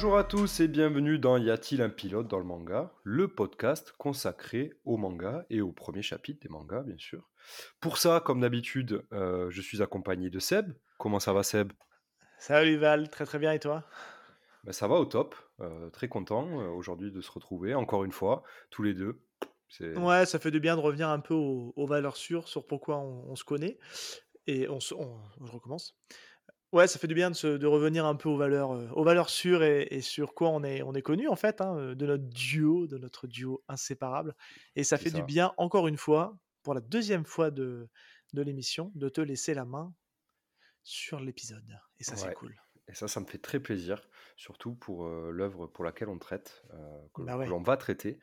Bonjour à tous et bienvenue dans Y a-t-il un pilote dans le manga, le podcast consacré au manga et au premier chapitre des mangas, bien sûr. Pour ça, comme d'habitude, euh, je suis accompagné de Seb. Comment ça va, Seb? Salut Val, très très bien et toi? Ben, Ça va au top. Euh, très content euh, aujourd'hui de se retrouver, encore une fois, tous les deux. C'est... Ouais, ça fait du bien de revenir un peu aux, aux valeurs sûres sur pourquoi on, on se connaît. Et on, se- on- je recommence. Ouais, ça fait du bien de, se- de revenir un peu aux valeurs, euh, aux valeurs sûres et, et sur quoi on est, on est connu en fait, hein, euh, de notre duo, de notre duo inséparable. Et ça fait du bien encore une fois, pour la deuxième fois de, de l'émission, de te laisser la main sur l'épisode. Et ça, c'est cool. Et ça, ça me fait très plaisir, surtout pour euh, l'œuvre pour laquelle on traite, que, Bah que l'on va traiter.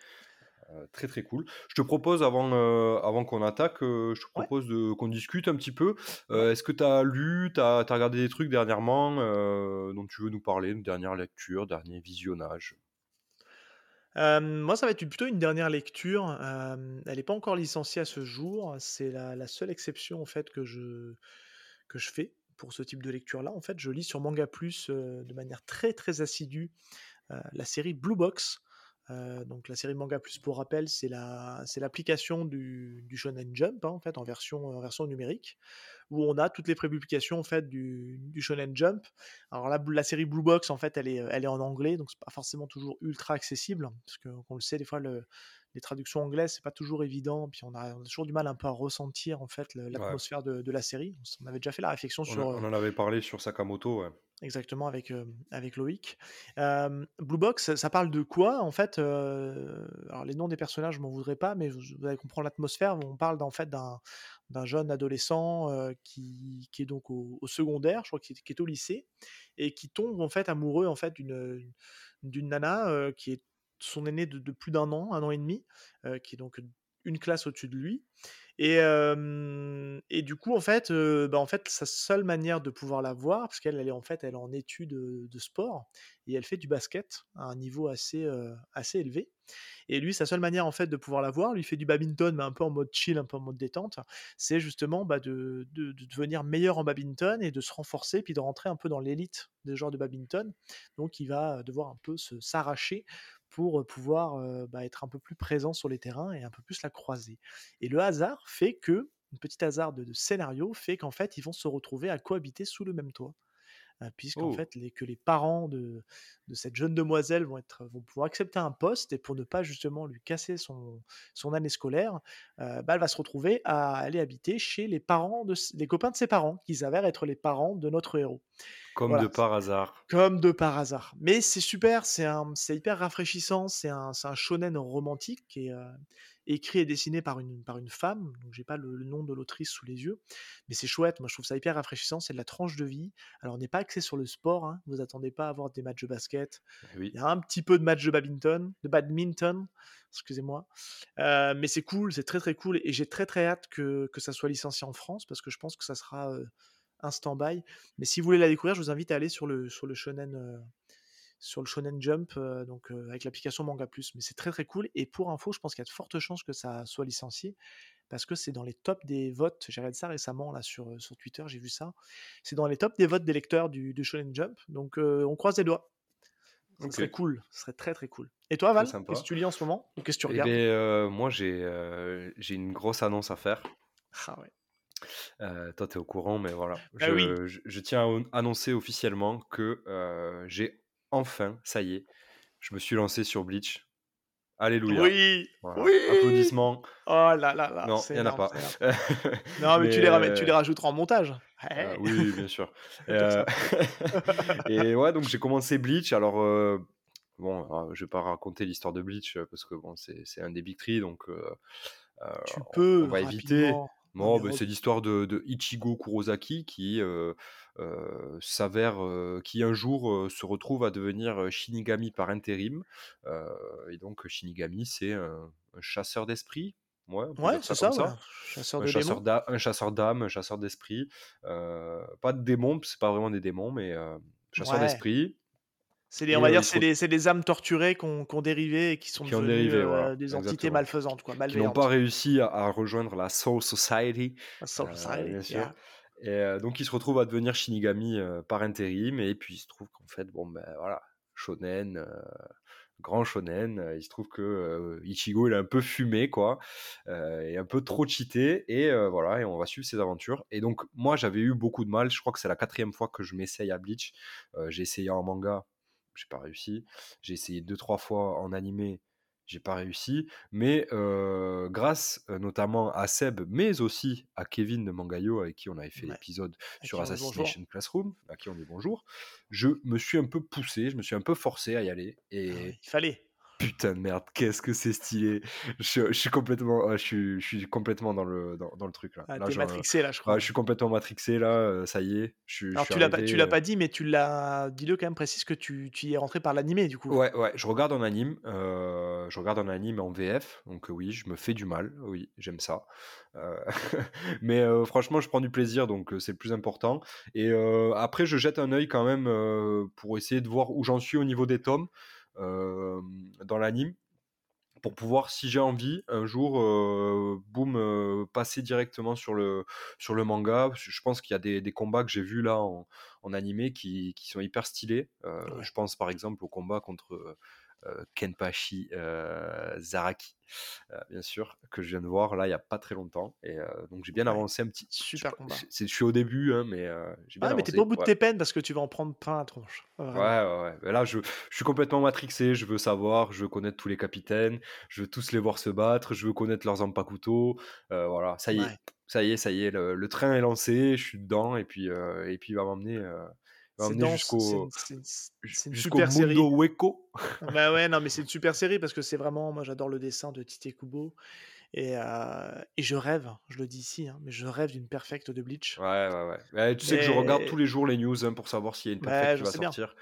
Euh, très très cool. Je te propose, avant, euh, avant qu'on attaque, euh, je te Ouais, propose de, qu'on discute un petit peu. est-ce que tu as lu, tu as, regardé des trucs dernièrement dont tu veux nous parler, une dernière lecture, dernier visionnage? Euh, moi, ça va être plutôt une dernière lecture. euh, elle n'est pas encore licenciée à ce jour. C'est la, la seule exception en fait que je, que je fais pour ce type de lecture-là. En fait, je lis sur Manga Plus euh, de manière très très assidue la série Blue Box. Euh, donc la série Manga Plus, pour rappel, c'est la, c'est l'application du, du Shonen Jump hein, en fait en version, en version numérique, où on a toutes les prépublications en fait du, du Shonen Jump. Alors la, la série Blue Box en fait, elle est, elle est en anglais, donc c'est pas forcément toujours ultra accessible, parce que on le sait des fois le, les traductions anglaises c'est pas toujours évident, puis on a, on a toujours du mal un peu à ressentir en fait Ouais. l'atmosphère de, de la série. On avait déjà fait la réflexion on, sur, euh, on en avait parlé sur Sakamoto, ouais. Exactement, avec, euh, avec Loïc. Blue Box, ça, parle de quoi En fait, euh, alors les noms des personnages, je m'en voudrais pas, mais vous, allez comprendre l'atmosphère. On parle en fait d'un jeune adolescent euh, qui, qui est donc au, secondaire, je crois qu'il qui est au lycée, et qui tombe en fait amoureux en fait d'une d'une nana qui est son aînée de, de plus d'un an, un an et demi, qui est donc une classe au-dessus de lui. Et, et du coup, en fait, bah, en fait, sa seule manière de pouvoir la voir, parce qu'elle elle est en fait, elle est en études de, sport et elle fait du basket à un niveau assez, assez élevé. Et lui, sa seule manière en fait de pouvoir la voir, lui fait du badminton, mais un peu en mode chill, un peu en mode détente, c'est justement bah, de, de- de devenir meilleur en badminton et de se renforcer, puis de rentrer un peu dans l'élite des joueurs de badminton. Donc, il va devoir un peu s'arracher pour pouvoir bah, être un peu plus présent sur les terrains et un peu plus la croiser. Et le hasard fait que, un petit hasard de, de scénario, fait qu'en fait, ils vont se retrouver à cohabiter sous le même toit. Puisqu'en Oh, fait, les, que les parents de, de cette jeune demoiselle vont, être, vont pouvoir accepter un poste, et pour ne pas justement lui casser son, son année scolaire, euh, bah, elle va se retrouver à aller habiter chez les parents de, les copains de ses parents, qui s'avèrent être les parents de notre héros. Comme de par hasard. comme de par hasard. Mais c'est super, c'est hyper rafraîchissant, c'est un, un shonen romantique qui est euh, écrit et dessiné par une, par une femme, donc j'ai pas le, le nom de l'autrice sous les yeux, mais c'est chouette, moi je trouve ça hyper rafraîchissant, c'est de la tranche de vie. Alors on n'est pas axé sur le sport, hein, vous attendez pas à avoir des matchs de basket, Oui. il y a un petit peu de matchs de badminton, de badminton, excusez-moi, Euh, mais c'est cool, c'est très très cool, et j'ai très très hâte que, que ça soit licencié en France, parce que je pense que ça sera euh, un stand-by. Mais si vous voulez la découvrir, je vous invite à aller sur le, sur le Shonen, euh, sur le Shonen Jump, euh, donc euh, avec l'application Manga Plus. Mais c'est très très cool. Et pour info, je pense qu'il y a de fortes chances que ça soit licencié parce que c'est dans les tops des votes. J'ai regardé ça récemment là sur, sur Twitter, j'ai vu ça. C'est dans les tops des votes des lecteurs du, du Shonen Jump. Donc euh, on croise les doigts. Ok, serait cool. Ce serait très très cool. Et toi, Val, qu'est-ce que tu lis en ce moment? Qu'est-ce que tu Eh regardes? bien, euh, moi, j'ai euh, j'ai une grosse annonce à faire. Ah ouais. Euh, toi, tu es au courant, mais voilà. Ah oui. Je, tiens à on- annoncer officiellement que euh, j'ai enfin, ça y est, je me suis lancé sur Bleach. Alléluia. Oui, Voilà. oui. Applaudissements. Oh là là là, Non, il n'y en a pas. Non, mais, Mais tu, les ramènes, tu les euh, rajouteras en montage. euh, oui, bien sûr. et ouais, donc j'ai commencé Bleach. Alors, bon, euh, je vais pas raconter l'histoire de Bleach parce que bon, c'est un des Big Three, donc euh, Tu on, peux on va éviter. Non, mais re- c'est l'histoire de, de Ichigo Kurosaki qui euh, euh, s'avère, euh, qui un jour se retrouve à devenir Shinigami par intérim. Et donc Shinigami, c'est un, un chasseur d'esprit. Ouais, c'est ça comme ça, ouais. ça. Chasseur Un chasseur un d'âme, un chasseur d'esprit. Pas de démons, c'est pas vraiment des démons, mais chasseur Ouais. d'esprit. C'est les, on va dire, c'est les, âmes torturées qui ont, dérivé et qui sont qui devenues dérivé, euh, voilà, des entités exactement. malfaisantes, quoi, Qui n'ont pas réussi à, à rejoindre la Soul Society. Soul Euh, Society, bien sûr. yeah. Et euh, donc il se retrouve à devenir Shinigami euh, par intérim et puis il se trouve qu'en fait bon ben voilà shonen, grand shonen. Il se trouve que, Ichigo, il est un peu fumé, quoi, et un peu trop cheaté et voilà et on va suivre ses aventures et donc moi, j'avais eu beaucoup de mal. Je crois que c'est la 4e fois que je m'essaye à Bleach. J'ai essayé en manga, j'ai pas réussi. J'ai essayé 2-3 fois en animé, j'ai pas réussi. Mais grâce, notamment à Seb, mais aussi à Kevin de Mangayo, avec qui on avait fait Ouais. l'épisode sur. Assassination Classroom, à qui on dit bonjour, je me suis un peu poussé, je me suis un peu forcé à y aller Ah et il fallait. Putain de merde, qu'est-ce que c'est stylé! Je je suis complètement, je suis je suis complètement dans le dans dans le truc, là. Ah, Là, tu es je matrixé, là, je crois, je suis complètement matrixé, là, heu, ça y est, je Alors tu l'as pas tu l'as heu pas dit, mais tu l'as dis-le quand même, précise que tu tu y es rentré par l'animé, du coup? Ouais, ouais, je regarde en anime, je regarde en anime en VF, donc oui, je me fais du mal, oui, j'aime ça. Mais franchement, je prends du plaisir, donc c'est le plus important et après, je jette un œil quand même, pour essayer de voir où j'en suis au niveau des tomes, dans l'anime. Pour pouvoir, si j'ai envie, un jour, heu, boum, heu, passer directement sur le sur le manga. Je pense qu'il y a des des combats que j'ai vus là en en animé qui qui sont hyper stylés. Je pense par exemple au combat contre, Kenpachi, heu, Zaraki, heu, bien sûr, que je viens de voir là, il y a pas très longtemps et donc j'ai bien avancé un petit je Super pas, combat. je suis au début, hein, mais j'ai bien Ouais, mais tu es pas au avancé, bout de tes peines parce que tu vas en prendre plein la tronche, Ouais, ouais, ouais. Là, je je suis complètement matrixé, je veux savoir, je veux connaître tous les capitaines, je veux tous les voir se battre, je veux connaître leurs heu, voilà, ça y est, Ouais. ça y est, ça y est, le le train est lancé, je suis dedans et puis, et puis il va m'emmener, C'est jusqu'au jusqu'au super série. Mundo Hueco. Bah, ouais, non, mais c'est une super série parce que c'est vraiment moi, j'adore le dessin de Tite Kubo et heu et je rêve, je le dis ici, hein, mais je rêve d'une perfect de Bleach. Ouais, ouais, ouais. Tu sais que je regarde tous les jours les news, hein, pour savoir s'il y a une perfect Bah, qui va bien. sortir.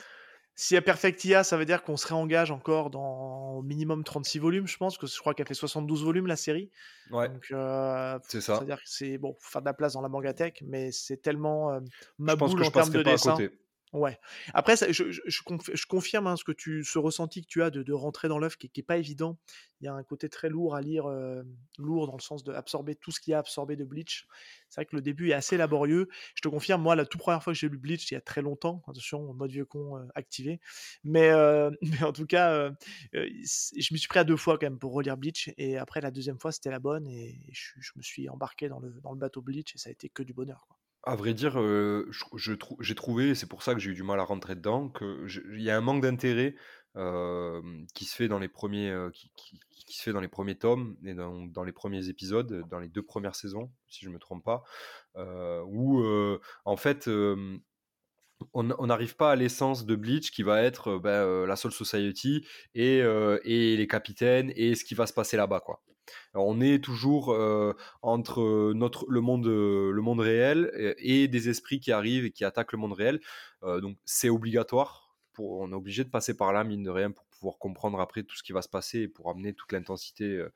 S'il y a perfect il y a, ça veut dire qu'on se réengage encore dans au minimum 36 volumes, je pense, que je crois qu'elle fait 72 volumes, la série. Ouais, Donc heu, c'est c'est-à-dire ça. que c'est bon, faut faire de la place dans la mangatech, mais c'est tellement, Je ma pense boule en termes de à dessin. côté. Ouais. Après ça je je je conf je confirme, hein, ce que tu ce ressenti que tu as de rentrer dans l'œuvre qui est qui est pas évident. Il y a un côté très lourd à lire, hem, lourd dans le sens d'absorber tout ce qu'il y a à absorber de Bleach. C'est vrai que le début est assez laborieux. Je te confirme, moi, la toute 1re fois que j'ai lu Bleach, il y a très longtemps, attention, mode vieux con, heu, activé. Mais heu, mais en tout cas, je m'y suis pris à 2 fois quand même pour relire Bleach et après la 2e fois, c'était la bonne et je me suis embarqué dans le bateau Bleach et ça a été que du bonheur. À vrai dire, trou j'ai trouvé, c'est pour ça que j'ai eu du mal à rentrer dedans, que je il y a un manque d'intérêt, hem, qui se fait dans les premiers, heu, qui se fait dans les premiers tomes et dans dans les premiers épisodes, dans les 2 premières saisons, si je me trompe pas. Où, en fait, on n'arrive pas à l'essence de Bleach qui va être, heu, la Soul Society et et les capitaines et ce qui va se passer là-bas, quoi. On est toujours, heu, entre notre le monde, le monde réel et des esprits qui arrivent et qui attaquent le monde réel. Heu, donc c'est obligatoire pour on est obligé de passer par là, mine de rien, pour pouvoir comprendre après tout ce qui va se passer et pour amener toute l'intensité, heu,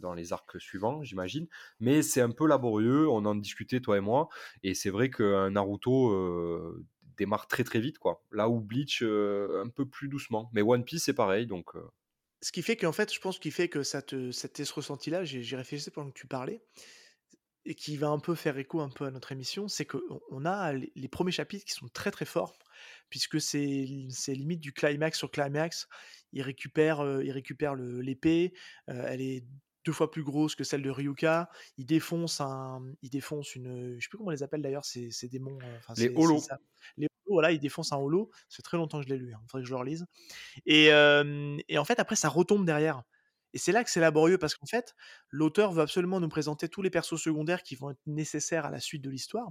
dans les arcs suivants, j'imagine. Mais c'est un peu laborieux, on en discutait toi et moi et c'est vrai qu'un Naruto, démarre très, très vite, quoi. Là où Bleach, un peu plus doucement. Mais One Piece, c'est pareil, donc Ce qui fait qu'en fait, je pense, ce qui fait que ça te ça ce ressenti-là, j'y réfléchissais pendant que tu parlais et qui va un peu faire écho un peu à notre émission, c'est qu'on on a les les 1ers chapitres qui sont très, très forts puisque c'est limite du climax sur climax. Il récupère, heu, il récupère l'épée, heu, elle est 2 fois plus grosse que celle de Ryuka. Il défonce un, il défonce une, je sais plus comment on les appelle d'ailleurs ces ces démons, enfin Les ces ces Holo. a les voilà, il défonce un Holo. Fait très longtemps que je l'ai lu, hein, faudrait que je le relise et en fait, après ça retombe derrière et c'est là que c'est laborieux parce qu'en fait, l'auteur veut absolument nous présenter tous les persos secondaires qui vont être nécessaires à la suite de l'histoire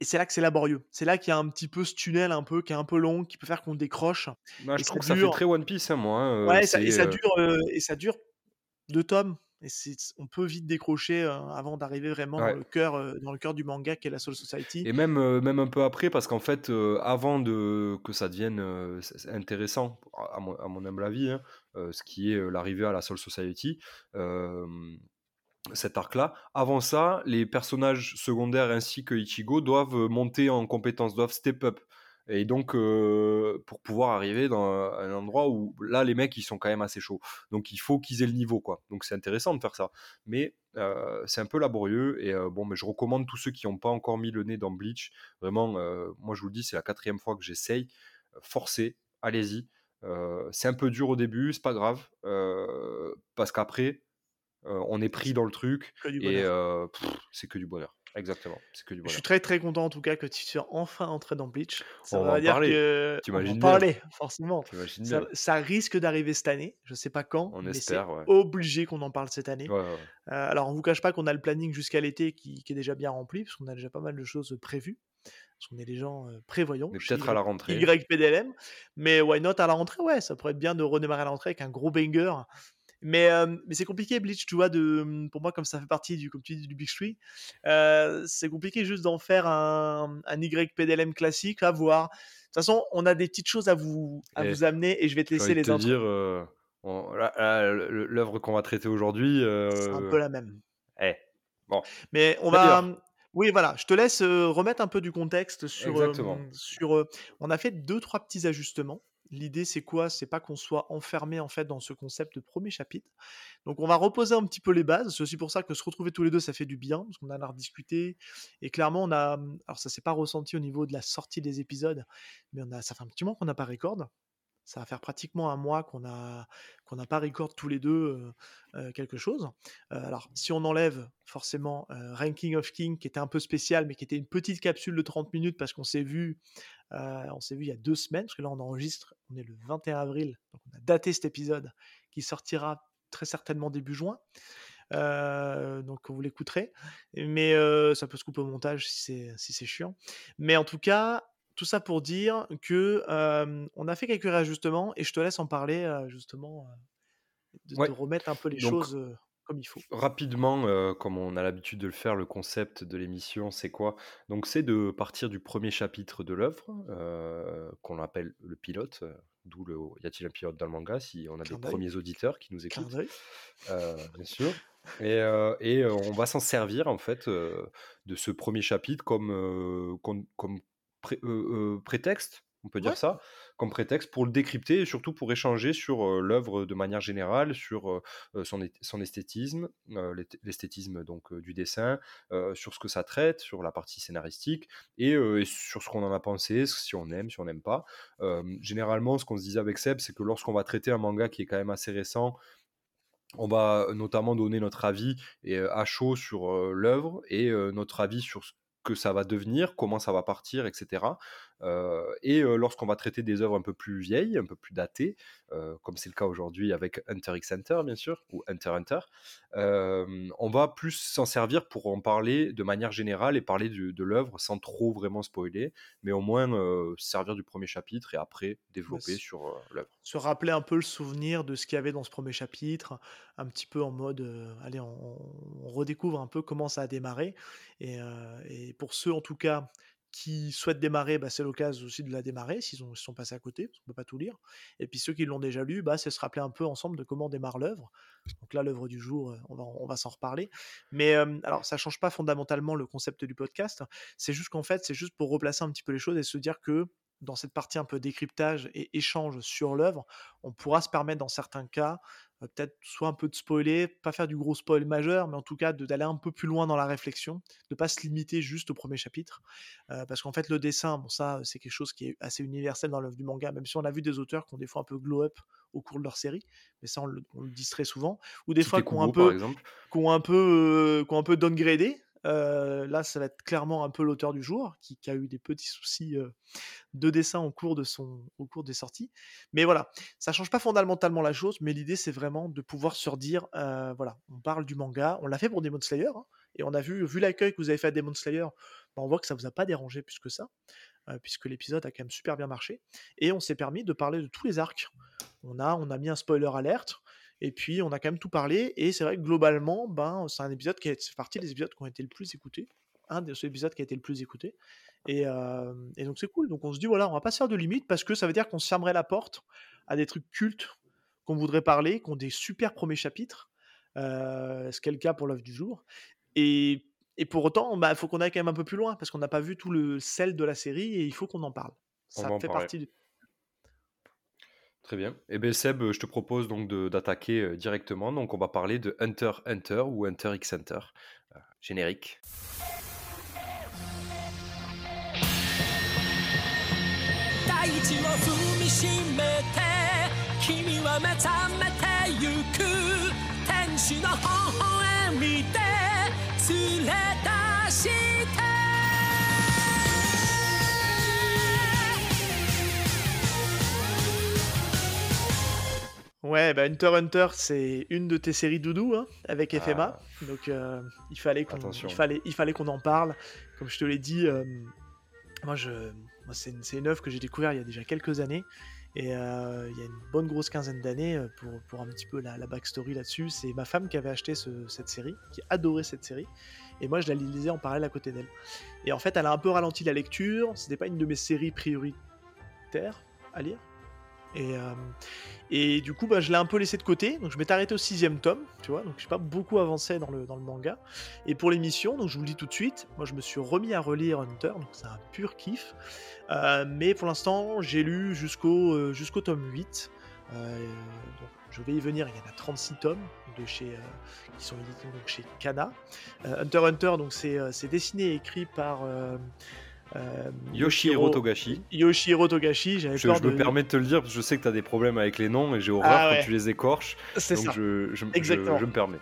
et c'est là que c'est laborieux. C'est là qu'il y a un petit peu ce tunnel un peu qui est un peu long, qui peut faire qu'on décroche Bah, je trouve que ça fait très One Piece, hein, moi, hein, ouais, et ça et c'est, ça heu dure, et ça dure 2 tomes et on peut vite décrocher, avant d'arriver vraiment dans le cœur, dans le cœur du manga qui est la Soul Society. Et même, même un peu après parce qu'en fait, avant de que ça devienne, intéressant à mon à mon humble avis, hein, ce qui est, l'arrivée à la Soul Society, cet arc-là. Avant ça, les personnages secondaires ainsi que Ichigo doivent, monter en compétences, doivent step up et donc pour pouvoir arriver dans un endroit où là, les mecs, ils sont quand même assez chauds. Donc il faut qu'ils aient le niveau, quoi. Donc c'est intéressant de faire ça. Mais c'est un peu laborieux et bon, mais je recommande tous ceux qui ont pas encore mis le nez dans Bleach, vraiment, moi je vous le dis, c'est la 4e fois que j'essaye, forcez, allez-y. c'est un peu dur au début, c'est pas grave, parce qu'après, on est pris dans le truc et c'est que du bonheur. Exactement, c'est que du Je suis très très content en tout cas que tu sois enfin entré dans Bleach. Ça On va dire parler. que on va en parler, forcément. Ça, ça risque d'arriver cette année, je sais pas quand, On mais c'est ouais. obligé qu'on en parle cette année. Ouais, ouais, ouais. Euh, alors, on vous cache pas qu'on a le planning jusqu'à l'été qui, qui est déjà bien rempli, parce qu'on a déjà pas mal de choses prévues. Parce qu'on est des gens prévoyants. Peut-être à la rentrée. YPDLM. Mais why not à la rentrée? Ouais, ça pourrait être bien de redémarrer à la rentrée avec un gros banger. Mais, euh, mais c'est compliqué, Bleach, tu vois, de, pour moi, comme ça fait partie du, comme tu dis, du Big Three, euh, c'est compliqué juste d'en faire un, un YPDLM classique, à voir. De toute façon, on a des petites choses à vous, à Et vous amener et je vais te laisser les te dire, euh, l'œuvre qu'on va traiter aujourd'hui, C'est un peu la même. eh, bon, Mais on va. d'ailleurs, Oui, voilà, je te laisse remettre un peu du contexte sur. exactement. sur on a fait deux, trois petits ajustements. L'idée, c'est quoi? C'est pas qu'on soit enfermé en fait dans ce concept de premier chapitre. Donc, on va reposer un petit peu les bases. C'est aussi pour ça que se retrouver tous les deux, ça fait du bien parce qu'on a à rediscuter. Et clairement, on a. Alors, ça s'est pas ressenti au niveau de la sortie des épisodes, mais on a. Ça fait un petit moment qu'on n'a pas record. Ça va faire pratiquement un mois qu'on n'a pas record tous les deux quelque chose. Alors, si on enlève forcément Ranking of King, qui était un peu spécial, mais qui était une petite capsule de 30 minutes parce qu'on s'est vu, on s'est vu il y a deux semaines, parce que là on enregistre, on est le 21 avril, donc on a daté cet épisode qui sortira très certainement début juin. Donc vous l'écouterez, mais ça peut se couper au montage si c'est chiant. Mais en tout cas, tout ça pour dire que euh, on a fait quelques réajustements et je te laisse en parler euh, justement, euh, de, remettre un peu les donc choses comme il faut. rapidement, comme on a l'habitude de le faire, le concept de l'émission, c'est quoi? Donc, c'est de partir du premier chapitre de l'œuvre, qu'on appelle le pilote, d'où le y a-t-il un pilote dans le manga, si on a des Clin premiers auditeurs qui nous écoutent, bien sûr. Et, euh, et, on va s'en servir en fait euh, de ce premier chapitre comme, euh, comme, comme pré- euh, euh, prétexte, on peut dire Ouais, ça, comme prétexte pour le décrypter et surtout pour échanger sur euh, l'œuvre de manière générale, sur euh, son, est- son esthétisme, euh, l'est- l'esthétisme donc du dessin, sur ce que ça traite, sur la partie scénaristique et, et sur ce qu'on en a pensé, si on aime, si on n'aime pas. Généralement, ce qu'on se disait avec Seb, c'est que lorsqu'on va traiter un manga qui est quand même assez récent, on va notamment donner notre avis et, à chaud sur l'œuvre et notre avis sur ce que ça va devenir, comment ça va partir, etc. Euh, et euh, lorsqu'on va traiter des œuvres un peu plus vieilles, un peu plus datées, euh, comme c'est le cas aujourd'hui avec Hunter x Hunter, bien sûr, ou Hunter x Hunter, on va plus s'en servir pour en parler de manière générale et parler du- de l'œuvre sans trop vraiment spoiler, mais au moins se servir du premier chapitre et après bah, développer sur l'œuvre. se rappeler un peu le souvenir de ce qu'il y avait dans ce premier chapitre, un petit peu en mode, euh, allez, on, on redécouvre un peu comment ça a démarré. Et, euh, et pour ceux, en tout cas, qui souhaitent démarrer, bah, c'est l'occasion aussi de la démarrer, s'ils s'ils sont passés à côté, parce qu'on peut pas tout lire. Et puis ceux qui l'ont déjà lu, bah, c'est se rappeler un peu ensemble de comment démarre l'œuvre. Donc là, l'œuvre du jour, euh, on va, s'en reparler. Mais alors, ça change pas fondamentalement le concept du podcast. C'est juste qu'en fait, c'est juste pour replacer un petit peu les choses et se dire que dans cette partie un peu décryptage et échange sur l'œuvre, on pourra se permettre dans certains cas, euh, peut-être soit un peu de spoiler, pas faire du gros spoil majeur, mais en tout cas d'aller un peu plus loin dans la réflexion, de pas se limiter juste au premier chapitre. Euh, parce qu'en fait, le dessin, bon, ça, c'est quelque chose qui est assez universel dans l'œuvre du manga, même si on a vu des auteurs qui ont des fois un peu glow up au cours de leur série, mais ça, on le, on le dit très souvent, ou des fois qui ont un Tite par peu, exemple. qui ont un peu, euh, qui ont un peu downgradé. Euh, là, ça va être clairement un peu l'auteur du jour, qui, a eu des petits soucis euh, de dessin au cours, de son, au cours des sorties. Mais voilà, ça change pas fondamentalement la chose, mais l'idée, c'est vraiment de pouvoir se redire, euh, voilà, on parle du manga, on l'a fait pour Demon Slayer, hein, et on a vu, vu l'accueil que vous avez fait à Demon Slayer, bah, on voit que ça vous a pas dérangé plus que ça, euh, puisque l'épisode a quand même super bien marché, et on s'est permis de parler de tous les arcs. On a, on a mis un spoiler alerte, et puis on a quand même tout parlé, et c'est vrai que globalement, ben, c'est un épisode qui est- fait partie des épisodes qui ont été le plus écoutés, un des épisodes qui a été le plus écouté, et, euh, et donc c'est cool. Donc on se dit, voilà, on va pas se faire de limite, parce que ça veut dire qu'on se fermerait la porte à des trucs cultes qu'on voudrait parler, qui ont des super premiers chapitres, euh, ce qui est le cas pour l'œuvre du jour. Et, et pour autant, il bah, faut qu'on aille quand même un peu plus loin, parce qu'on n'a pas vu tout le sel de la série, et il faut qu'on en parle. Ça fait parler. partie du... Très bien. Et bien Seb, je te propose donc d'attaquer euh, directement. Donc on va parler de Hunter Hunter ou Hunter x Hunter. Euh, générique. Ouais, bah, Hunter Hunter, c'est une de tes séries doudou, hein, avec FMA. Ah. Donc, heu, il fallait qu'on il fallait il fallait qu'on en parle. Comme je te l'ai dit, hem, moi je moi c'est une une œuvre que j'ai découvert il y a déjà quelques années et heu, il y a une bonne grosse quinzaine d'années, pour pour un petit peu la la backstory là-dessus. C'est ma femme qui avait acheté ce cette série, qui adorait cette série et moi je la lisais en parallèle à côté d'elle et en fait, elle a un peu ralenti la lecture. C'était pas une de mes séries prioritaires à lire et hem et du coup, bah, je l'ai un peu laissé de côté, donc je m'étais arrêté au sixième tome, tu vois? Donc j'ai pas beaucoup avancé dans le manga. Et pour l'émission, donc je vous le dis tout de suite, moi je me suis remis à relire Hunter, donc c'est un pur kiff, heu, mais pour l'instant, j'ai lu jusqu'au, jusqu'au tome 8, heu, donc je vais y venir, il y en a 36 tomes de chez, qui sont édités donc chez Kana. Hunter Hunter, donc c'est dessiné et écrit par, hem, Yoshihiro Togashi. Yoshihiro Togashi, j'avais peur je de me permets de te le dire parce que je sais que tu as des problèmes avec les noms et j'ai horreur Ah ouais. quand tu les écorches. c'est ça. je, je, Exactement. je me permets.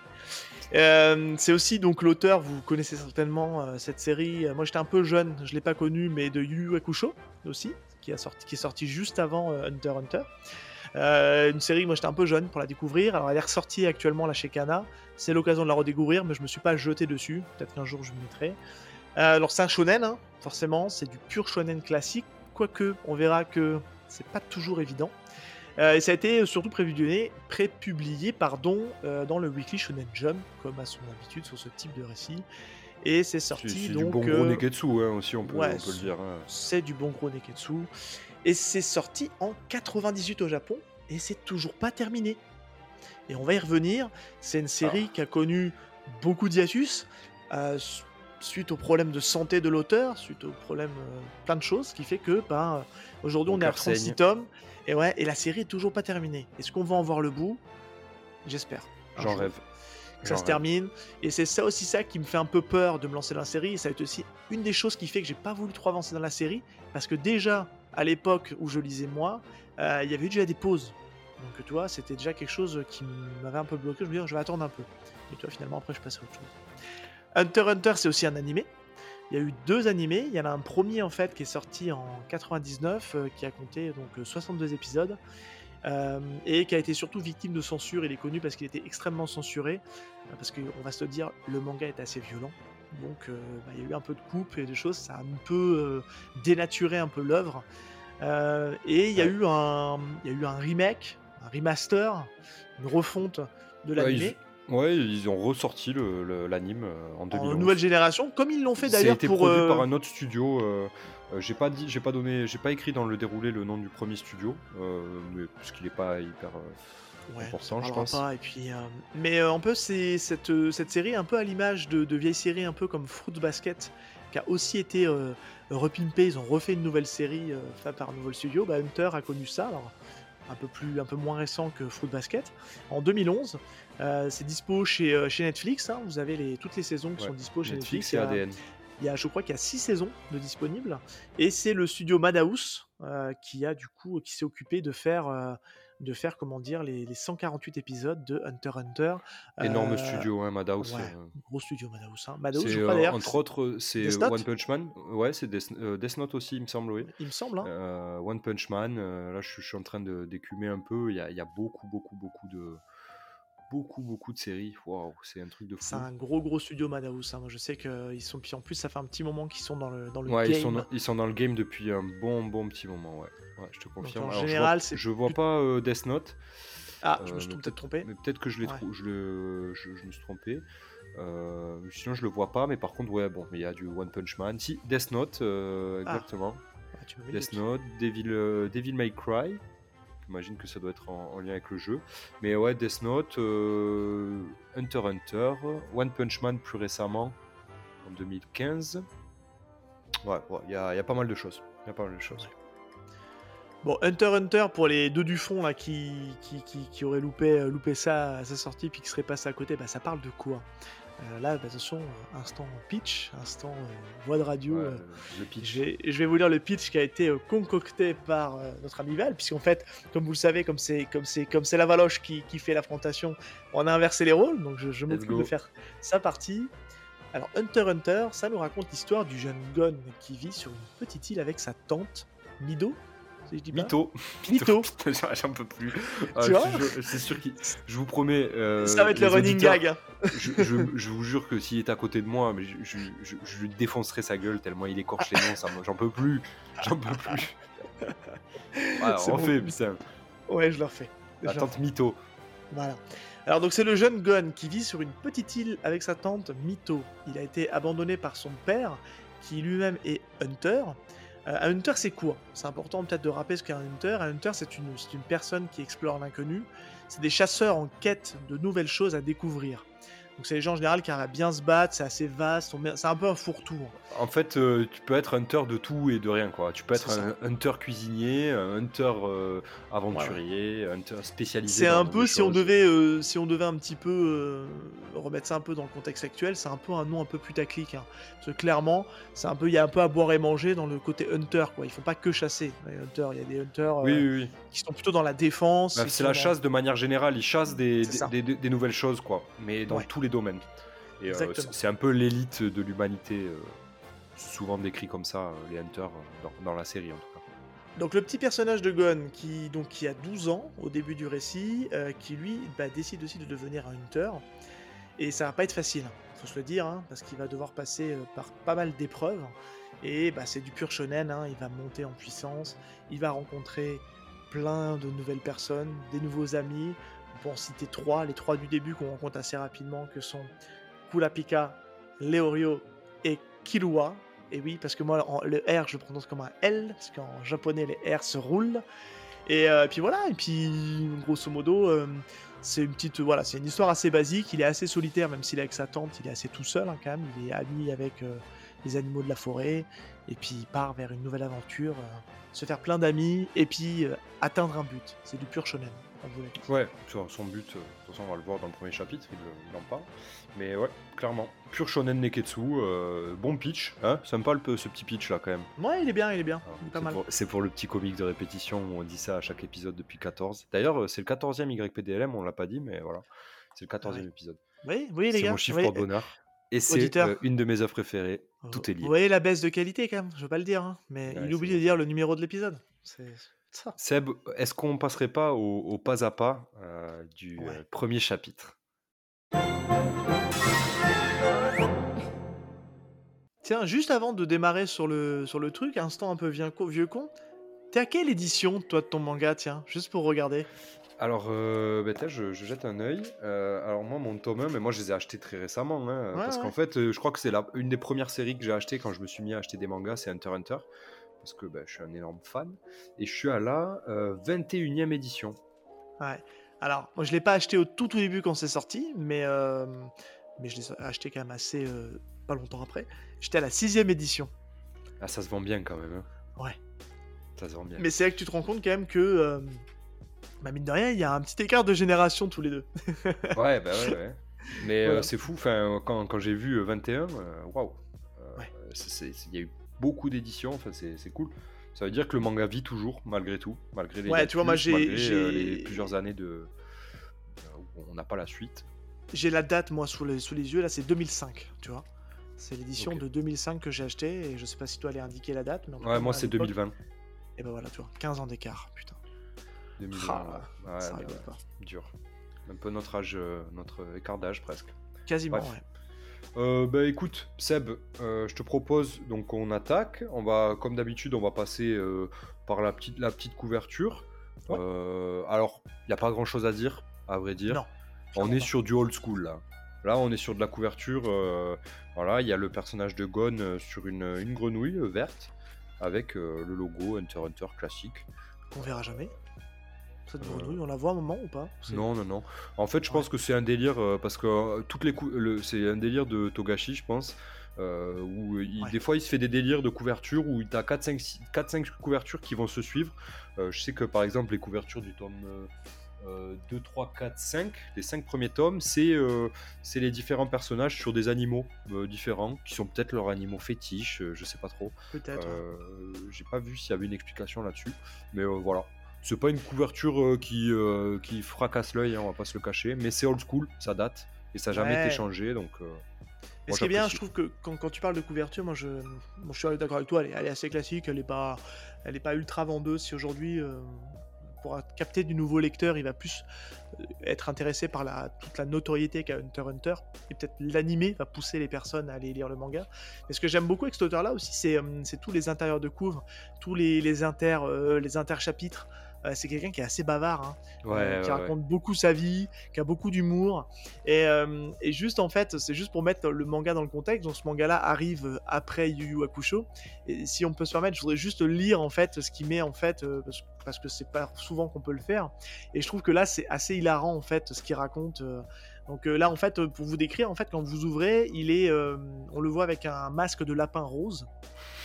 Euh, c'est aussi donc l'auteur, vous connaissez certainement euh, cette série. euh, moi j'étais un peu jeune, je l'ai pas connu, mais de Yu Yu Hakusho aussi, qui, a sorti, qui est sorti juste avant euh, Hunter x Hunter. Euh, une série, moi j'étais un peu jeune pour la découvrir. Alors elle est ressortie actuellement là chez Kana. C'est l'occasion de la redécouvrir, mais je me suis pas jeté dessus. Peut-être qu'un jour je m'y mettrai. Euh, alors c'est un shonen, hein, forcément, c'est du pur shonen classique. Quoique, on verra que c'est pas toujours évident. Euh, et ça a été surtout prépublié, prépublié pardon, euh, dans le Weekly Shonen Jump, comme à son habitude sur ce type de récit. Et c'est C'est sorti c'est du donc. bon gros euh, Neketsu hein, aussi, on peut, ouais, on peut le dire. hein. c'est du bon gros Neketsu. Et c'est sorti en 98 au Japon, et c'est toujours pas terminé. Et on va y revenir. C'est une série Ah. qui a connu beaucoup d'hiatus, euh, suite aux problèmes de santé de l'auteur, suite aux problèmes, euh, plein de choses, qui fait que ben, euh, aujourd'hui Mon on est à cœur 36 saigne. tomes, et ouais, et la série est toujours pas terminée. Est-ce qu'on va en voir le bout? J'espère. J'en rêve. que ça se termine. Et c'est ça aussi ça qui me fait un peu peur de me lancer dans la série. Et ça va être aussi une des choses qui fait que j'ai pas voulu trop avancer dans la série. Parce que déjà, à l'époque où je lisais moi, euh, il y avait eu déjà des pauses. Donc tu vois, c'était déjà quelque chose qui m'avait un peu bloqué. Je me disais, je vais attendre un peu. Et toi, finalement, après, je passe à autre chose. Hunter x Hunter, c'est aussi un animé. Il y a eu deux animés. Il y en a un premier en fait qui est sorti en 99, euh, qui a compté donc euh, 62 épisodes. euh, et qui a été surtout victime de censure. Il est connu parce qu'il était extrêmement censuré, euh, parce qu'on va se le dire, le manga est assez violent. Donc euh, bah, il y a eu un peu de coupe et des choses, ça a un peu euh, dénaturé un peu l'œuvre. Euh, et il y, a eu un- il y a eu un remake, un remaster, une refonte de l'animé ouais, ils ont ressorti l'anime euh, en 2011. en nouvelle génération, comme ils l'ont fait d'ailleurs pour. produit euh, par un autre studio. euh, euh, j'ai pas dit, j'ai pas donné, j'ai pas écrit dans le déroulé le nom du premier studio, euh, mais parce qu'il est pas hyper. Ouais, on je pense. pas, et puis, euh, Mais euh, un peu, c'est cette, euh, cette série, un peu à l'image de, de vieilles séries, un peu comme Fruit Basket, qui a aussi été repimpée. Ils ont refait une nouvelle série faite par un nouvel studio. Bah, Hunter a connu ça, alors un peu, plus, un peu moins récent que Fruit Basket, en 2011. Euh, c'est dispo chez, euh, chez Netflix. hein. Vous avez les, toutes les saisons qui Ouais, sont dispo chez Netflix. Netflix et Il y a- ADN. il y a, je crois qu'il y a six saisons de disponibles. Et c'est le studio Madhouse euh, qui a du coup qui s'est occupé de faire, de faire comment dire les, les 148 épisodes de Hunter x Hunter. Énorme Euh, studio, hein, Madhouse. ouais, euh, Gros studio Madhouse. Hein. Madhouse, je crois euh, entre autres, euh, c'est One Punch Man. Ouais, c'est Death, euh, Death Note aussi, il me semble, oui. Il me semble. Hein. One Punch Man, là je, suis- je suis en train de d'écumer un peu. Il y a, il y a beaucoup, beaucoup, beaucoup de beaucoup, beaucoup de séries. Waouh, c'est un truc de fou. C'est un gros gros studio Madhouse. hein. Moi je sais qu'ils sont. Puis en plus, ça fait un petit moment qu'ils sont dans le, dans le Ouais, game. ils sont, dans, ils sont dans le game depuis un bon, bon petit moment. Ouais, ouais je te confirme. en Alors, je général, vois, je vois plus- pas euh, Death Note. Ah, je Euh, me suis peut-être trompé. Mais peut-être que je l'ai Ouais. je, le, je, je me suis trompé. Euh, sinon, je le vois pas, mais par contre, ouais, bon, il y a du One Punch Man. Si, Death Note, Ah. exactement. Ah, tu Death. Note, Devil, Devil May Cry. J'imagine que ça doit être en, en lien avec le jeu. Mais ouais, Death Note, euh, Hunter Hunter, One Punch Man plus récemment, en 2015. Ouais, il y, a, pas mal de choses. Il y a pas mal de choses. Bon, Hunter Hunter, pour les deux du fond là, qui, qui, qui, qui auraient loupé, euh, loupé ça à sa sortie puis qui seraient passés à côté, bah, ça parle de quoi? Euh, là, bah, attention, euh, instant pitch, instant euh, voix de radio. Ouais, euh, le pitch. je vais, je vais vous lire le pitch qui a été concocté par notre ami Val, puisqu'en fait, comme vous le savez, comme c'est comme c'est comme c'est la Valoche qui, qui fait l'affrontation, on a inversé les rôles, donc je, je m'occupe de faire sa partie. Alors Hunter Hunter, ça nous raconte l'histoire du jeune Gon qui vit sur une petite île avec sa tante Mido. Si je dis pas Mytho. Mytho. Putain, J'en peux plus. Ah, Tu vois C'est sûr qu'il. Je vous promets. euh, ça va être le running gag. Je, je- je vous jure que s'il est à côté de moi, mais je, lui défoncerai sa gueule tellement il écorche les noms. J'en peux plus. J'en peux plus. Voilà, on bon. fait, putain. Ouais, je le refais. La tante Mytho. Voilà. Alors donc c'est le jeune Gon qui vit sur une petite île avec sa tante Mito. Il a été abandonné par son père, qui lui-même est hunter. Euh, un hunter c'est quoi C'est important peut-être de rappeler ce qu'est un hunter. Un hunter c'est une, c'est une personne qui explore l'inconnu. C'est des chasseurs en quête de nouvelles choses à découvrir. Donc c'est les gens en général qui arrivent à bien se battre, c'est assez vaste, c'est un peu un fourre-tout. hein. En fait, euh, tu peux être hunter de tout et de rien, quoi. Tu peux être un hunter cuisinier, un hunter euh, aventurier, un hunter spécialisé. C'est un peu si on devait euh, si on devait un petit peu euh, remettre ça un peu dans le contexte actuel, c'est un peu un nom un peu putaclic. Hein. Parce que clairement, c'est un peu il y a un peu à boire et manger dans le côté hunter quoi. Ils font pas que chasser. Les hunters, il y a des hunters Oui, oui, oui. qui sont plutôt dans la défense. Bah, c'est la dans- chasse de manière générale. Ils chassent des, des, des- des nouvelles choses, quoi. Mais dans Ouais. tous les domaines. Et euh, c'est un peu l'élite de l'humanité, euh, souvent décrit comme ça, euh, les hunters, dans, dans la série en tout cas. Donc le petit personnage de Gon qui donc qui a 12 ans au début du récit, qui lui bah, décide aussi de devenir un hunter. Et ça va pas être facile, faut se le dire, hein, parce qu'il va devoir passer par pas mal d'épreuves. Et bah, c'est du pur shonen, hein, il va monter en puissance, il va rencontrer plein de nouvelles personnes, des nouveaux amis. Peut en citer trois, les trois du début qu'on rencontre assez rapidement, que sont Kurapika, Leorio et Killua. Et oui, parce que moi, en- le R, je le prononce comme un L, parce qu'en japonais, les R se roulent. Et euh, puis voilà, et puis grosso modo, euh, c'est une petite, voilà, c'est une histoire assez basique. Il est assez solitaire, même s'il est avec sa tante, il est assez tout seul hein, quand même. Il est ami avec euh, les animaux de la forêt, et puis il part vers une nouvelle aventure, se faire plein d'amis, et puis atteindre un but. C'est du pur shonen. Vous l'a. Ouais, son but, euh, de toute façon, on va le voir dans le premier chapitre, il, le- il en parle. Mais ouais, clairement. Pur shonen neketsu, euh, bon pitch, hein Sympa le, peu- ce petit pitch là quand même. Ouais, il est bien, il est bien, Alors, il est pas c'est mal. C'est pour, le petit comique de répétition où on dit ça à chaque épisode depuis 14. D'ailleurs, euh, c'est le 14e YPDLM, on l'a pas dit, mais voilà. C'est le 14e Ouais. épisode. Oui, voyez les C'est gars. mon chiffre voyez- pour bonheur. Et c'est euh, une de mes œuvres préférées. Tout est lié. Vous voyez la baisse de qualité quand même, je veux pas le dire, hein, mais Ouais, il c'est oublie de dire le numéro de l'épisode. C'est ça. Seb, est-ce qu'on passerait pas au, au pas à pas euh, du Ouais. euh, premier chapitre? Tiens, juste avant de démarrer sur le, sur le truc, instant un peu vieux con, vieux con, t'es à quelle édition, toi, de ton manga, tiens, juste pour regarder? Alors, euh, tiens, je, je jette un œil. Euh, alors moi, mon tome 1, mais moi je les ai achetés très récemment. hein, Ouais, parce ouais. qu'en fait, euh, je crois que c'est la- une des premières séries que j'ai achetées quand je me suis mis à acheter des mangas, c'est Hunter x Hunter. Parce que bah, je suis un énorme fan. Et je suis à la euh, 21e édition. Ouais. Alors, moi, je l'ai pas acheté au tout, tout début quand c'est sorti, mais, euh, mais je l'ai acheté quand même assez euh, pas longtemps après. J'étais à la sixième édition. Ah, ça se vend bien quand même. hein. Ouais. Ça se vend bien. Mais c'est là que tu te rends compte quand même que, euh, bah, mine de rien, il y a un petit écart de génération tous les deux. Ouais, bah ouais, ouais. Mais euh, Voilà. c'est fou, enfin, quand, quand j'ai vu euh, 21, euh, waouh. Euh, Ouais. c'est- Il y a eu beaucoup d'éditions, enfin, c'est cool. Ça veut dire que le manga vit toujours, malgré tout, malgré les Ouais, tu vois, moi, malgré, euh, les plusieurs années de euh, où on n'a pas la suite. J'ai la date, moi, sous les, sous les yeux, là, c'est 2005, tu vois. C'est l'édition de 2005 que j'ai acheté, et je sais pas si toi allais indiquer la date. Mais Ouais, moi c'est l'époque- 2020. Et ben voilà, tu vois, 15 ans d'écart, putain. 2020 Ah, ouais. Ouais, ça ouais, rigole ouais, pas. dur. Un peu notre âge, euh, notre écart d'âge presque. Quasiment, Bref. ouais. Euh, bah écoute, Seb, euh, je te propose donc on attaque. On va, comme d'habitude, on va passer euh, par la petite, la petite couverture. Ouais. Euh, alors, il n'y a pas grand chose à dire, à vrai dire. Non. on est pas. sur du old school là. Là, on est sur de la couverture. voilà, il y a le personnage de Gon sur une, une grenouille verte avec le logo Hunter Hunter classique. On verra jamais. Cette Euh, grenouille, on la voit un moment ou pas Non, non, non. En fait, je Ouais. pense que c'est un délire euh, parce que euh, toutes les le- c'est un délire de Togashi, je pense. euh, où il- Ouais. des fois il se fait des délires de couverture où tu as 4-5 couvertures qui vont se suivre. Euh, je sais que par exemple les couvertures du tome 2, 3, 4, 5, les 5 premiers tomes, c'est euh, les différents personnages sur des animaux euh, différents, qui sont peut-être leurs animaux fétiches, euh, je sais pas trop. Peut-être. Euh, J'ai pas vu s'il y avait une explication là-dessus, mais euh, voilà. C'est pas une couverture euh, qui, euh, qui fracasse l'œil, hein, on va pas se le cacher, mais c'est old school, ça date, et ça n'a jamais Ouais. été changé, donc... euh, Mais ce qui est bien, je trouve que quand, quand tu parles de couverture, moi je, moi, je suis d'accord avec toi, elle est, elle est assez classique, elle est pas, elle est pas ultra vendeuse. Si aujourd'hui, euh, pour capter du nouveau lecteur, il va plus être intéressé par la, toute la notoriété qu'a Hunter Hunter, et peut-être l'animé va pousser les personnes à aller lire le manga. Mais ce que j'aime beaucoup avec cet auteur-là aussi, c'est tous les intérieurs de couvre, tous les, les inter, euh, les interchapitres. Euh, c'est quelqu'un qui est assez bavard, hein Ouais, euh, qui ouais, ouais. raconte beaucoup sa vie, qui a beaucoup d'humour. Et, euh, et juste en fait, c'est juste pour mettre le manga dans le contexte. Donc ce manga-là arrive après Yu Yu Hakusho. Et si on peut se permettre, je voudrais juste lire en fait ce qu'il met en fait, parce, parce que c'est pas souvent qu'on peut le faire. Et je trouve que là, c'est assez hilarant en fait ce qu'il raconte. Donc euh, là, en fait, euh, pour vous décrire, en fait, quand vous ouvrez, il est, euh, on le voit avec un masque de lapin rose.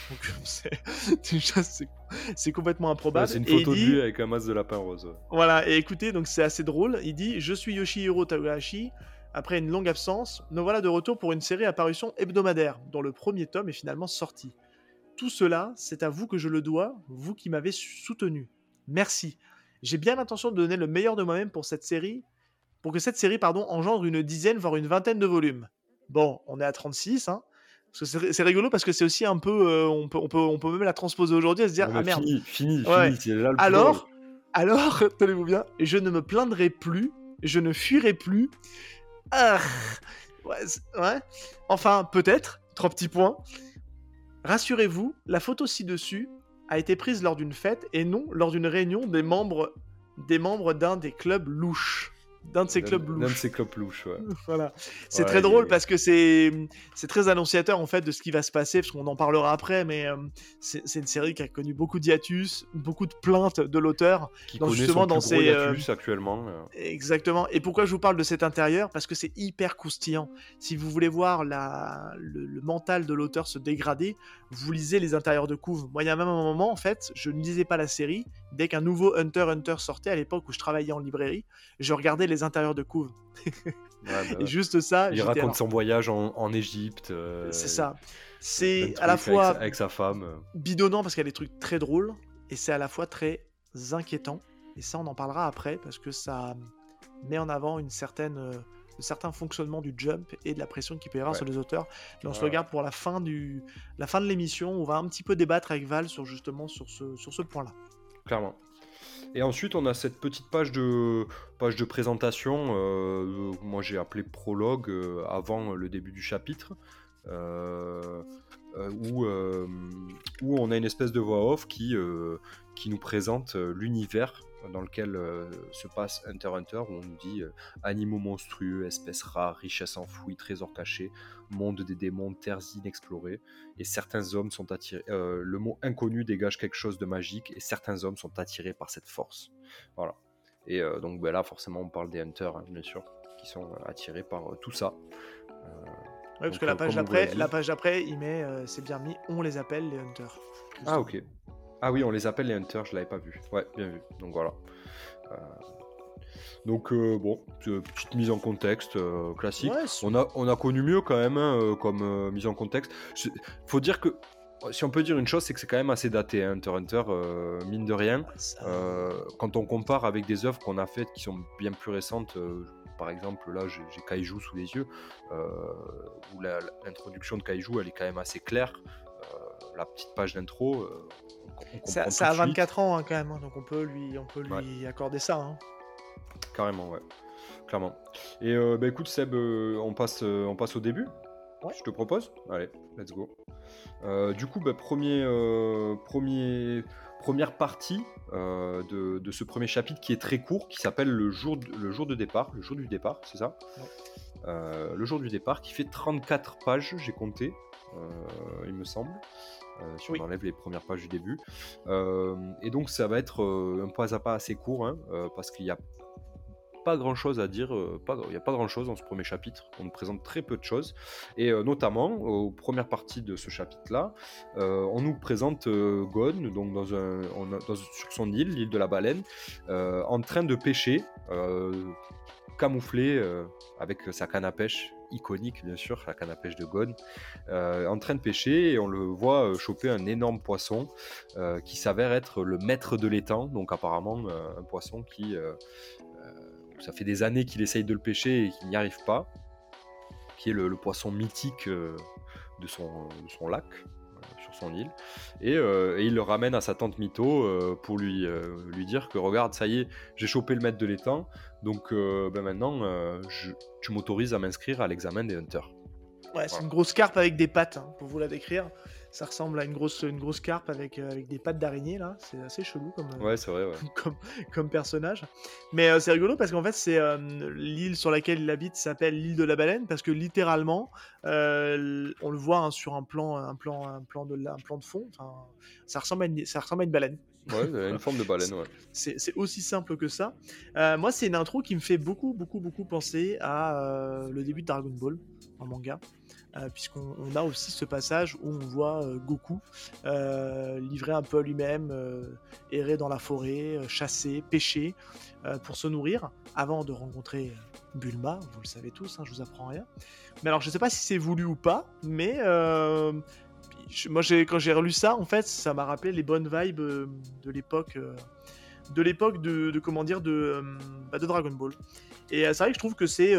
Donc c'est déjà c'est c'est complètement Ouais, improbable. c'est une photo dit- de lui avec un masque de lapin rose. ouais. voilà, et écoutez, donc c'est assez drôle. Il dit Je suis Yoshihiro Takahashi. Après une longue absence, nous voilà de retour pour une série à parution hebdomadaire, dont le premier tome est finalement sorti. Tout cela, c'est à vous que je le dois, vous qui m'avez soutenu. Merci. J'ai bien l'intention de donner le meilleur de moi-même pour cette série, pour que cette série, pardon, engendre une dizaine, voire une vingtaine de volumes. Bon, on est à 36, hein. C'est rigolo parce que c'est aussi un peu, euh, on, peut, on, peut, on peut même la transposer aujourd'hui et se dire ah merde, Fini, fini, Ouais. fini, là le alors, alors, tenez-vous bien, je ne me plaindrai plus, je ne fuirai plus. Ah, ouais, c'est- ouais. Enfin, peut-être, trois petits points. Rassurez-vous, la photo ci-dessus a été prise lors d'une fête et non lors d'une réunion des membres des membres d'un des clubs louches. D'un de ces clubs D'un de louches. ces clubs louches, ouais. Voilà. C'est Ouais, très drôle parce que c'est c'est très annonciateur en fait de ce qui va se passer parce qu'on en parlera après mais euh, c'est une série qui a connu beaucoup d'hiatus, beaucoup de plaintes de l'auteur. Connaît justement, son dans plus gros ces, euh, hiatus actuellement. euh. Exactement. Et pourquoi je vous parle de cet intérieur? Parce que c'est hyper croustillant. Si vous voulez voir la, le, le mental de l'auteur se dégrader, vous lisez les intérieurs de couve. Moi, il y a même un moment, en fait, je ne lisais pas la série. Dès qu'un nouveau Hunter Hunter sortait, à l'époque où je travaillais en librairie, je regardais les intérieurs de couve. Ouais, bah Et ouais. juste ça, Il raconte alors- son voyage en, en Égypte. euh, C'est ça. C'est à la avec fois sa- avec sa femme. euh. bidonnant parce qu'il y a des trucs très drôles et c'est à la fois très inquiétant. Et ça, on en parlera après parce que ça met en avant une certaine, euh, un certain fonctionnement du jump et de la pression qu'il peut y avoir Ouais. sur les auteurs. Et on se regarde pour la fin, du, la fin de l'émission. On va un petit peu débattre avec Val sur justement sur ce, sur ce point-là. Clairement. Et ensuite, on a cette petite page de, page de présentation. euh, moi, j'ai appelé prologue euh, avant le début du chapitre. euh, euh, où, euh, on a une espèce de voix off qui, euh, nous présente euh, l'univers dans lequel euh, se passe Hunter Hunter, où on nous dit euh, animaux monstrueux, espèces rares, richesses enfouies, trésors cachés, monde des démons, terres inexplorées, et certains hommes sont attirés. euh, le mot inconnu dégage quelque chose de magique, et certains hommes sont attirés par cette force. Voilà. Et donc ben là, forcément, on parle des Hunters, hein, bien sûr, qui sont attirés par tout ça. Ouais, parce Donc, que la page d'après, dit. la page d'après, il met, c'est bien mis, on les appelle les hunters. Ah ok. Ah oui, on les appelle les Hunters, je l'avais pas vu. Ouais, bien vu. Donc voilà. Euh, Donc euh, bon, euh, petite mise en contexte euh, classique. Ouais, On a, on a connu mieux quand même hein, comme mise en contexte. Faut dire que, si on peut dire une chose, c'est que c'est quand même assez daté, hein, Hunter Hunter, euh, mine de rien. Euh, quand on compare avec des œuvres qu'on a faites qui sont bien plus récentes, euh, par exemple, là j'ai Kaiju sous les yeux, où la- l'introduction de Kaiju elle est quand même assez claire. La petite page d'intro, euh, ça, a suite. 24 ans hein, quand même, hein, donc on peut lui, on peut lui Ouais. accorder ça. hein. Carrément, ouais. Clairement. Et euh, bah, écoute, Seb, euh, on, passe, euh, on passe au début. Ouais. Je te propose. Allez, let's go. Euh, du coup, bah, premier, euh, premier, première partie euh, de, de ce premier chapitre qui est très court, qui s'appelle le, jour de- le jour de départ. Le jour du départ, c'est ça? Ouais. Euh, Le jour du départ, qui fait 34 pages, j'ai compté, euh, il me semble. euh, si Oui. on enlève les premières pages du début. Euh, et donc ça va être euh, un pas à pas assez court, hein, euh, parce qu'il y a pas grand chose à dire, euh, il n'y a pas grand chose dans ce premier chapitre. On nous présente très peu de choses. Et euh, notamment, aux premières parties de ce chapitre-là, euh, on nous présente euh, Gon, donc dans un, on a- dans- sur son île, l'île de la baleine, euh, en train de pêcher, euh, camouflé euh, avec sa canne à pêche iconique bien sûr, la canne à pêche de Gon, euh, en train de pêcher et on le voit euh, choper un énorme poisson qui s'avère être le maître de l'étang, donc apparemment un poisson qui, ça fait des années qu'il essaye de le pêcher et qu'il n'y arrive pas, qui est le, poisson mythique de, son, lac son île, et, euh, et il le ramène à sa tante Mito euh, pour lui, euh, lui dire que regarde, ça y est, j'ai chopé le maître de l'étang, donc ben maintenant je- tu m'autorises à m'inscrire à l'examen des hunters. Ouais, c'est Voilà. une grosse carpe avec des pattes, hein, pour vous la décrire. Ça ressemble à une grosse, une grosse carpe avec, euh, avec des pattes d'araignée, là. C'est assez chelou comme, euh, Ouais, vrai, ouais. comme, comme personnage. Mais euh, c'est rigolo parce qu'en fait, c'est euh, l'île sur laquelle il habite s'appelle l'île de la baleine parce que littéralement, euh, on le voit hein, sur un plan, un plan, un plan de, un plan de fond. Ça ressemble à une, ça ressemble à une baleine. Ouais, une forme de baleine, ouais. C'est aussi simple que ça. Moi, c'est une intro qui me fait beaucoup, beaucoup, beaucoup penser à le début de Dragon Ball en manga. Euh, Puisqu'on on a aussi ce passage où on voit euh, Goku euh, livré un peu à lui-même, errer dans la forêt, chasser, pêcher pour se nourrir avant de rencontrer Bulma. Vous le savez tous, hein, je vous apprends rien. Mais alors, je sais pas si c'est voulu ou pas, mais moi, quand j'ai relu ça, en fait, ça m'a rappelé les bonnes vibes de l'époque. de l'époque de, comment dire de, bah, de Dragon Ball. Et c'est vrai que je trouve que c'est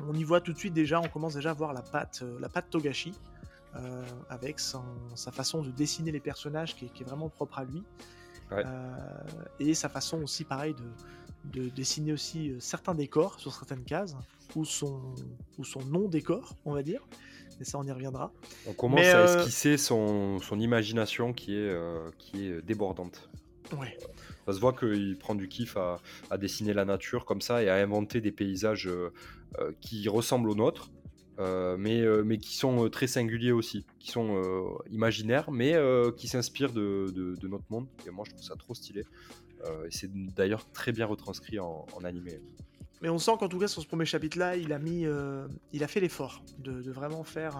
on y voit tout de suite déjà, on commence déjà à voir la patte, euh, la patte Togashi euh, avec son- sa façon de dessiner les personnages qui est, qui est vraiment propre à lui. Ouais. Euh, et sa façon aussi pareil de, de dessiner aussi certains décors sur certaines cases ou son ou son non décor on va dire mais ça on y reviendra On commence Mais, à esquisser son, son imagination qui est, qui est débordante. ouais Ça se voit qu'il prend du kiff à, dessiner la nature comme ça et à inventer des paysages euh, euh, qui ressemblent aux nôtres, euh, mais, mais qui sont très singuliers aussi, qui sont imaginaires, mais qui s'inspirent de, notre monde. Et moi, je trouve ça trop stylé. Et c'est d'ailleurs très bien retranscrit en, en animé. Mais on sent qu'en tout cas sur ce premier chapitre-là, il a mis, il a fait l'effort de, vraiment faire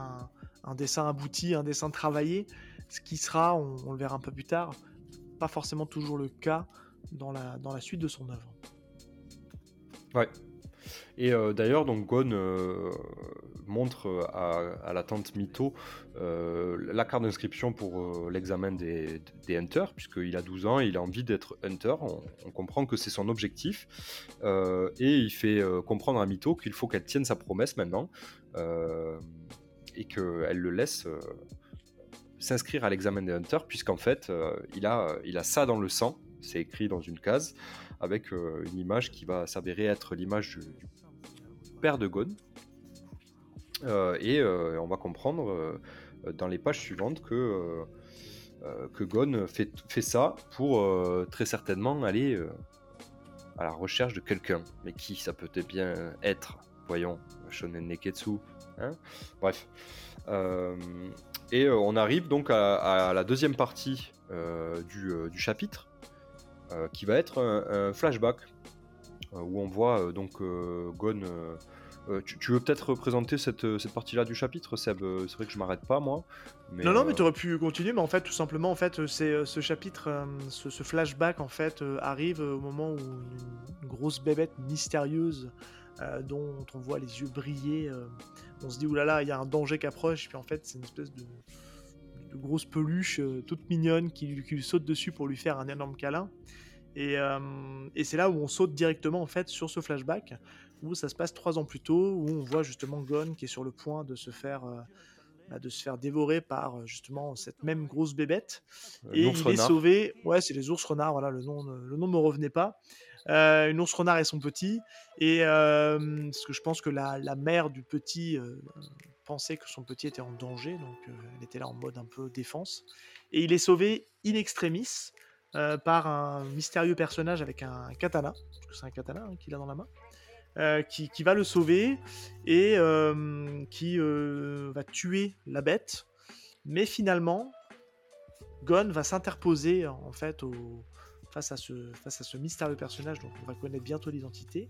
un, dessin abouti, un dessin travaillé, ce qui sera, on le verra un peu plus tard, pas forcément toujours le cas dans la, dans la suite de son œuvre. Ouais. Et euh, d'ailleurs, donc Gon euh, montre euh, à, à la tante Mito la carte d'inscription pour l'examen des, des Hunters, puisqu'il a 12 ans il a envie d'être Hunter. On, on comprend que c'est son objectif. Et il fait comprendre à Mito qu'il faut qu'elle tienne sa promesse maintenant et qu'elle le laisse s'inscrire à l'examen des Hunters, puisqu'en fait, euh, il, a, il a ça dans le sang. C'est écrit dans une case avec euh, une image qui va s'avérer être l'image du, père de Gon. Euh, et euh, on va comprendre euh, dans les pages suivantes que, euh, euh, que Gon fait, fait ça pour euh, très certainement aller euh, à la recherche de quelqu'un. Mais qui ça peut bien être Voyons, Shonen Neketsu. hein Bref. Euh, et euh, on arrive donc à, à la deuxième partie euh, du, euh, du chapitre qui va être un, un flashback où on voit donc Gon. euh, tu, tu veux peut-être représenter cette, cette partie-là du chapitre, Seb? C'est vrai que je m'arrête pas moi. Mais, non, non, mais tu aurais pu continuer, mais en fait, tout simplement, en fait, c'est ce chapitre, ce, ce flashback, en fait, arrive au moment où une, une grosse bébête mystérieuse euh, dont on voit les yeux briller, euh, on se dit oulala, il y a un danger qui approche, puis en fait, c'est une espèce de, de grosse peluche euh, toute mignonne qui, lui- qui lui saute dessus pour lui faire un énorme câlin. Et, euh, et c'est là où on saute directement en fait sur ce flashback où ça se passe trois ans plus tôt, où on voit justement Gon qui est sur le point de se faire euh, bah, de se faire dévorer par justement cette même grosse bébête. Et il est renard. sauvé. Ouais, c'est les ours renards. Voilà, le nom, le nom ne me revenait pas. Euh, une ours renard et son petit. Et euh, que je pense que la, mère du petit euh, pensait que son petit était en danger, donc euh, elle était là en mode un peu défense. Et il est sauvé in extremis par un mystérieux personnage avec un katana, parce que c'est un katana hein, qu'il a dans la main, qui, va le sauver et qui va tuer la bête. Mais finalement, Gon va s'interposer en fait au, face à ce, face à ce mystérieux personnage dont on va connaître bientôt l'identité,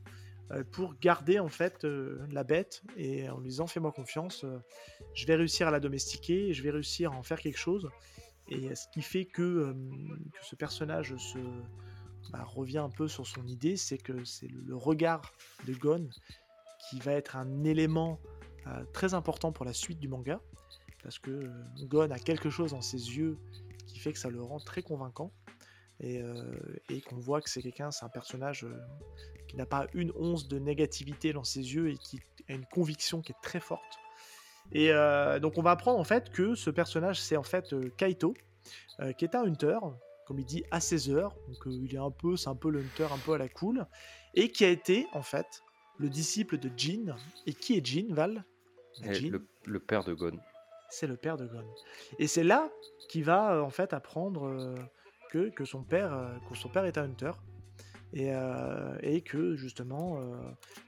euh, pour garder en fait euh, la bête et en lui disant fais-moi confiance, euh, je vais réussir à la domestiquer, je vais réussir à en faire quelque chose. Et ce qui fait que, que ce personnage se, bah, revient un peu sur son idée, c'est que c'est le, regard de Gon qui va être un élément très important pour la suite du manga, parce que Gon a quelque chose dans ses yeux qui fait que ça le rend très convaincant et, et qu'on voit que c'est quelqu'un, c'est un personnage qui n'a pas une once de négativité dans ses yeux et qui a une conviction qui est très forte. Et donc on va apprendre en fait que ce personnage c'est en fait Kaito, qui est un hunter, comme il dit à 16 heures, donc il est un peu, c'est un peu le hunter un peu à la cool, et qui a été en fait le disciple de Jin. Et qui est Jin, Val? Le, père de Gon. C'est le père de Gon. Et c'est là qu'il va en fait apprendre que, que, son père, que son père est un hunter et, que justement,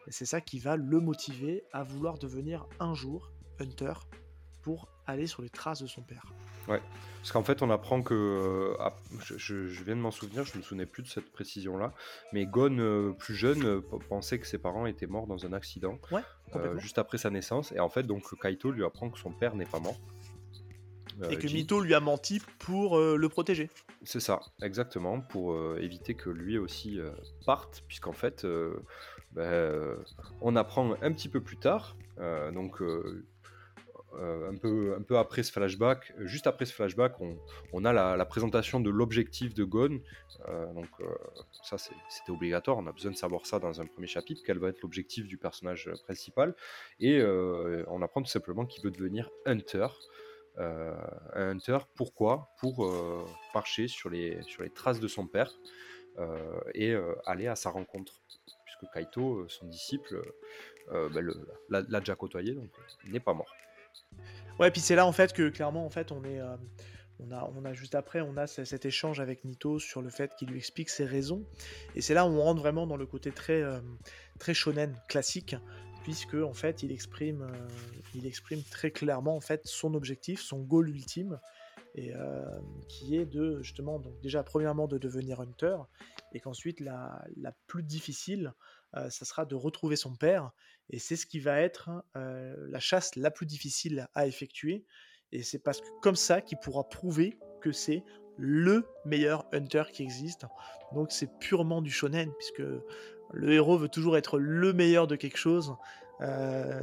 c'est ça qui va le motiver à vouloir devenir un jour Hunter pour aller sur les traces de son père. Ouais, parce qu'en fait, on apprend que. je, viens de m'en souvenir, je me souvenais plus de cette précision-là, mais Gon, plus jeune, pensait que ses parents étaient morts dans un accident juste après sa naissance, et en fait, donc Kaito lui apprend que son père n'est pas mort. Euh, et que Mito lui a menti pour euh, le protéger. C'est ça, exactement, pour euh, éviter que lui aussi parte, puisqu'en fait, ben, on apprend un petit peu plus tard, donc un, peu, un peu après ce flashback, juste après ce flashback, on, a la, présentation de l'objectif de Gon. donc ça, c'était obligatoire. On a besoin de savoir ça dans un premier chapitre, quel va être l'objectif du personnage principal. Et on apprend tout simplement qu'il veut devenir Hunter. Euh, un hunter. Pourquoi? Pour euh, marcher sur les, sur les traces de son père euh, et aller à sa rencontre. Puisque Kaito, son disciple, ben, l'a déjà côtoyé, donc il n'est pas mort. Ouais, puis c'est là en fait que clairement en fait on est on a, on a juste après on a cet échange avec Nito sur le fait qu'il lui explique ses raisons et c'est là où on rentre vraiment dans le côté très très shonen classique puisque en fait il exprime, euh, il exprime très clairement en fait son objectif, son goal ultime, euh, qui est de justement donc déjà premièrement de devenir hunter, et qu'ensuite la, la, plus difficile, euh, ça sera de retrouver son père, et c'est ce qui va être la chasse la plus difficile à effectuer, et c'est parce que comme ça qu'il pourra prouver que c'est le meilleur hunter qui existe. Donc c'est purement du shonen, puisque le héros veut toujours être le meilleur de quelque chose. Euh,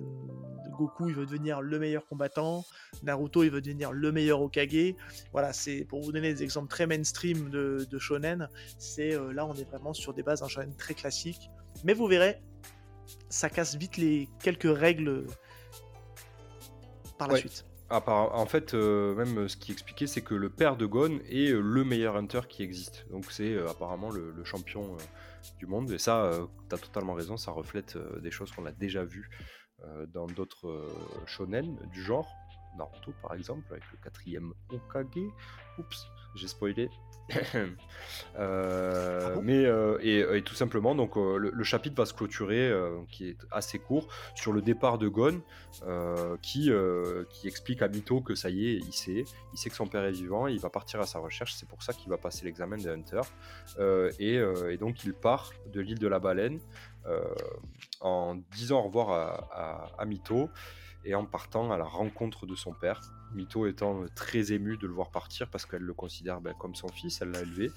Goku, il veut devenir le meilleur combattant. Naruto, il veut devenir le meilleur Okage. Voilà, c'est pour vous donner des exemples très mainstream de, shonen. C'est euh, là, on est vraiment sur des bases d'un shonen très classique. Mais vous verrez, ça casse vite les quelques règles par la suite. en fait, euh, même ce qui expliquait, c'est que le père de Gon est le meilleur hunter qui existe. Donc c'est apparemment le, le champion du monde. Et ça, euh, tu as totalement raison, ça reflète euh, des choses qu'on a déjà vues euh, dans d'autres shonen du genre. Naruto par exemple, avec le quatrième Okage. Oups, j'ai spoilé. Euh, ah mais euh, euh, et, tout simplement, donc le, chapitre va se clôturer, qui est assez court, sur le départ de Gon, qui qui explique à Mito que ça y est, il sait, il sait que son père est vivant, il va partir à sa recherche. C'est pour ça qu'il va passer l'examen de Hunter, et, et, donc il part de l'île de la Baleine en disant au revoir à, à, à Mito et en partant à la rencontre de son père. Mito étant très ému de le voir partir parce qu'elle le considère ben, comme son fils, elle l'a élevé.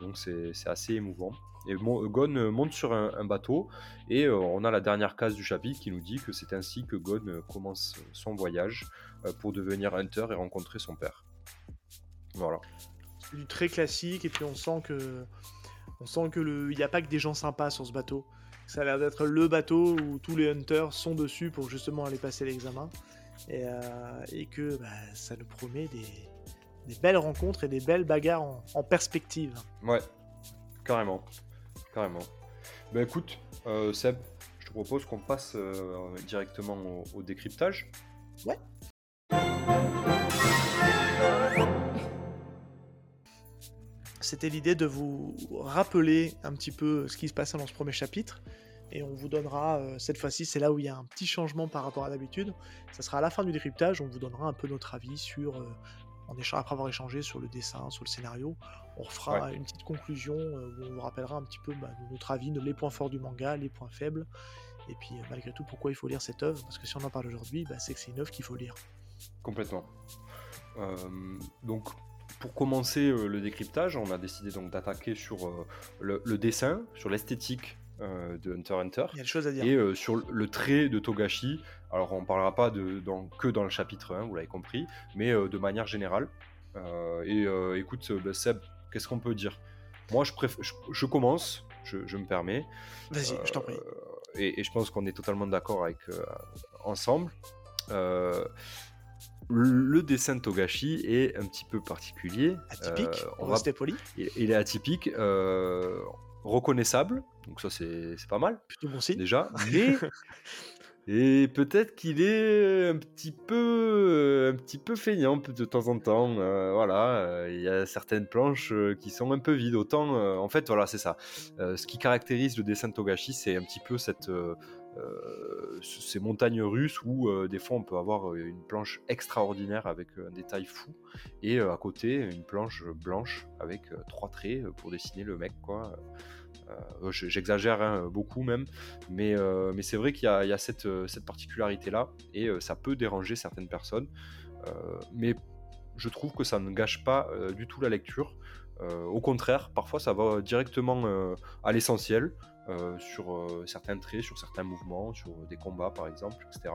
Donc c'est assez émouvant. Et Gon monte sur un, bateau et euh, on a la dernière case du chapitre qui nous dit que c'est ainsi que Gon commence son voyage euh, pour devenir hunter et rencontrer son père. Voilà. C'est du très classique et puis on sent que on sent que n'y a pas que des gens sympas sur ce bateau. Ça a l'air d'être le bateau où tous les hunters sont dessus pour justement aller passer l'examen. Et, euh, que bah, ça nous promet des, belles rencontres et des belles bagarres en, perspective. Ouais, carrément. Carrément. Bah écoute, euh, Seb, je te propose qu'on passe euh, directement au, décryptage. Ouais. C'était l'idée de vous rappeler un petit peu ce qui se passait dans ce premier chapitre. Et on vous donnera, euh, cette fois-ci, c'est là où il y a un petit changement par rapport à d'habitude. Ça sera à la fin du décryptage, on vous donnera un peu notre avis sur euh, échange, après avoir échangé sur le dessin, sur le scénario, on refera une petite conclusion euh, où on vous rappellera un petit peu bah, notre avis, les points forts du manga, les points faibles, et puis malgré tout pourquoi il faut lire cette œuvre, parce que si on en parle aujourd'hui, bah, c'est que c'est une œuvre qu'il faut lire. Complètement. donc pour commencer le décryptage, on a décidé donc d'attaquer sur le, dessin, sur l'esthétique de Hunter Hunter. Il y a des choses à dire. Et sur le trait de Togashi. Alors on ne parlera pas de, que dans le chapitre 1, vous l'avez compris, mais de manière générale. et écoute, bah, Seb, qu'est-ce qu'on peut dire? Moi, je, je, commence, je, me permets. Vas-y, je t'en prie. Et, et, je pense qu'on est totalement d'accord avec ensemble le dessin de Togashi est un petit peu particulier. Atypique, euh, on va poli. Il, est atypique, euh, reconnaissable, donc ça c'est pas mal. Plutôt bon signe. Déjà, mais. Et peut-être qu'il est un petit peu, un petit peu feignant de temps en temps. Euh, voilà, il y a certaines planches qui sont un peu vides. Autant, en fait, voilà, c'est ça. ce qui caractérise le dessin de Togashi, c'est un petit peu cette, euh, ces montagnes russes où euh, des fois on peut avoir euh, une planche extraordinaire avec un détail fou et à côté une planche blanche avec trois traits pour dessiner le mec quoi. J'exagère hein, beaucoup même, mais, c'est vrai qu'il y a, cette, cette particularité-là et ça peut déranger certaines personnes. mais je trouve que ça ne gâche pas du tout la lecture. au contraire, parfois ça va directement à l'essentiel. Euh, sur euh, certains traits, sur certains mouvements, sur des combats par exemple, etc.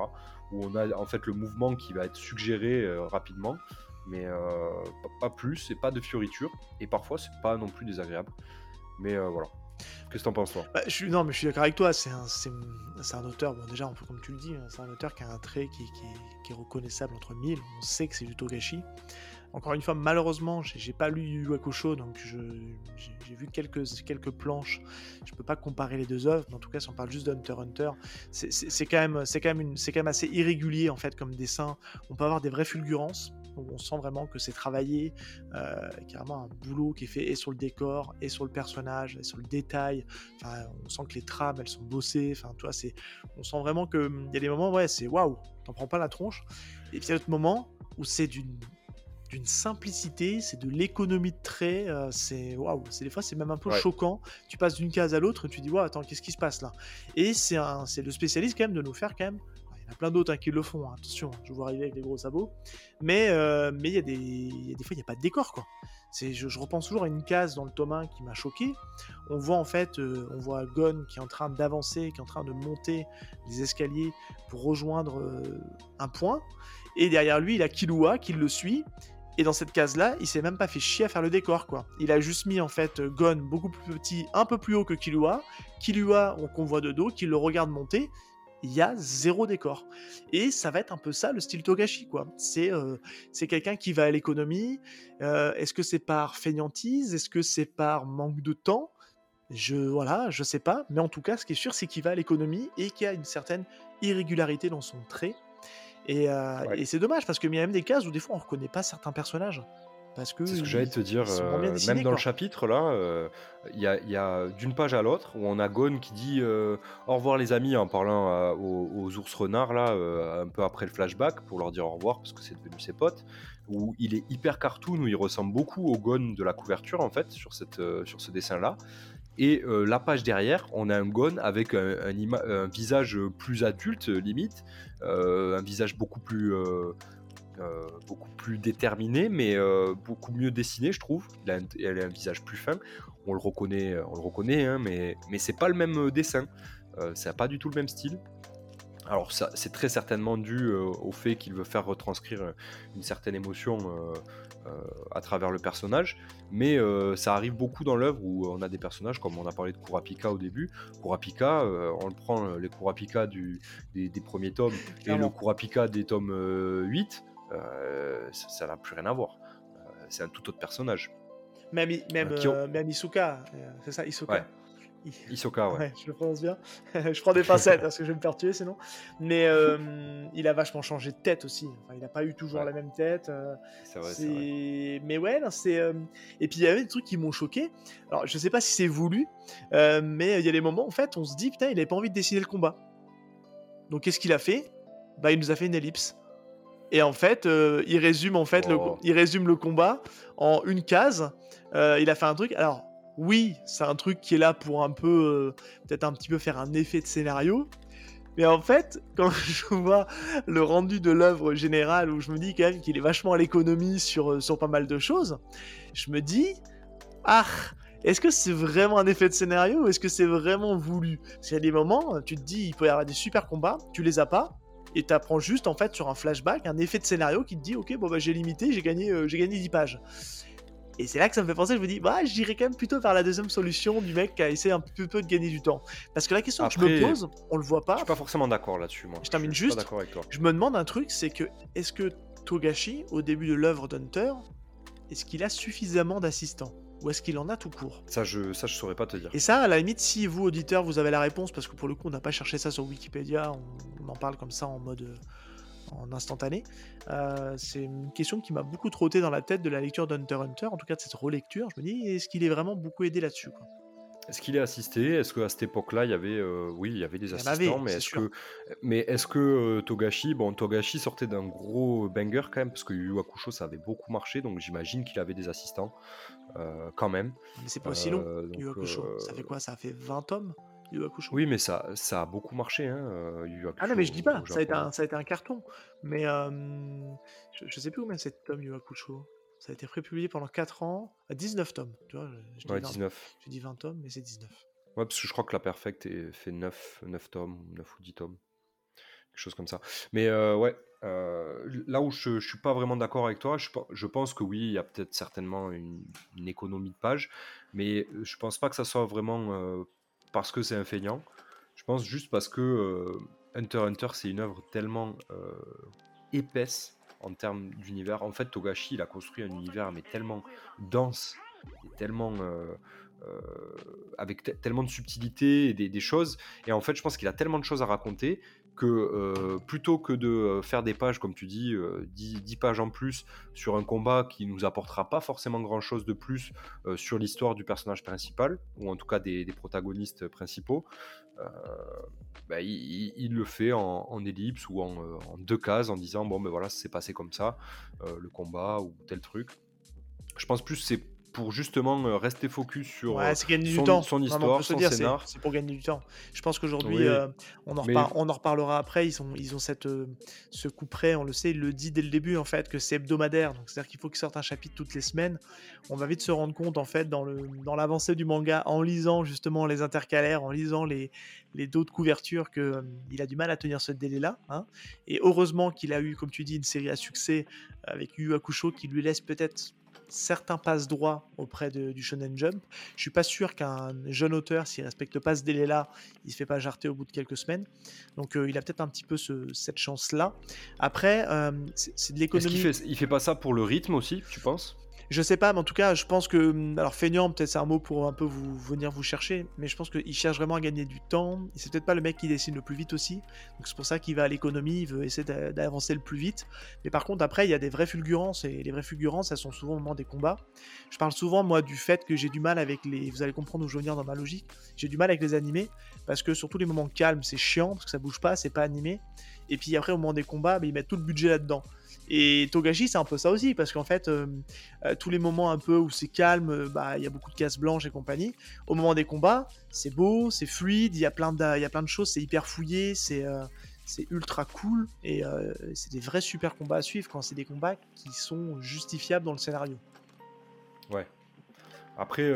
Où on a en fait le mouvement qui va être suggéré euh, rapidement, mais pas plus, et pas de fioritures, et parfois c'est pas non plus désagréable. Mais voilà. Qu'est-ce que t'en penses toi? Bah, Non, mais je suis d'accord avec toi. C'est un, auteur, bon déjà un peu comme tu le dis, hein, c'est un auteur qui a un trait qui, qui, est reconnaissable entre mille. On sait que c'est du Togashi. Encore une fois, malheureusement, j'ai pas lu Yu Hakusho, donc j'ai vu quelques, quelques planches. Je peux pas comparer les deux œuvres, mais en tout cas, si on parle juste d'Hunter Hunter, c'est quand même, c'est quand même quand même assez irrégulier en fait comme dessin. On peut avoir des vraies fulgurances, où on sent vraiment que c'est travaillé, euh, carrément un boulot qui est fait et sur le décor, et sur le personnage, et sur le détail. Enfin, on sent que les trames, elles sont bossées. Enfin, toi, c'est, on sent vraiment que il y a des moments, ouais, c'est waouh, t'en prends pas la tronche. Et puis il y a d'autres moments où c'est d'une d'une simplicité, c'est de l'économie de traits, euh, c'est waouh, c'est des fois c'est même un peu choquant. Tu passes d'une case à l'autre tu dis waouh, attends, qu'est-ce qui se passe là? Et c'est un, c'est le spécialiste quand même de nous faire quand même. Il y en a plein d'autres hein, qui le font, hein, attention, hein, je vous arriver avec des gros sabots. Mais euh, mais il y a des, y a des fois il n'y a pas de décor quoi. C'est, je, repense toujours à une case dans le tome 1 qui m'a choqué. On voit en fait, euh, on voit Gon qui est en train d'avancer, qui est en train de monter les escaliers pour rejoindre un point. Et derrière lui, il a Killua qui le suit. Et dans cette case-là, il s'est même pas fait chier à faire le décor, quoi. Il a juste mis en fait Gon beaucoup plus petit, un peu plus haut que Killua. Killua, qu'on voit de dos, qui le regarde monter. Il y a zéro décor. Et ça va être un peu ça le style Togashi, quoi. C'est euh, quelqu'un qui va à l'économie. Euh, est-ce que c'est par feignantise? Est-ce que c'est par manque de temps? Je voilà, je sais pas, mais en tout cas, ce qui est sûr, c'est qu'il va à l'économie et qu'il y a une certaine irrégularité dans son trait euh, et, c'est dommage parce qu'il y a même des cases où des fois on reconnaît pas certains personnages. Parce que c'est ce que j'allais te dire, euh, même dans le chapitre là, euh, il y a, d'une page à l'autre où on a Gon qui dit au revoir les amis en parlant aux, ours renards là, un peu après le flashback pour leur dire au revoir parce que c'est devenu ses potes, où il est hyper cartoon, où il ressemble beaucoup au Gon de la couverture en fait sur, cette, sur ce dessin Et la page derrière, on a un Gon avec un, visage plus adulte limite, euh, un visage beaucoup plus, euh, euh, beaucoup plus déterminé, mais beaucoup mieux dessiné, je trouve. Il a, un, visage plus fin. On le reconnaît, on le reconnaît, hein, mais, mais c'est pas le même dessin. ça n'a pas du tout le même style. Alors c'est très certainement dû au fait qu'il veut faire retranscrire une certaine émotion euh, à travers le personnage, mais euh, ça arrive beaucoup dans l'œuvre où on a des personnages comme on a parlé de Kurapika au début. Kurapika, euh, on le prend les Kurapika du, des, premiers tomes et le Kurapika des tomes 8, ça n'a plus rien à voir. c'est un tout autre personnage. Même, même, même Isuka, c'est ça, Isuka. Isoka, ouais. Je le prononce bien. je prends des pincettes parce que je vais me faire tuer sinon. Mais euh, il a vachement changé de tête aussi. il n'a pas eu toujours la même tête. Euh, c'est vrai, Mais ouais, c'est. Euh, et puis il y avait des trucs qui m'ont choqué. Alors je sais pas si c'est voulu, mais il y a des moments en fait, on se dit putain, il avait pas envie de dessiner le combat. Donc qu'est-ce qu'il a fait? Bah, il nous a fait une ellipse. Et en fait, euh, il résume en fait le, il résume le combat en une case. Euh, il a fait un truc. Alors oui, c'est un truc qui est là pour un peu, euh, peut-être un petit peu faire un effet de scénario. Mais en fait, quand je vois le rendu de l'œuvre générale, où je me dis quand même qu'il est vachement à l'économie sur, euh, sur pas mal de choses, je me dis, ah, est-ce que c'est vraiment un effet de scénario ou est-ce que c'est vraiment voulu? Parce qu'il y a des moments, tu te dis, il peut y avoir des super combats, tu les as pas, et tu apprends juste en fait sur un flashback un effet de scénario qui te dit, ok, bon bah j'ai limité, j'ai gagné, euh, j'ai gagné 10 pages. Et c'est là que ça me fait penser, je me dis, bah, j'irais quand même plutôt vers la deuxième solution du mec qui a essayé un peu, peu de gagner du temps. Parce que la question que je me pose, on le voit Je pas, suis pas forcément d'accord là-dessus, moi. Je termine suis pas juste. d'accord avec toi. je me demande un truc, c'est que est-ce que Togashi, au début de l'œuvre d'Hunter, est-ce qu'il a suffisamment d'assistants? Ou est-ce qu'il en a tout court? Ça, je, ça, je saurais pas te dire. Et ça, à la limite, si vous, auditeurs, vous avez la réponse, parce que pour le coup, on n'a pas cherché ça sur Wikipédia, on, on en parle comme ça en mode euh, en instantané, euh, c'est une question qui m'a beaucoup trotté dans la tête de la lecture d'Hunter Hunter, en tout cas de cette relecture. Je me dis, est-ce qu'il est vraiment beaucoup aidé là-dessus Est-ce qu'il est assisté? Est-ce qu'à cette époque-là, il y avait, euh, oui, il y avait des Il assistants, avait, mais est-ce que, mais est-ce que euh, Togashi, bon, Togashi sortait d'un gros banger quand même, parce que Yu Hakusho, ça avait beaucoup marché, donc j'imagine qu'il avait des assistants euh, quand même. Mais c'est pas aussi long, Yu Hakusho. Ça fait quoi? Ça fait 20 tomes, Yu Oui, mais ça, ça a beaucoup marché, hein, euh, Yu Ah non, mais je dis pas, ça a, été un, ça a été un carton. Mais euh, je, je sais plus combien c'est de tomes Yu Yu Hakusho. Ça a été prépublié pendant 4 ans, à 19 tomes. Tu vois, je, je dis Ouais, 20, 19. je dis 20 tomes, mais c'est 19. Ouais, parce que je crois que la Perfect est- fait 9, 9 tomes, 9 ou 10 tomes. Quelque chose comme ça. Mais euh, ouais, euh, là où je, je suis pas vraiment d'accord avec toi, je, pe- je pense que oui, il y a peut-être certainement une, une économie de pages, mais je pense pas que ça soit vraiment euh, parce que c'est un feignant. Je pense juste parce que euh, Hunter Hunter, c'est une œuvre tellement euh, épaisse en termes d'univers. En fait, Togashi, il a construit un univers mais tellement dense tellement euh, avec te- tellement de subtilité et des choses. Et en fait, je pense qu'il a tellement de choses à raconter que euh, plutôt que de euh, faire des pages, comme tu dis, euh, 10, 10 pages en plus sur un combat qui nous apportera pas forcément grand chose de plus euh, sur l'histoire du personnage principal, ou en tout cas des, protagonistes principaux, bah, il, le fait en, en ellipse ou en, en deux cases en disant bon ben voilà c'est passé comme ça le combat ou tel truc. Je pense plus c'est pour justement euh, rester focus sur Ouais, euh, c'est gagner son, du temps. son histoire, son dire, c'est scénar. c'est pour gagner du temps. Je pense qu'aujourd'hui, Oui, euh, on, en mais- repar- on en reparlera après. Ils, sont, ils ont cette, euh, ce coup près, on le sait, il le dit dès le début en fait, que c'est hebdomadaire. Donc c'est-à-dire qu'il faut qu'il sorte un chapitre toutes les semaines. On va vite se rendre compte en fait dans l'avancée du manga, en lisant justement les intercalaires, en lisant les, les dos de couverture, que euh, il a du mal à tenir ce délai-là. hein. Et heureusement qu'il a eu, comme tu dis, une série à succès avec Yu Yu Hakusho qui lui laisse peut-être certains passe droits auprès de- du Shonen Jump. Je suis pas sûr qu'un jeune auteur, s'il respecte pas ce délai-là, il se fait pas jarter au bout de quelques semaines. Donc euh, il a peut-être un petit peu ce- cette chance-là. Après, euh, c'est de l'économie. qu'il fait, il fait pas ça pour le rythme aussi, tu penses? Je sais pas, mais en tout cas, je pense que. hum, Alors, feignant, peut-être c'est un mot pour un peu vous venir vous chercher, mais je pense qu'il cherche vraiment à gagner du temps. C'est peut-être pas le mec qui dessine le plus vite aussi. Donc, c'est pour ça qu'il va à l'économie, il veut essayer d'a- d'avancer le plus vite. Mais par contre, après, il y a des vraies fulgurances, et les vraies fulgurances, elles sont souvent au moment des combats. Je parle souvent, moi, du fait que j'ai du mal avec les. Vous allez comprendre où je veux venir dans ma logique. J'ai du mal avec les animés, parce que surtout les moments calmes, c'est chiant, parce que ça bouge pas, c'est pas animé. Et puis après, au moment des combats, bah, ils mettent tout le budget là-dedans. Et Togashi, c'est un peu ça aussi, parce qu'en fait, euh, euh, tous les moments un peu où c'est calme, euh, bah, il y a beaucoup de cases blanches et compagnie. Au moment des combats, c'est beau, c'est fluide, il y a plein de, choses, c'est hyper fouillé, c'est c'est ultra cool, et c'est des vrais super combats à suivre quand c'est des combats qui sont justifiables dans le scénario. Ouais. Après,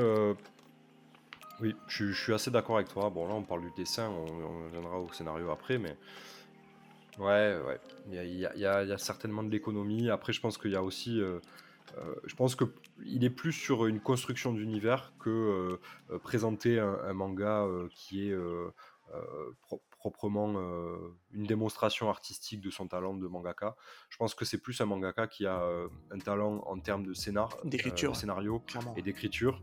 oui, je, je suis assez d'accord avec toi. Bon, là, on parle du dessin, on, on reviendra au scénario après, mais ouais, ouais. Il y a, il y a- il y a- il y a certainement de l'économie. Après, je pense qu'il y a aussi. euh, euh, je pense que il est plus sur une construction d'univers que euh, euh, présenter un, un manga euh, qui est euh, euh, pro- proprement euh, une démonstration artistique de son talent de mangaka. Je pense que c'est plus un mangaka qui a euh, un talent en termes de scénar, D'écriture, ouais. scénario Clairement. et d'écriture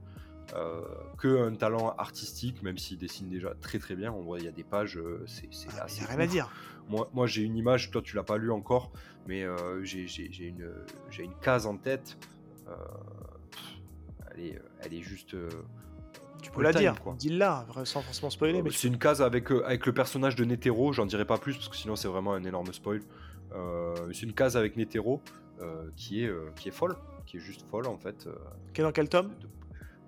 euh, que un talent artistique, même s'il dessine déjà très très bien. On voit il y a des pages, euh, c'est c'est Ah, assez rien à dire. Moi, moi j'ai une image, toi tu l'as pas lu encore, mais euh, j'ai une, une case en tête. euh, elle, est, elle est juste. Tu peux la time, dire, quoi. dis-la, sans forcément spoiler, mais C'est une case avec, avec le personnage de Netero, j'en dirai pas plus parce que sinon c'est vraiment un énorme spoil. C'est une case avec Netero qui, est, qui est folle, qui est juste folle en fait. euh, Quel dans quel tome? de,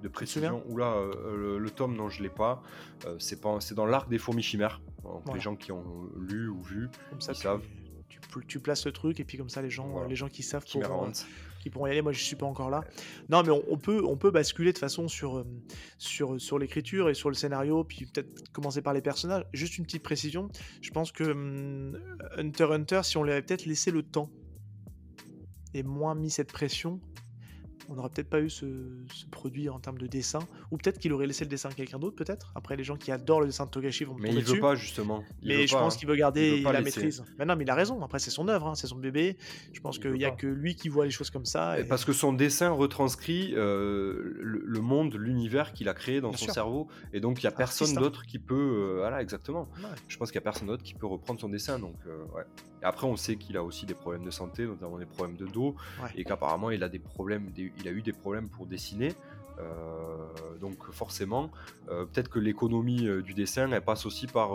de précision. Oula, euh, le, le tome, non, je l'ai pas. Euh, c'est pas, c'est dans l'arc des fourmis chimères. Donc, Voilà. Les gens qui ont lu ou vu, Comme ça, ils tu, savent. tu, tu places le truc et puis comme ça, les gens, Voilà. les gens qui savent pourront, euh, qui pourront y aller. Moi, je suis pas encore là. Non, mais on, on peut, on peut basculer de façon sur, euh, sur, sur l'écriture et sur le scénario, puis peut-être commencer par les personnages. Juste une petite précision. Je pense que hum, Hunter Hunter, si on lui avait peut-être laissé le temps et moins mis cette pression, on n'aurait peut-être pas eu ce, ce produit en termes de dessin. Ou peut-être qu'il aurait laissé le dessin à quelqu'un d'autre, peut-être. Après, les gens qui adorent le dessin de Togashi vont me Mais il veut dessus. pas justement. Il Mais veut je pas, pense hein. qu'il veut garder Il veut la laisser. maîtrise. Mais non, mais il a raison. Après, c'est son œuvre, hein, c'est son bébé. Je pense Il qu'il veut n'y a pas. que lui qui voit les choses comme ça. Et Parce que son dessin retranscrit euh, le, le monde, l'univers qu'il a créé dans Bien son sûr. cerveau, et donc il y a personne hein. d'autre qui peut, euh, voilà, exactement. Ouais. Je pense qu'il y a personne d'autre qui peut reprendre son dessin, donc euh, ouais. Après, on sait qu'il a aussi des problèmes de santé, notamment des problèmes de dos, Ouais. et qu'apparemment il a des problèmes, des- il a eu des problèmes pour dessiner. Euh, donc forcément, euh, peut-être que l'économie euh, du dessin, elle passe aussi par,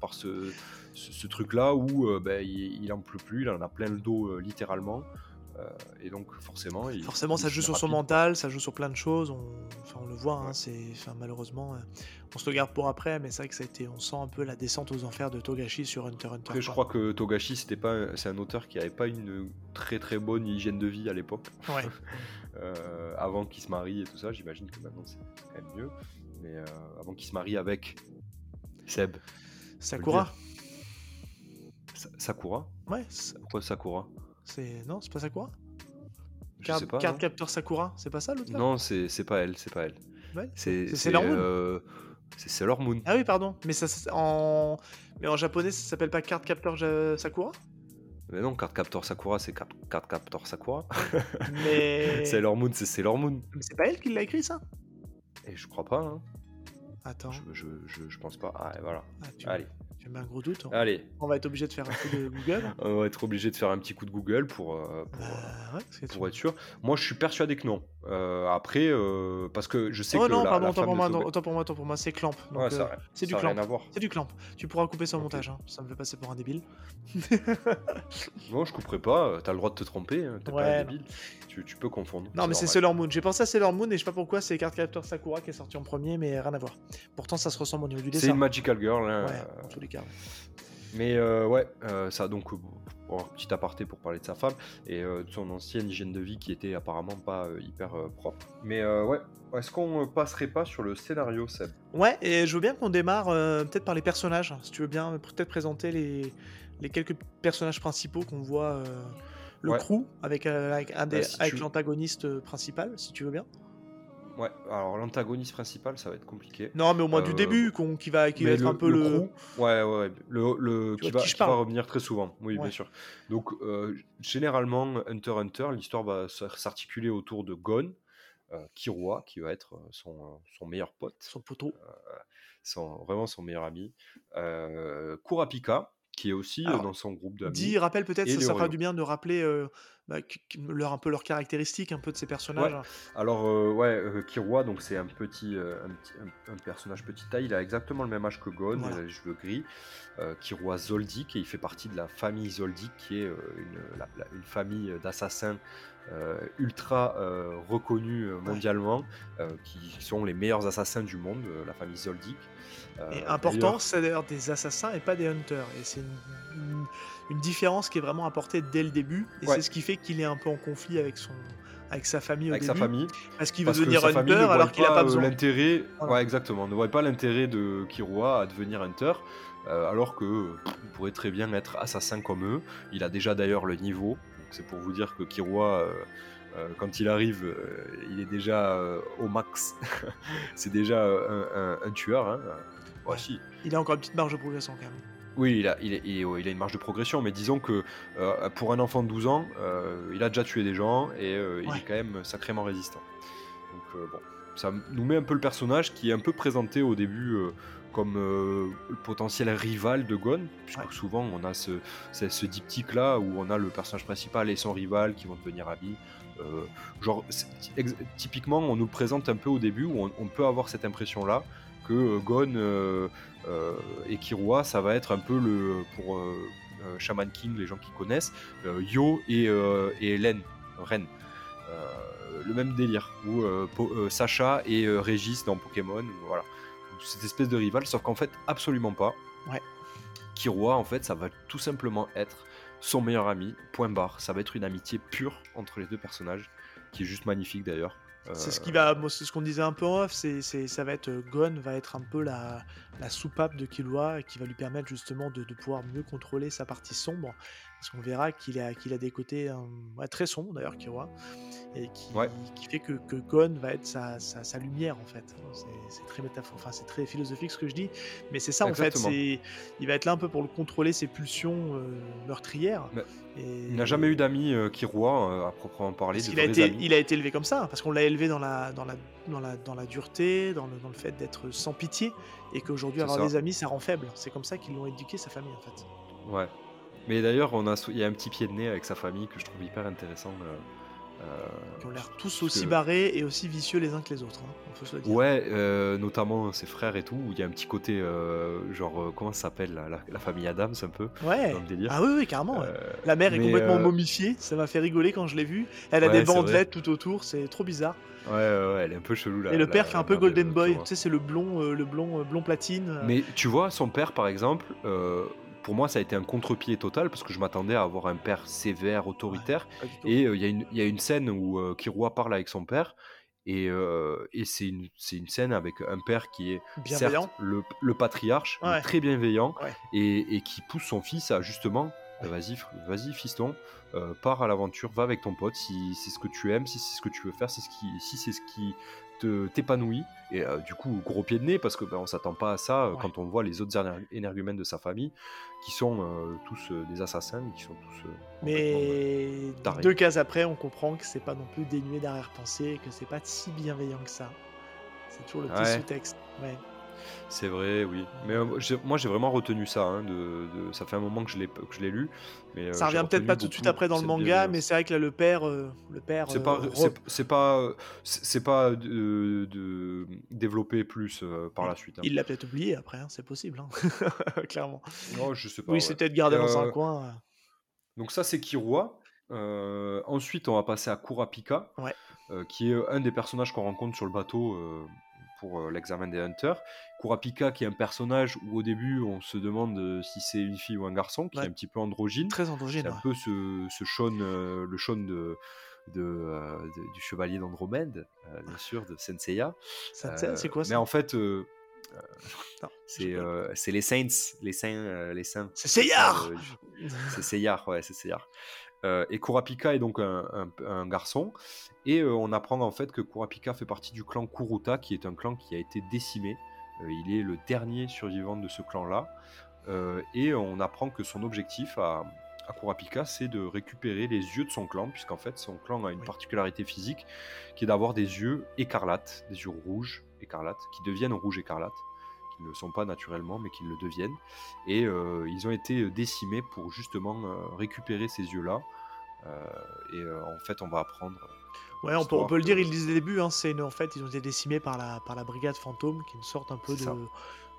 par ce, ce, ce truc-là où ben, il, il en peut plus, il en a plein le dos littéralement. Euh, et donc forcément, il, Forcément, ça joue sur son mental, ça joue sur plein de choses. On, enfin, on le voit, hein, c'est, enfin, malheureusement, euh, on se le garde pour après, mais c'est vrai que ça a été, on sent un peu la descente aux enfers de Togashi sur Hunter Hunter. Après, je crois que Togashi, c'était pas, c'est un auteur qui avait pas une très très bonne hygiène de vie à l'époque, Ouais. euh, avant qu'il se marie et tout ça. J'imagine que maintenant c'est quand même mieux, mais euh, avant qu'il se marie avec Seb, Sakura. Sa- Sakura? Ouais. Pourquoi Sakura? C'est non, c'est pas Sakura? Card, sais pas. Card Captor Sakura, c'est pas ça l'auteur? Non, c'est pas elle, c'est pas elle. Ouais, C'est Sailor Moon. euh, c'est Sailor Moon. Ah oui, pardon. Mais ça, en, mais en japonais, ça s'appelle pas Card Captor Ja- Sakura? Mais non, Card Captor Sakura, c'est Card, Card Captor Sakura. Mais Sailor Moon, c'est Sailor Moon. Mais c'est pas elle qui l'a écrit ça? Et je crois pas. Hein. Attends. Je, je, je, je pense pas. Ah, et voilà. Ah, tu, Allez, mets un gros doute. hein. allez. On va être obligé de faire un coup de Google. On va être obligé de faire un petit coup de Google pour, euh, pour, Bah, ouais, pour être sûr. Moi, je suis persuadé que non. Euh, après, euh, parce que je sais Oh que non, la, pardon, la autant pour, moi, non, autant pour moi, autant pour moi, c'est Clamp. Donc, Ouais, ça, euh, c'est du clamp. rien à voir. C'est du clamp. Tu pourras couper ça au Ok. montage, hein. ça me fait passer pour un débile. Non, je couperai pas. T'as le droit de te tromper. hein, T'es pas Ouais, un débile. Tu, tu peux confondre. Non, mais c'est. Sailor Moon. J'ai pensé à Sailor Moon et je sais pas pourquoi c'est Card Captor Sakura qui est sorti en premier, mais rien à voir. Pourtant, ça se ressemble au niveau du C'est dessin. une Magical Girl. hein, Ouais, en tous les cas. Mais euh, ouais, euh, ça donc euh, bon, petit aparté pour parler de sa femme et euh, de son ancienne hygiène de vie qui était apparemment pas euh, hyper propre. Mais ouais, est-ce qu'on passerait pas sur le scénario, Seb? Ouais, et je veux bien qu'on démarre peut-être par les personnages. Si tu veux bien, peut-être présenter les, les quelques personnages principaux qu'on voit. le Ouais. crew avec, avec, un Bah, si l'antagoniste principal, si tu veux bien. Ouais, alors l'antagoniste principal, ça va être compliqué. Non, mais au moins du Euh, début, qu'on- qui va, qui va être un peu le. crew, ouais, ouais, ouais, le, le- qui, va, qui je qui va parle revenir très souvent. Oui, Ouais. bien sûr. Donc, euh, généralement, Hunter Hunter, l'histoire va s'articuler autour de Gon, euh, qui va être euh, son, son meilleur pote, Son poteau. son, vraiment son meilleur ami, Kurapika, qui est aussi Alors, dans son groupe d'amis. Dis, rappelle peut-être, ça, ça fera du bien de rappeler euh, bah, leur, un peu leurs caractéristiques, un peu de ces personnages. Alors euh, ouais, euh, donc c'est un petit, un, petit- un- un personnage petite taille. Il a exactement le même âge que Gon, Voilà. il a les cheveux gris. Killua Zoldyck et il fait partie de la famille Zoldyck, qui est une, la- la- une famille d'assassins euh, ultra euh, reconnue euh, mondialement, euh, qui sont les meilleurs assassins du monde, la famille Zoldyck. Euh, Et important, c'est d'ailleurs des assassins et pas des hunters. Et c'est une, une- une différence qui est vraiment apportée dès le début. Et Ouais. c'est ce qui fait qu'il est un peu en conflit avec, son, avec sa famille au avec sa famille. Parce qu'il veut devenir hunter alors qu'il n'a pas euh, besoin. l'intérêt. Voilà. Ouais, exactement. Ne voit pas l'intérêt de Killua à devenir hunter, euh, alors que il pourrait très bien être assassin comme eux. Il a déjà d'ailleurs le niveau. C'est pour vous dire que euh, quand il arrive, euh, il est déjà euh, au max. C'est déjà euh, un, un- un tueur. Hein. Si. Il a encore une petite marge de progression quand même. Oui, il a, il, il une marge de progression, mais disons que euh, pour un enfant de 12 ans, euh, il a déjà tué des gens et euh, il est quand même sacrément résistant. Donc euh, bon, ça nous met un peu le personnage qui est un peu présenté au début, euh, comme euh, le potentiel rival de Gon, puisque Ouais. souvent on a ce, ce, ce diptyque là où on a le personnage principal et son rival qui vont devenir amis. Euh, genre, typiquement, on nous présente un peu au début où on, on peut avoir cette impression là que euh, Gon euh, et Killua, ça va être un peu le pour Shaman King, les gens qui connaissent, Yo et, et Hélène, Ren. Le même délire, euh, Sacha et Régis dans Pokémon, ou voilà. Cette espèce de rival, sauf qu'en fait, absolument pas. Ouais. Killua, en fait, ça va tout simplement être son meilleur ami, point barre. Ça va être une amitié pure entre les deux personnages, qui est juste magnifique d'ailleurs. C'est ce Euh, qui va, c'est ce qu'on disait un peu en off, c'est, ça va être euh, Gon va être un peu la, la soupape de Killua qui va lui permettre justement de, de pouvoir mieux contrôler sa partie sombre, parce qu'on verra qu'il a, qu'il a des côtés euh, très sombres d'ailleurs Killua et qui, Ouais. qui fait que, que Gon va être sa, sa, sa lumière en fait. C'est, très métaphore, enfin c'est très philosophique ce que je dis, mais c'est ça Exactement. en fait. Il va être là un peu pour le contrôler ses pulsions euh, meurtrières. Mais et- Il n'a jamais eu d'amis euh, euh, à proprement parler, parce de qu'il a vrais été, amis. il a été élevé comme ça, parce qu'on l'a élevé dans la, dans la, dans la, dans la dureté, dans le, dans le fait d'être sans pitié, et qu'aujourd'hui avoir ça. des amis, ça rend faible. C'est comme ça qu'ils l'ont éduqué, sa famille, en fait. Ouais. Mais d'ailleurs, on a, il y a un petit pied de nez avec sa famille que je trouve hyper intéressant. euh, euh, Qui ont l'air tous aussi que- barrés et aussi vicieux les uns que les autres, hein, il faut se le dire. Ouais, euh, notamment ses frères et tout, où il y a un petit côté, euh, genre, comment ça s'appelle, la, la- famille Adams, un peu, Ouais. dans le délire. Ah oui, oui, carrément. ouais. La mère est complètement momifiée, ça m'a fait rigoler quand je l'ai vue. Elle a Ouais, des bandelettes tout autour, c'est trop bizarre. ouais, ouais, elle est un peu chelou là. et le père fait un peu Golden Boy, tu sais, c'est le blond, le blond, blond platine. Mais tu vois, son père, par exemple, pour moi, ça a été un contre-pied total parce que je m'attendais à avoir un père sévère, autoritaire. Et euh, il y, a une- il y a une scène où euh, Killua parle avec son père. Et, euh, et c'est une, scène avec un père qui est certes le, le patriarche, mais très bienveillant, Ouais. et, et qui pousse son fils à justement, euh, vas-y, vas-y fiston, euh, pars à l'aventure, va avec ton pote, si c'est ce que tu aimes, si c'est ce que tu veux faire, c'est ce qui, si c'est ce qui t'épanouit. Et euh, du coup, gros pied de nez, parce que ben, on s'attend pas à ça euh, Ouais. quand on voit les autres éner- énergumènes de sa famille, qui sont euh, tous des assassins, qui sont tous... Mais deux cases après, on comprend que c'est pas non plus dénué d'arrière-pensée que c'est pas si bienveillant que ça. C'est toujours le petit Ouais. sous-texte. Ouais. C'est vrai, oui. Mais euh, moi, j'ai vraiment retenu ça. hein, de, de- Ça fait un moment que je l'ai que je l'ai lu. Mais, euh, ça revient peut-être pas tout de suite après dans le manga, mais c'est vrai que là, le père, euh, le père. C'est pas, c'est- pas, c'est pas de, développer plus par la suite. hein. Il l'a peut-être oublié après, hein, c'est possible, clairement. Non, je sais pas. Oui, ouais. c'est peut-être gardé dans un coin. Donc ça, c'est Kirua. Ensuite, on va passer à Kurapika, Ouais. qui est un des personnages qu'on rencontre sur le bateau pour euh, l'examen des Hunters. Kurapika, qui est un personnage où au début, on se demande euh, si c'est une fille ou un garçon, qui Ouais. est un petit peu androgyne. Très androgyne. C'est un peu ce, ce Shaun, euh, le Shaun de, de, euh, de- du chevalier d'Andromède, euh, bien sûr, de Senseiya. C'est quoi Mais ça en fait, c'est c'est les Saints, les saints, les saints. C'est Seyar c'est Seyar, ouais, c'est Seyar. Euh, et Kurapika est donc un, un- un garçon. Et euh, on apprend en fait que Kurapika fait partie du clan Kuruta, qui est un clan qui a été décimé. Euh, il est le dernier survivant de ce clan-là. Et on apprend que son objectif à, à Kurapika, c'est de récupérer les yeux de son clan, puisqu'en fait son clan a une Oui. particularité physique qui est d'avoir des yeux écarlates, des yeux rouges écarlates, qui deviennent rouges écarlates, qui ne le sont pas naturellement, mais qui le deviennent. Et euh, ils ont été décimés pour justement euh, récupérer ces yeux-là. Euh, et euh, en fait, on va apprendre. euh, Ouais, on peut, on peut le dire, ils le disent le début, hein, c'est en fait, ils ont été décimés par la, par la brigade fantôme, qui est une sorte un peu de,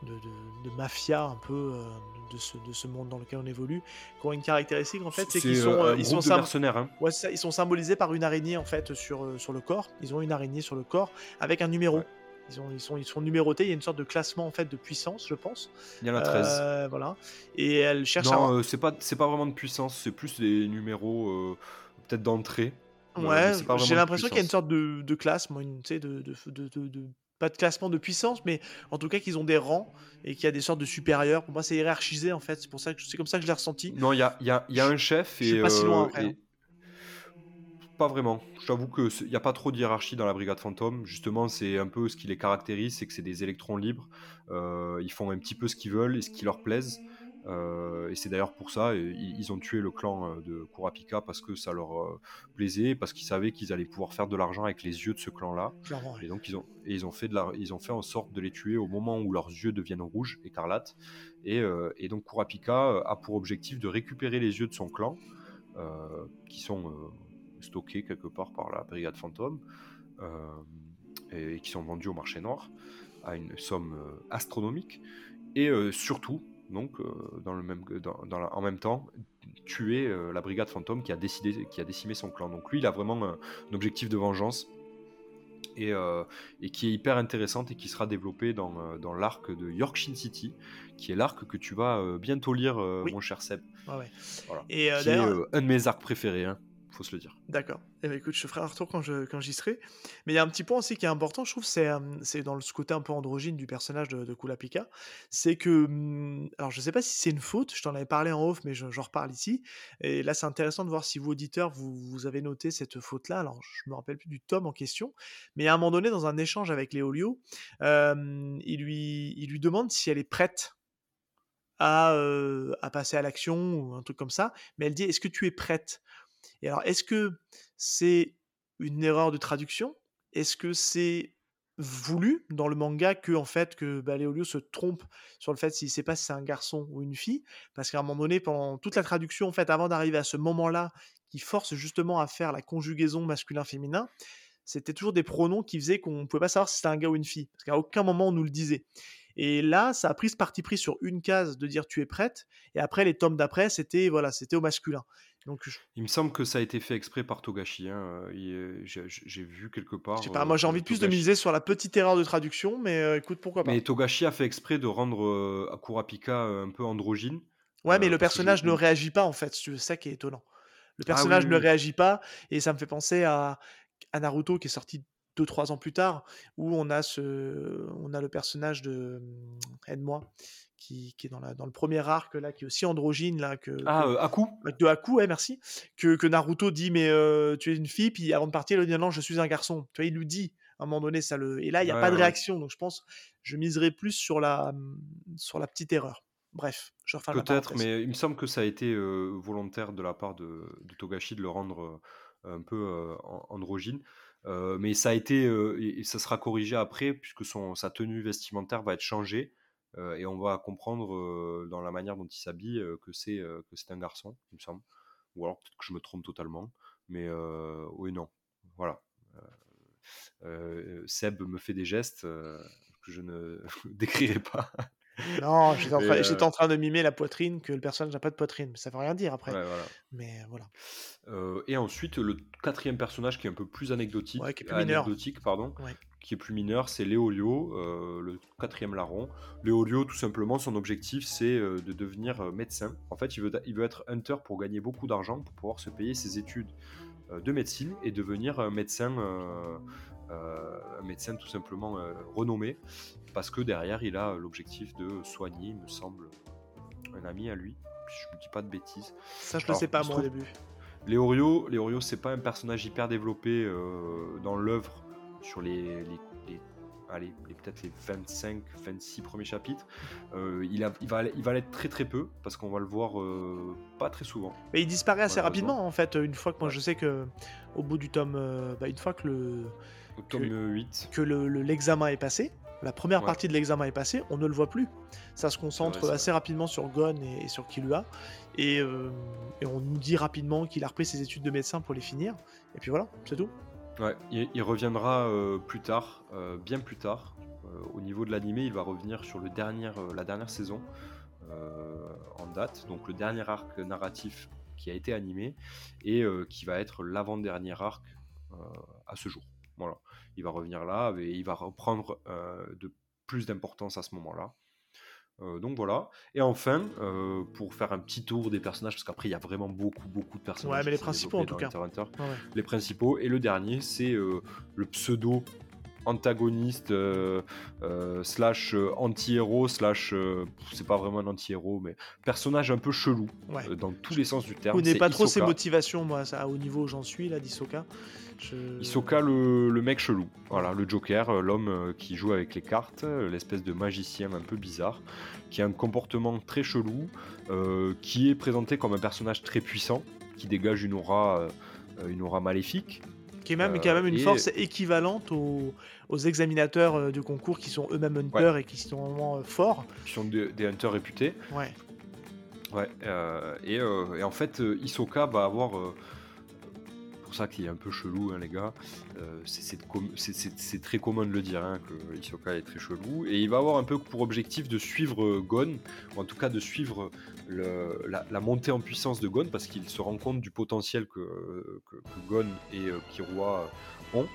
de, de- de mafia, un peu euh, de, ce, de ce monde dans lequel on évolue, qui ont une caractéristique, en fait, c'est qu'ils euh, sont, euh, ils sont mercenaires. hein. ouais, ça, ils sont symbolisés par une araignée, en fait, sur, euh, sur le corps. Ils ont une araignée sur le corps avec un numéro. Ouais. Ils, ont, ils, sont, ils sont numérotés, il y a une sorte de classement, en fait, de puissance, je pense. Il y en a 13. Euh, voilà. Et elle cherche à... non, euh, c'est pas, c'est pas vraiment de puissance, c'est plus des numéros euh, peut-être d'entrée. Ouais, j'ai l'impression qu'il y a une sorte de, de classe, moi, une, de, de, de, pas de classement de puissance, mais en tout cas qu'ils ont des rangs et qu'il y a des sortes de supérieurs. Pour moi, c'est hiérarchisé en fait. C'est pour ça que c'est comme ça que je l'ai ressenti. Non, il y a, y a- y a un chef je et. suis pas si loin après, et- hein. Pas vraiment. Je t'avoue qu'il n'y a pas trop de hiérarchie dans la brigade fantôme. Justement, c'est un peu ce qui les caractérise, c'est que c'est des électrons libres. Euh, ils font un petit peu ce qu'ils veulent et ce qui leur plaise. Euh, et c'est d'ailleurs pour ça, ils, ont tué le clan euh, de Kurapika parce que ça leur plaisait, parce qu'ils savaient qu'ils allaient pouvoir faire de l'argent avec les yeux de ce clan-là. Et donc ils ont, et ils ont fait de la, ils ont fait en sorte de les tuer au moment où leurs yeux deviennent rouges, écarlates. Et, euh, et donc Kurapika a pour objectif de récupérer les yeux de son clan, euh, qui sont stockés quelque part par la brigade fantôme, euh, et, qui sont vendus au marché noir à une somme euh, astronomique. Et euh, surtout, donc, dans le même, dans, dans la- en même temps, tuer la brigade fantôme qui a, décidé, qui a décimé son clan. Donc lui, il a vraiment un, un objectif de vengeance et, euh, et qui est hyper intéressante et qui sera développée dans, dans l'arc de Yorkshire City, qui est l'arc que tu vas bientôt lire, Oui. mon cher Seb. Ouais. Voilà. Et euh, qui est euh, un de mes arcs préférés, hein, faut se le dire. D'accord. Eh ben, écoute, je ferai un retour quand je quand j'y serai. Mais il y a un petit point aussi qui est important, je trouve, c'est euh, c'est dans ce côté un peu androgyne du personnage de, de Kulapika. C'est que, hum, alors je sais pas si c'est une faute, je t'en avais parlé en off, mais je- j'en reparle ici. Et là, c'est intéressant de voir si vous, auditeurs, vous, vous avez noté cette faute-là. Alors, je me rappelle plus du tome en question, mais à un moment donné, dans un échange avec Léolio, euh, il, lui, il lui demande si elle est prête à, euh, à passer à l'action ou un truc comme ça. Mais elle dit, est-ce que tu es prête? Et alors, est-ce que c'est une erreur de traduction? Est-ce que c'est voulu dans le manga que en fait que bah, Léolio se trompe sur le fait s'il sait pas si c'est un garçon ou une fille? Parce qu'à un moment donné pendant toute la traduction en fait avant d'arriver à ce moment-là qui force justement à faire la conjugaison masculin-féminin c'était toujours des pronoms qui faisaient qu'on pouvait pas savoir si c'était un gars ou une fille parce qu'à aucun moment on nous le disait et là ça a pris ce parti pris sur une case de dire tu es prête et après les tomes d'après c'était voilà c'était au masculin donc je- Il me semble que ça a été fait exprès par Togashi. hein, euh, euh, J'ai vu quelque part. Je sais pas, euh, moi j'ai que envie de plus de miser sur la petite erreur de traduction, mais euh, écoute, pourquoi pas. Mais Togashi a fait exprès de rendre euh, Kurapika euh, un peu androgyne. ouais, mais euh, le je- personnage ne réagit pas en fait, c'est ça qui est étonnant. Le Ah personnage oui, ne oui, réagit pas, et ça me fait penser à, à Naruto qui est sorti 2-3 ans plus tard, où on a, ce, on a le personnage de. Aide-moi, qui, qui est dans, la, dans le premier arc, là, qui est aussi androgyne, là, que, Ah, que- euh, Aku de Haku, ouais, merci, que, que Naruto dit, mais euh, tu es une fille, puis avant de partir, il dit, non, je suis un garçon. Tu vois, il lui dit, à un moment donné, ça le... Et là, il n'y a Ouais, pas de réaction, donc je pense, je miserai plus sur la, hum, sur la petite erreur. Bref, je referme Peut-être, mais il me semble que ça a été euh, volontaire de la part de, de Togashi de le rendre euh, un peu an- androgyne. Euh, mais ça a été, euh, et, ça sera corrigé après, puisque son, sa tenue vestimentaire va être changée. euh, et on va comprendre dans la manière dont il s'habille que c'est un garçon, il me semble. Ou alors peut-être que je me trompe totalement. Mais oui, non. Voilà. Seb me fait des gestes que je ne décrirai pas. Non, j'étais en, Mais, train- euh, j'étais en train de mimer la poitrine, que le personnage n'a pas de poitrine, mais ça veut rien dire après. Ouais, voilà. Mais voilà. Euh, et ensuite, le quatrième personnage qui est un peu plus anecdotique, Ouais, qui est plus mineur. anecdotique pardon, Ouais. qui est plus mineur, c'est Léolio, euh, le quatrième larron. Léolio, tout simplement, son objectif, c'est euh, de devenir euh, médecin. En fait, il veut, il veut être hunter pour gagner beaucoup d'argent, pour pouvoir se payer ses études euh, de médecine et devenir un médecin, euh, euh, un médecin tout simplement euh, renommé, parce que derrière, il a l'objectif de soigner, il me semble, un ami à lui. Je ne dis pas de bêtises. Ça, je le Alors, sais pas, moi, au début. Léorio, Léorio c'est pas un personnage hyper développé euh, dans l'œuvre sur les, les, les- allez, les- peut-être les 25, 26 premiers chapitres. Euh, il, a, il, va, il va l'être très très peu parce qu'on va le voir euh, pas très souvent. Mais il disparaît assez rapidement, en fait, une fois que moi Ouais. je sais que, au bout du tome. euh, bah, une fois que le, tome 8, que le- le- l'examen est passé, la première Ouais. partie de l'examen est passée, on ne le voit plus. Ça se concentre vrai, assez rapidement sur Gon et, et sur Killua, et, euh, et on nous dit rapidement qu'il a repris ses études de médecin pour les finir, et puis voilà, c'est tout. ouais, il, il reviendra euh, plus tard, euh, bien plus tard. Au niveau de l'animé, il va revenir sur le dernier, la dernière saison en date, donc le dernier arc narratif qui a été animé et qui va être l'avant-dernier arc à ce jour. Voilà, il va revenir là et il va reprendre euh, de plus d'importance à ce moment-là. Euh, donc voilà. Et enfin, euh, pour faire un petit tour des personnages, parce qu'après il y a vraiment beaucoup, beaucoup de personnages. Ouais, mais les principaux, en tout Hunter Hunter. Ouais. Les principaux. Et le dernier, c'est euh, le pseudo antagoniste slash anti-héros slash c'est pas vraiment un anti-héros mais personnage un peu chelou Ouais. dans tous les sens du Je terme. connais c'est pas trop ses motivations, moi, ça, au niveau où j'en suis, là, d'Isoka. Je... Hisoka, le, le mec chelou. Voilà, le Joker, euh, l'homme euh, qui joue avec les cartes, euh, l'espèce de magicien un peu bizarre, qui a un comportement très chelou, euh, qui est présenté comme un personnage très puissant, qui dégage une aura, euh, une aura maléfique. Qui, est même, Euh, qui a même une et- force équivalente aux, aux examinateurs euh, de concours qui sont eux-mêmes hunters et qui sont vraiment euh, forts. qui sont des, des hunters réputés. Ouais. Ouais, euh, et, euh, et en fait, euh, Hisoka va avoir. Pour ça qu'il est un peu chelou, hein, les gars. euh, c'est- com- très commun de le dire hein, que Hisoka est très chelou. Et il va avoir un peu pour objectif de suivre euh, Gon, ou en tout cas de suivre le- la, la montée en puissance de Gon, parce qu'il se rend compte du potentiel que, que, que Gon et euh, Killua ont.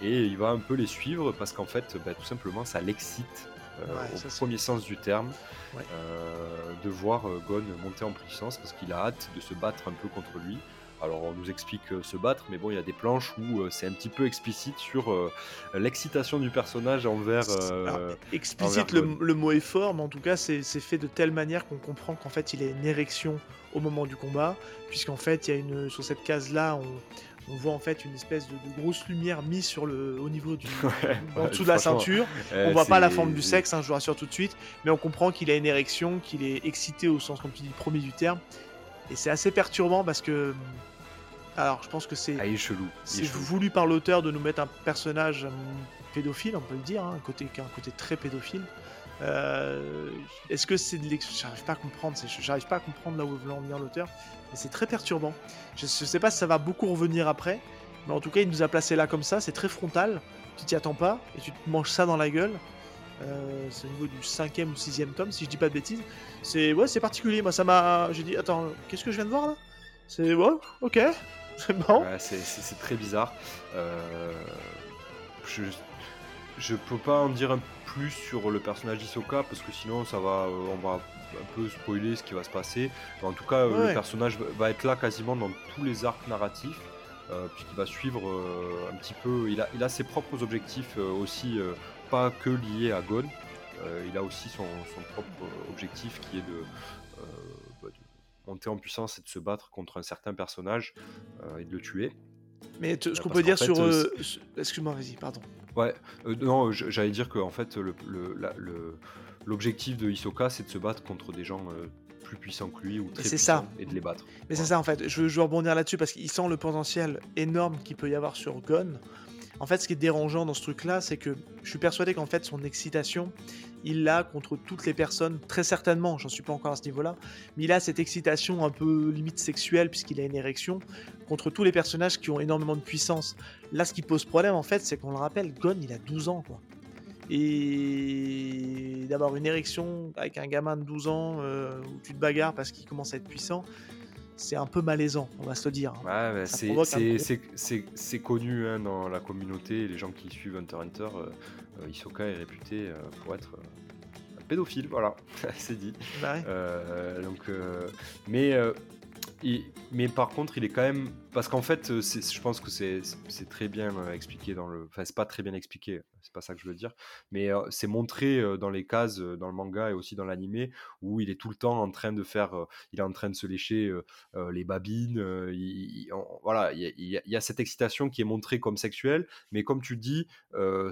Et il va un peu les suivre parce qu'en fait, bah, tout simplement, ça l'excite. euh, Ouais, au ça, premier sens du terme, Ouais. euh, de voir Gon monter en puissance parce qu'il a hâte de se battre un peu contre lui. Alors on nous explique euh, se battre, mais bon, il y a des planches où euh, c'est un petit peu explicite sur euh, l'excitation du personnage envers. Alors, explicite, envers le, mot est fort, mais en tout cas, c'est fait de telle manière qu'on comprend qu'en fait, il a une érection au moment du combat, puisqu'en fait, il y a une sur cette case-là, on, on voit en fait une espèce de, de grosse lumière mise sur le, au niveau du, Ouais, en ouais, dessous de la ceinture. euh, On voit pas la forme du sexe, hein, je vous rassure tout de suite, mais on comprend qu'il a une érection, qu'il est excité au sens, comme tu dis, premier du terme. Et c'est assez perturbant parce que. Alors, je pense que c'est Ah, il est chelou. c'est voulu par l'auteur de nous mettre un personnage hum, pédophile, on peut le dire, hein, un, côté, un côté très pédophile. Euh, Est-ce que c'est de. J'arrive pas à comprendre, j'arrive pas à comprendre là où veut en venir l'auteur, mais c'est très perturbant. Je, je sais pas si ça va beaucoup revenir après, mais en tout cas, il nous a placé là comme ça, c'est très frontal, tu t'y attends pas, et tu te manges ça dans la gueule. Euh, c'est au niveau du cinquième ou sixième tome, si je dis pas de bêtises. C'est ouais, c'est particulier. Moi, ça m'a. J'ai dit, attends, qu'est-ce que je viens de voir là? C'est ouais, ok, c'est bon. Ouais, c'est- très bizarre. Euh, je, je peux pas en dire un plus sur le personnage d'Hisoka parce que sinon ça va, euh, on va un peu spoiler ce qui va se passer. En tout cas, Ouais. le personnage va- être là quasiment dans tous les arcs narratifs. euh, puisqu'il va suivre euh, un petit peu, il a, il a ses propres objectifs euh, aussi, pas que liés à Gon. Euh, il a aussi son, son propre euh, objectif qui est de, euh, bah, de monter en puissance et de se battre contre un certain personnage et de le tuer. Mais ce qu'on peut dire sur. euh, Excuse-moi, vas-y, pardon. Ouais, euh, non, j'allais dire que en fait, le- le- l'objectif de Hisoka, c'est de se battre contre des gens euh, plus puissants que lui ou très ça. puissants et de les battre. Mais c'est ça en fait, je, je veux rebondir là-dessus parce qu'il sent le potentiel énorme qu'il peut y avoir sur Gon. En fait, ce qui est dérangeant dans ce truc-là, c'est que je suis persuadé qu'en fait, son excitation, il l'a contre toutes les personnes, très certainement, j'en suis pas encore à ce niveau-là, mais il a cette excitation un peu limite sexuelle, puisqu'il a une érection, contre tous les personnages qui ont énormément de puissance. Là, ce qui pose problème, en fait, c'est qu'on le rappelle, Gon, il a 12 ans, quoi. Et d'avoir une érection avec un gamin de 12 ans euh, où tu te bagarres parce qu'il commence à être puissant, c'est un peu malaisant, on va se le dire. Bah, Ça c'est- connu hein, dans la communauté, les gens qui suivent Hunter Hunter, euh, euh, Hisoka est réputé euh, pour être euh, un pédophile, voilà, c'est dit. Ouais. Euh, donc, mais, il- mais par contre, il est quand même. Parce qu'en fait, je pense que c'est très bien expliqué dans le. Enfin, c'est pas très bien expliqué, c'est pas ça que je veux dire. Mais euh, c'est montré euh, dans les cases, euh, dans le manga et aussi dans l'animé, où il est tout le temps en train de faire. il est en train de se lécher les babines. il- voilà, il y, a, il y cette excitation qui est montrée comme sexuelle, mais comme tu dis,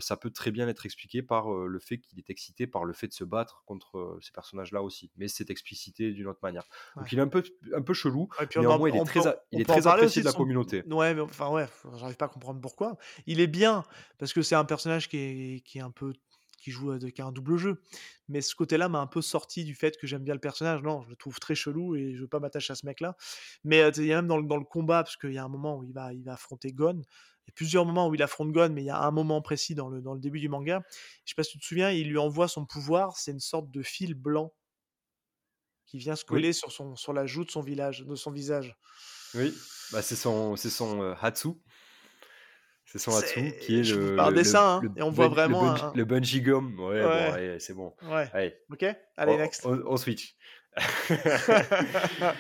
ça peut très bien être expliqué par le fait qu'il est excité par le fait de se battre contre ces personnages-là aussi. Mais c'est explicité d'une autre manière. Donc il est un peu, un peu chelou. Ouais, puis on en- il est très, a- il est très apprécié de la son- communauté. Ouais, mais enfin ouais, j'arrive pas à comprendre pourquoi. Il est bien parce que c'est un personnage qui est, qui est un peu qui joue de- qui a un double jeu. Mais ce côté-là m'a un peu sorti du fait que j'aime bien le personnage. Non, je le trouve très chelou et je veux pas m'attacher à ce mec-là. Mais euh, il y a même dans le, dans le combat parce qu'il y a un moment où il va il va affronter Gon. Il y a plusieurs moments où il affronte Gon, mais il y a un moment précis dans le, dans le début du manga. Je sais pas si tu te souviens, il lui envoie son pouvoir, c'est une sorte de fil blanc qui vient se Oui. coller sur, son, sur la joue de son, village, de son visage. Oui, bah, c'est son, c'est son euh, Hatsu. C'est son Hatsu qui est je le, dessin, hein, le et on voit vraiment le bungee, un- le bungee gum. Ouais, bon, Ouais. c'est bon. Ouais, Allez, ok Allez, on, next. on- on switch.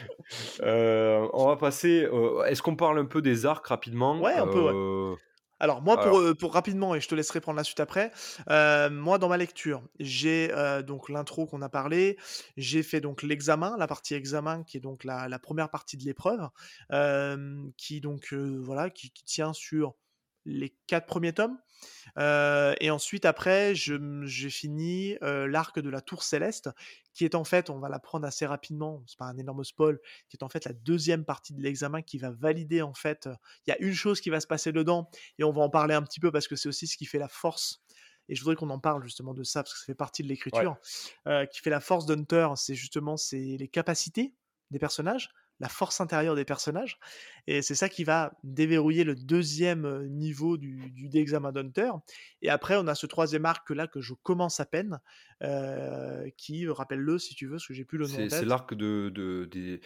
Euh, on va passer. euh, Est-ce qu'on parle un peu des arcs rapidement? Ouais, peut, ouais. Euh, Alors moi Alors heu, pour rapidement et je te laisserai prendre la suite après, moi dans ma lecture, j'ai, donc l'intro qu'on a parlé, j'ai fait donc l'examen, la partie examen qui est donc la la 1 partie de l'épreuve, qui donc, voilà, qui qui tient sur les 4 premiers tomes. Heu et ensuite après j'ai fini, heu, l'arc de la Tour Céleste qui est en fait, on va l'apprendre assez rapidement, c'est pas un énorme spoil, qui est en fait la deuxième partie de l'examen qui va valider en fait, heu, il y a une chose qui va se passer dedans et on va en parler un petit peu parce que c'est aussi ce qui fait la force et je voudrais qu'on en parle justement de ça parce que ça fait partie de l'écriture, qui fait la force d'Hunter, c'est justement c'est les capacités des personnages, la force intérieure des personnages et c'est ça qui va déverrouiller le deuxième niveau du du d'examen d'Hunter et après on a ce troisième arc là que je commence à peine, qui, rappelle-le si tu veux, parce que j'ai plus le nom c'est l'arc de de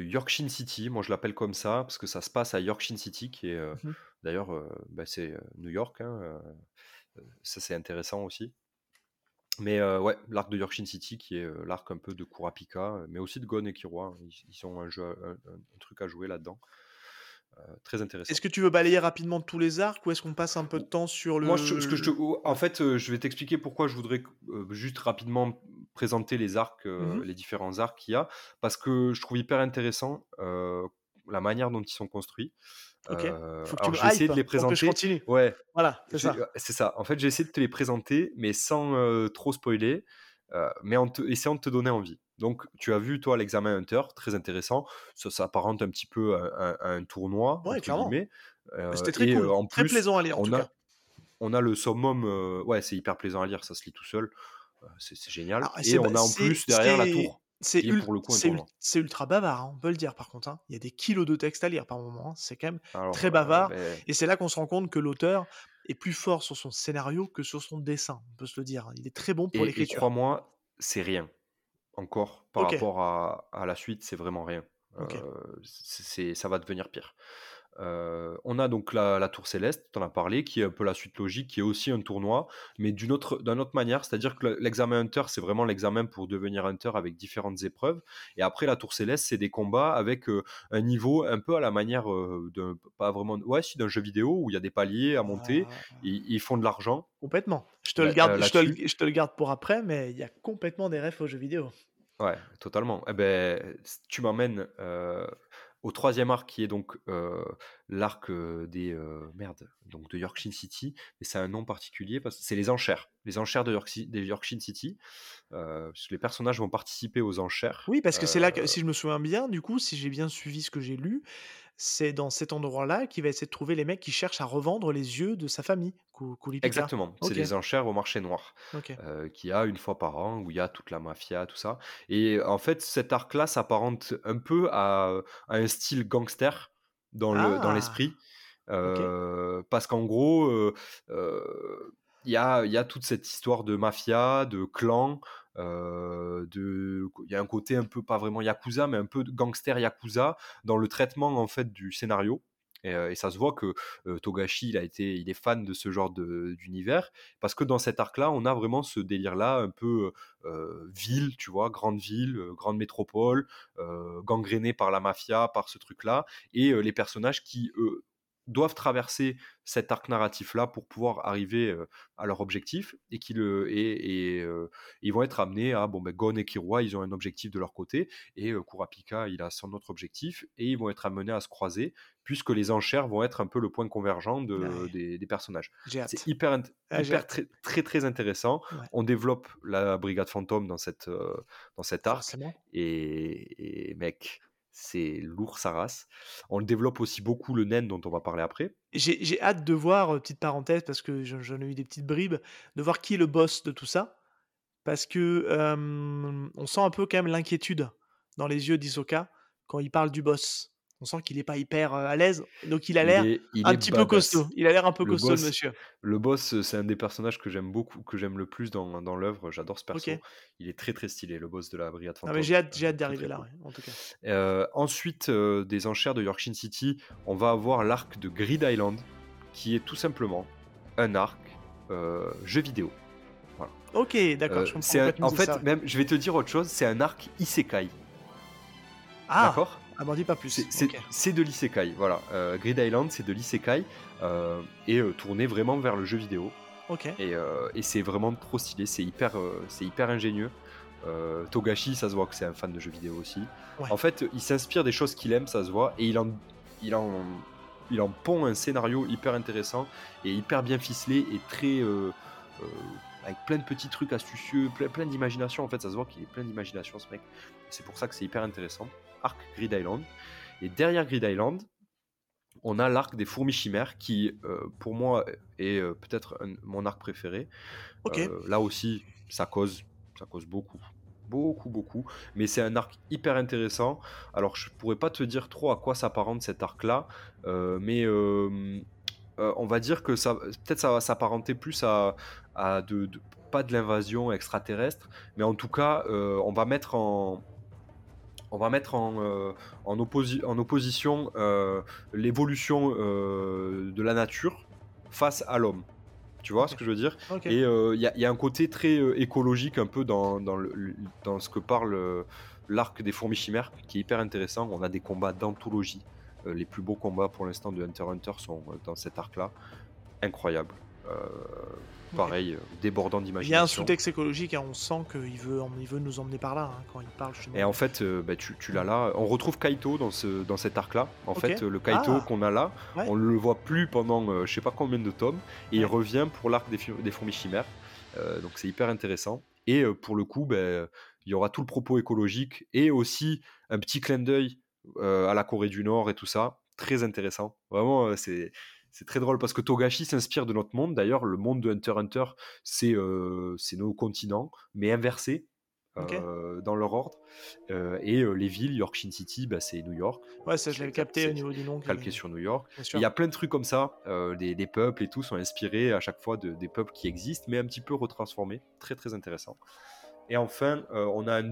Yorkshire City. Moi, je l'appelle comme ça parce que ça se passe à Yorkshire City qui est, Mmh mh. d'ailleurs, bah, c'est, New York, hein, ça c'est intéressant aussi. Mais heu, ouais, l'arc de Yorkshire City qui est, heu, l'arc un peu de Kurapika, heu, mais aussi de Gon et Killua, hein. Ils ils ont un jeu un truc à jouer là-dedans, très Est-ce intéressant. que tu veux balayer rapidement tous les arcs ou est-ce qu'on passe un peu de temps sur moi, je le ce que je te l ou en fait, je vais t'expliquer pourquoi je voudrais juste rapidement présenter les arcs, Mmh les différents arcs qu'il y a. Parce que je trouve hyper intéressant, la manière dont ils sont construits. OK. Heu, Faut que tu alors essayer hype de les que je présenter continue. ouais, Voilà, c'est j'ai ça. c'est ça. En fait, j'ai essayé de te les présenter, mais sans, heu, trop spoiler, heu, mais en te essayant de te donner envie. Donc tu as vu toi l'examen Hunter, très intéressant. Ça s'apparente un petit peu à un à un «tournoi» Ouais, clairement. heu c'était très et cool, en très plus, plaisant à lire en tout on cas. a on a le summum, heu ouais, c'est hyper plaisant à lire, ça se lit tout seul, c'est génial Alors et on a en plus derrière la tour, c'est un c'est ultra bavard, hein, on peut le dire par contre, hein. Il y a des kilogrammes de texte à lire par moment, hein. C'est quand même Alors, très bavard et c'est là qu'on se rend compte que l'auteur est plus fort sur son scénario que sur son dessin. On peut se le dire, hein. Il est très bon pour et et l'écriture. crois-moi, c'est rien. Encore par rapport à à la suite, c'est vraiment rien. C'est ça va devenir pire. On a donc la la Tour Céleste, tu en as parlé, qui est un peu la suite logique, qui est aussi un tournoi, mais d'une autre d'une autre manière. C'est-à-dire que le l'examen Hunter, c'est vraiment l'examen pour devenir Hunter avec différentes épreuves et après la Tour Céleste, c'est des combats avec, un niveau un peu à la manière, heu, d'un pas vraiment ouais si, d'un jeu vidéo où il y a des paliers à monter, Ah, ils ils font de l'argent complètement. Je te le garde je te le là-dessus. je te le garde pour après, mais il y a complètement des refs aux jeux vidéo. Ouais, totalement. Et beh, s tu m'emmènes, au troisième arc qui est donc, l'arc, des, merde, donc de Yorkshire City, mais c'est un nom particulier parce que c'est les enchères. Les enchères de York Yorkshire City, heu, parce que les personnages vont participer aux enchères, Oui, parce que c'est là que si je me souviens bien, du coup, si j'ai bien suivi ce que j'ai lu, c'est dans cet endroit-là qu'il va essayer de trouver les mecs qui cherchent à revendre les yeux de sa famille, exactement, c'est OK, les enchères au marché noir, OK. heu, qu'il y a une fois par an, où il y a toute la mafia, tout ça et en fait, cet arc-là s'apparente un peu à, à un style gangster dans le Ah! l'esprit. OK. Heu, parce qu'en gros, heu, il y a il y a toute cette histoire de mafia, de clan, de il y a un côté un peu pas vraiment yakuza, mais un peu gangster yakuza dans le traitement en fait du scénario et et ça se voit que, heu, Togashi il a été il est fan de ce genre d'univers parce que dans cet arc-là, on a vraiment ce délire-là un peu, ville, tu vois? Grande ville, grande métropole, gangrénée par la mafia, par ce truc-là et les personnages qui, eux, doivent traverser cet arc narratif-là pour pouvoir arriver, heu, à leur objectif et et et heu, ils vont être amenés à bon, ben, Gon et Killua, ils ont un objectif de leur côté et heu, Kurapika, il a son autre objectif et ils vont être amenés à se croiser puisque les enchères vont être un peu le point convergent de Ouais, des des personnages. C'est hyper Ah, hyper très très, très intéressant. Ouais, On développe la brigade fantôme dans cette, dans cet arc et et mec, c'est lourd sa. On le développe aussi beaucoup le naine dont on va parler après. J'ai hâte de voir, heu, petite parenthèse parce que j'en ai eu des petites bribes, de voir qui est le boss de tout ça. Parce que, on sent un peu quand même l'inquiétude dans les yeux d'Hisoka quand il parle du boss. On sent qu'il est pas hyper, heu, à l'aise, donc il a l'air un petit peu costaud. Il a l'air un peu Le costaud le boss monsieur. le boss, heu, c'est un des personnages que j'aime beaucoup, que j'aime le plus dans dans l'œuvre. J'adore ce perso. Il est très, très stylé, le boss de la brigade mais fantôme, j'ai hâte j'ai hâte très, d'arriver là, cool. ouais, en tout cas. Heu, ensuite, des enchères de Yorkshire City, on va avoir l'arc de Grid Island, qui est tout simplement un arc, jeu vidéo. Voilà. OK, d'accord, en ça, fait, ouais. même je vais te dire autre chose, c'est un arc isekai. Ah D'accord? Ah, m'en dis pas plus. C'est de l'isekai, voilà. Euh, Grid Island, c'est de l'isekai euh, et euh, tourné vraiment vers le jeu vidéo. Ok. Et, et c'est vraiment trop stylé, c'est hyper, c'est hyper ingénieux. Togashi, ça se voit que c'est un fan de jeux vidéo aussi. Ouais. En fait, il s'inspire des choses qu'il aime, ça se voit, et il en, il en, il en pond un scénario hyper intéressant et hyper bien ficelé et très. avec plein de petits trucs astucieux, plein, plein d'imagination. En fait, ça se voit qu'il est plein d'imagination, ce mec. C'est pour ça que c'est hyper intéressant. Arc Grid Island. Et derrière Grid Island, on a l'arc des fourmis chimères qui, euh, pour moi, est euh, peut-être mon arc préféré. Ok. Euh, là aussi, ça cause, ça cause beaucoup. Beaucoup, beaucoup. Mais c'est un arc hyper intéressant. Alors, je pourrais pas te dire trop à quoi s'apparente cet arc-là. mais on va dire que ça, peut-être ça va s'apparenter plus à, à de, de- pas de l'invasion extraterrestre, mais en tout cas, on va mettre en, on va mettre en, euh, en, opposi- en opposition euh, l'évolution euh, de la nature face à l'homme. Tu vois ce que je veux dire? Et il y, a- il y a un côté très écologique un peu dans, dans, le- le- dans ce que parle l'arc des fourmis chimères, qui est hyper intéressant. On a des combats d'anthologie. Les plus beaux combats pour l'instant de Hunter x Hunter sont dans cet arc-là. Incroyable. Pareil, euh, débordant Il y a un d'imagination. sous-texte écologique, hein, on sent qu'il veut, il veut nous emmener par là hein, quand il parle justement. Et en fait, euh, bah, tu, tu l'as là. On retrouve Kaito dans, ce, dans cet arc-là. En fait, le Kaito Ah. qu'on a là, Ouais. on ne le voit plus pendant euh, je sais pas combien de tomes. Et il revient pour l'arc des, fourmis chimères. Euh, donc c'est hyper intéressant. Et pour le coup, ben, il y aura tout le propos écologique et aussi un petit clin d'œil à la Corée du Nord et tout ça. Très intéressant. Vraiment, c'est. C'est très drôle parce que Togashi s'inspire de notre monde. D'ailleurs, le monde de Hunter Hunter, c'est euh, c'est nos continents, mais inversés euh, dans leur ordre. Euh, et euh, les villes, Yorkshire City, bah, c'est New York, Ouais, ça je l'avais capté au niveau du nom. calqué sur New York. Il y a plein de trucs comme ça. des, des peuples et tout sont inspirés à chaque fois de, des peuples qui existent, mais un petit peu retransformés. Très très intéressant. Et enfin, on a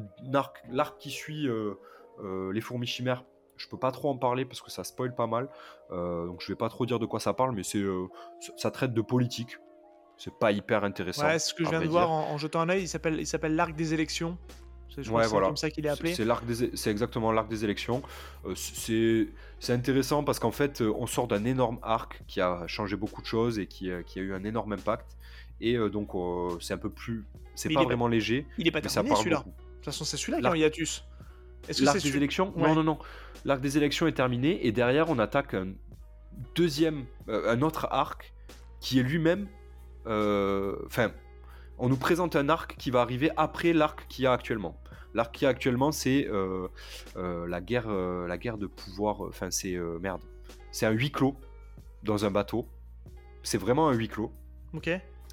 l'arc qui suit les fourmis chimères. Je peux pas trop en parler parce que ça spoil pas mal. Euh, donc je vais pas trop dire de quoi ça parle, mais c'est euh, ça, traite de politique. C'est pas hyper intéressant. Ouais, ce que je viens de voir en, en jetant un œil. Il s'appelle, il s'appelle l'arc des élections. Je Ouais, voilà. comme ça qu'il est appelé. C'est l'arc des, c'est exactement l'arc des élections. Euh, c'est, c'est intéressant parce qu'en fait, on sort d'un énorme arc qui a changé beaucoup de choses et qui, a- qui a eu un énorme impact. Et donc, euh, c'est un peu plus, c'est Mais pas vraiment léger, Il est pas terminé celui-là. De toute façon, c'est celui-là qui est en hiatus. Est-ce que L'arc des élections? Ouais. Non, non, non. L'arc des élections est terminé et derrière, on attaque un deuxième, euh, un autre arc qui est lui-même. euh, Enfin, on nous présente un arc qui va arriver après l'arc qu'il y a actuellement. L'arc qu'il y a actuellement, c'est euh, la guerre, la guerre de pouvoir. Enfin, c'est merde. C'est un huis clos dans un bateau. C'est vraiment un huis clos Ok.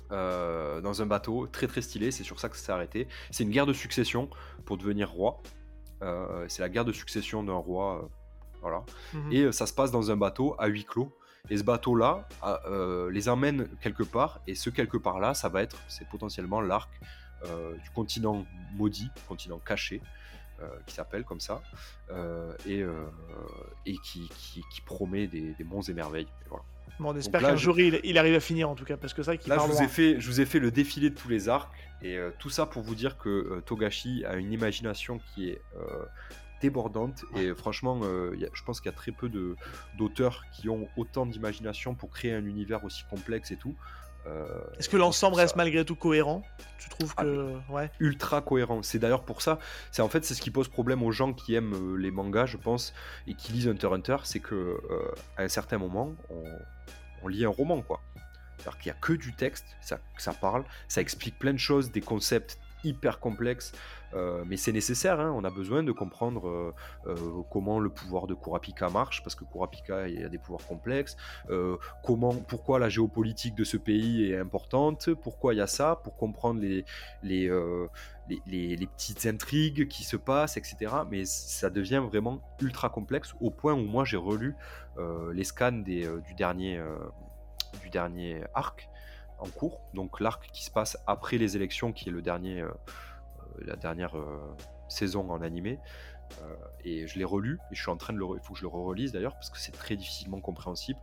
dans un bateau, très très stylé, c'est sur ça que ça s'est arrêté. C'est une guerre de succession pour devenir roi. Euh, c'est la guerre de succession d'un roi, euh, voilà. Mhm. Et euh, ça se passe dans un bateau à huis clos. Et ce bateau-là les emmène quelque part, et ce quelque part-là, ça va être, c'est potentiellement l'arc du continent maudit, continent caché, euh, qui s'appelle comme ça, euh, et, euh, et qui, qui- qui promet des, des monts et merveilles. Et voilà. Bon, on espère qu'un jour il, il arrive à finir en tout cas, parce que c'est vrai qu'il Là, je vous, loin. ai fait, je vous ai fait le défilé de tous les arcs, et euh, tout ça pour vous dire que euh, Togashi a une imagination qui est euh, débordante, et franchement, il y a- je pense qu'il y a très peu de- d'auteurs qui ont autant d'imagination pour créer un univers aussi complexe et tout. Euh, Est-ce que l'ensemble reste malgré tout cohérent? Tu trouves Ah, que. Ouais. ultra cohérent. C'est d'ailleurs pour ça, c'est en fait c'est ce qui pose problème aux gens qui aiment euh, les mangas, je pense, et qui lisent Hunter x Hunter, c'est que euh, à un certain moment, on, on lit un roman, quoi. C'est-à-dire qu'il n'y a que du texte, ça, ça parle, ça explique plein de choses, des concepts hyper complexes, euh, mais c'est nécessaire, hein, on a besoin de comprendre euh, euh, comment le pouvoir de Kurapika marche, parce que Kurapika il a des pouvoirs complexes, comment, pourquoi la géopolitique de ce pays est importante, pourquoi il y a ça, pour comprendre les, petites intrigues qui se passent, etc. Mais ça devient vraiment ultra complexe au point où moi j'ai relu les scans du, dernier, arc en cours, donc l'arc qui se passe après les élections, qui est le dernier, la dernière euh, saison en animé. Euh, et je l'ai relu, et je suis en train de le. Il faut que je le relise d'ailleurs, parce que c'est très difficilement compréhensible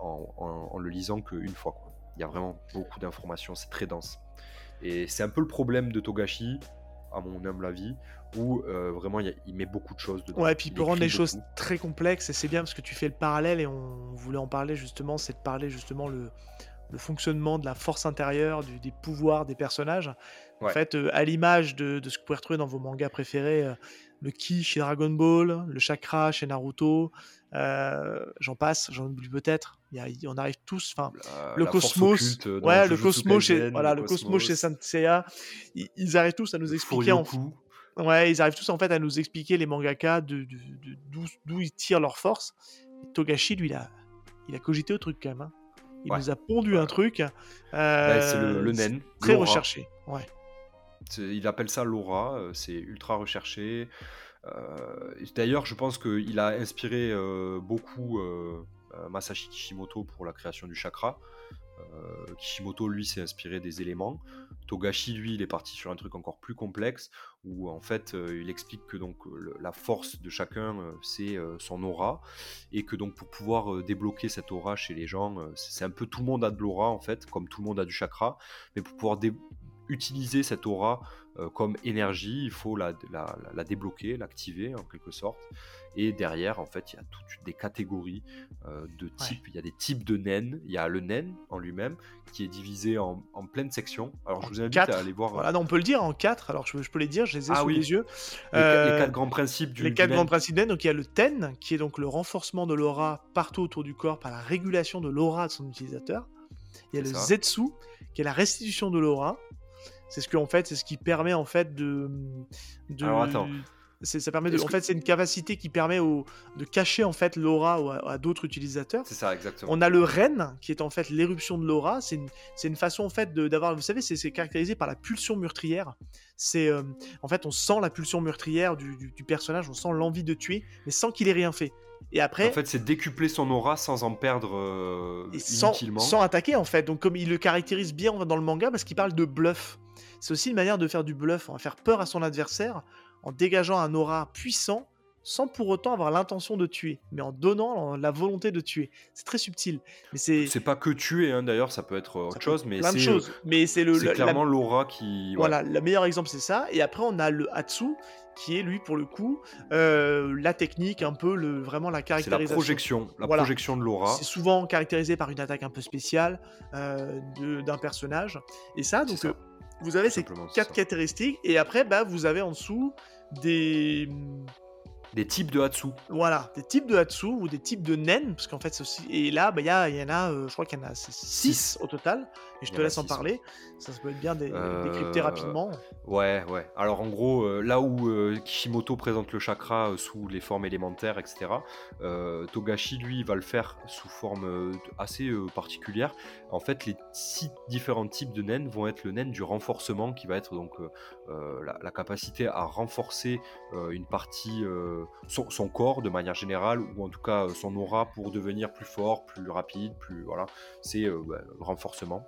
en, en- en le lisant qu'une fois. quoi. Il y a vraiment beaucoup d'informations, c'est très dense. Et c'est un peu le problème de Togashi, à mon humble avis, où euh, vraiment il, y a- il met beaucoup de choses dedans. Ouais, puis il peut rendre les choses très complexes et c'est bien parce que tu fais le parallèle et on voulait en parler justement, c'est de parler justement le, le fonctionnement de la force intérieure, du- des pouvoirs des personnages. En fait, euh, à l'image de, de ce que vous pouvez retrouver dans vos mangas préférés, euh, le ki chez Dragon Ball, le chakra chez Naruto, euh, j'en passe, j'en oublie peut-être. On arrive tous, enfin, le force cosmos, ouais, le cosmos chez, voilà, le cosmos chez Saint Seiya, ils, ils arrivent tous à nous le expliquer en. Ouais, ils arrivent tous en fait à nous expliquer les mangaka d'où, d'où ils tirent leur force. Et Togashi, lui, il a, il a cogité au truc quand même. hein. Il Ouais. nous a pondu un truc. C'est le, euh, le c'est nen. Très l'aura. recherché. Ouais. Il appelle ça l'aura, euh, c'est ultra recherché. Euh, D'ailleurs, je pense qu'il a inspiré euh, beaucoup Masashi Kishimoto pour la création du chakra. Euh, Kishimoto, lui, s'est inspiré des éléments. Togashi, lui, il est parti sur un truc encore plus complexe où en fait, euh, il explique que donc euh, la force de chacun, c'est son aura et que donc pour pouvoir débloquer cette aura chez les gens, c'est un peu tout le monde a de l'aura en fait, comme tout le monde a du chakra, mais pour pouvoir utiliser cette aura comme énergie, il faut la débloquer, l'activer en quelque sorte. Et derrière, en fait, il y a toutes des catégories euh, de types. Il y a des types de nen. Il y a le nen en lui-même qui est divisé en, en plein de sections. Alors, je vous invite quatre. à aller voir euh, Voilà, non, on peut le dire en quatre. Alors, je, je peux les dire, je les ai Ah sous oui. les yeux. les, Euh, quatre grands principes du les du quatre grands principes d'En. Donc, il y a le Ten, qui est donc le renforcement de l'aura partout autour du corps par la régulation de l'aura de son utilisateur. Il y a le ça. Zetsu, qui est la restitution de l'aura. C'est ce que, en fait, c'est ce qui permet en fait de. de- Alors, attends. C'est- ça permet de, Est-ce en fait, c'est une capacité qui permet au- de cacher en fait l'aura au- à, à d'autres utilisateurs. C'est ça, exactement. On a le Ren, qui est en fait l'éruption de l'aura. C'est une, façon en fait de- d'avoir, vous savez, c'est caractérisé par la pulsion meurtrière. C'est euh, en fait, on sent la pulsion meurtrière du, du- du personnage, on sent l'envie de tuer, mais sans qu'il ait rien fait. Et après, En fait, c'est décupler son aura sans en perdre euh, et sans, inutilement. sans attaquer en fait. Donc comme il le caractérise bien dans le manga parce qu'il parle de bluff. C'est aussi une manière de faire du bluff, on va faire peur à son adversaire en dégageant un aura puissant sans pour autant avoir l'intention de tuer, mais en donnant la volonté de tuer. C'est très subtil, mais c'est C'est pas que tuer, hein, d'ailleurs, ça peut être ça autre peut chose, mais c'est euh, choses. Mais c'est le la- clairement l'aura qui. ouais. voilà, le meilleur exemple c'est ça. Et après on a le Hatsu qui est lui pour le coup euh, la technique un peu le vraiment la C'est la caractérisation. projection, la Voilà. projection de l'aura. C'est souvent caractérisé par une attaque un peu spéciale euh, de- d'un personnage. Et ça, donc, ça. euh, vous avez ces quatre caractéristiques. Et après, bah, vous avez en dessous des, Des types de Hatsu. voilà, des types de Hatsu ou des types de Nen. Parce qu'en fait, c'est aussi. Et là, bah, il y, en a, euh, je crois qu'il y en a 6 au total. Et je te laisse en parler. Ça, ça peut être bien dé- Euh, décrypter rapidement. Ouais, ouais. Alors en gros, euh, là où Kishimoto présente le chakra sous les formes élémentaires, etc., Togashi, lui, va le faire sous forme assez particulière. En fait, les six différents types de nen vont être le nen du renforcement, qui va être donc euh, euh, la, capacité à renforcer euh, une partie, son, corps de manière générale, ou en tout cas son aura pour devenir plus fort, plus rapide, plus voilà. C'est bah, le renforcement.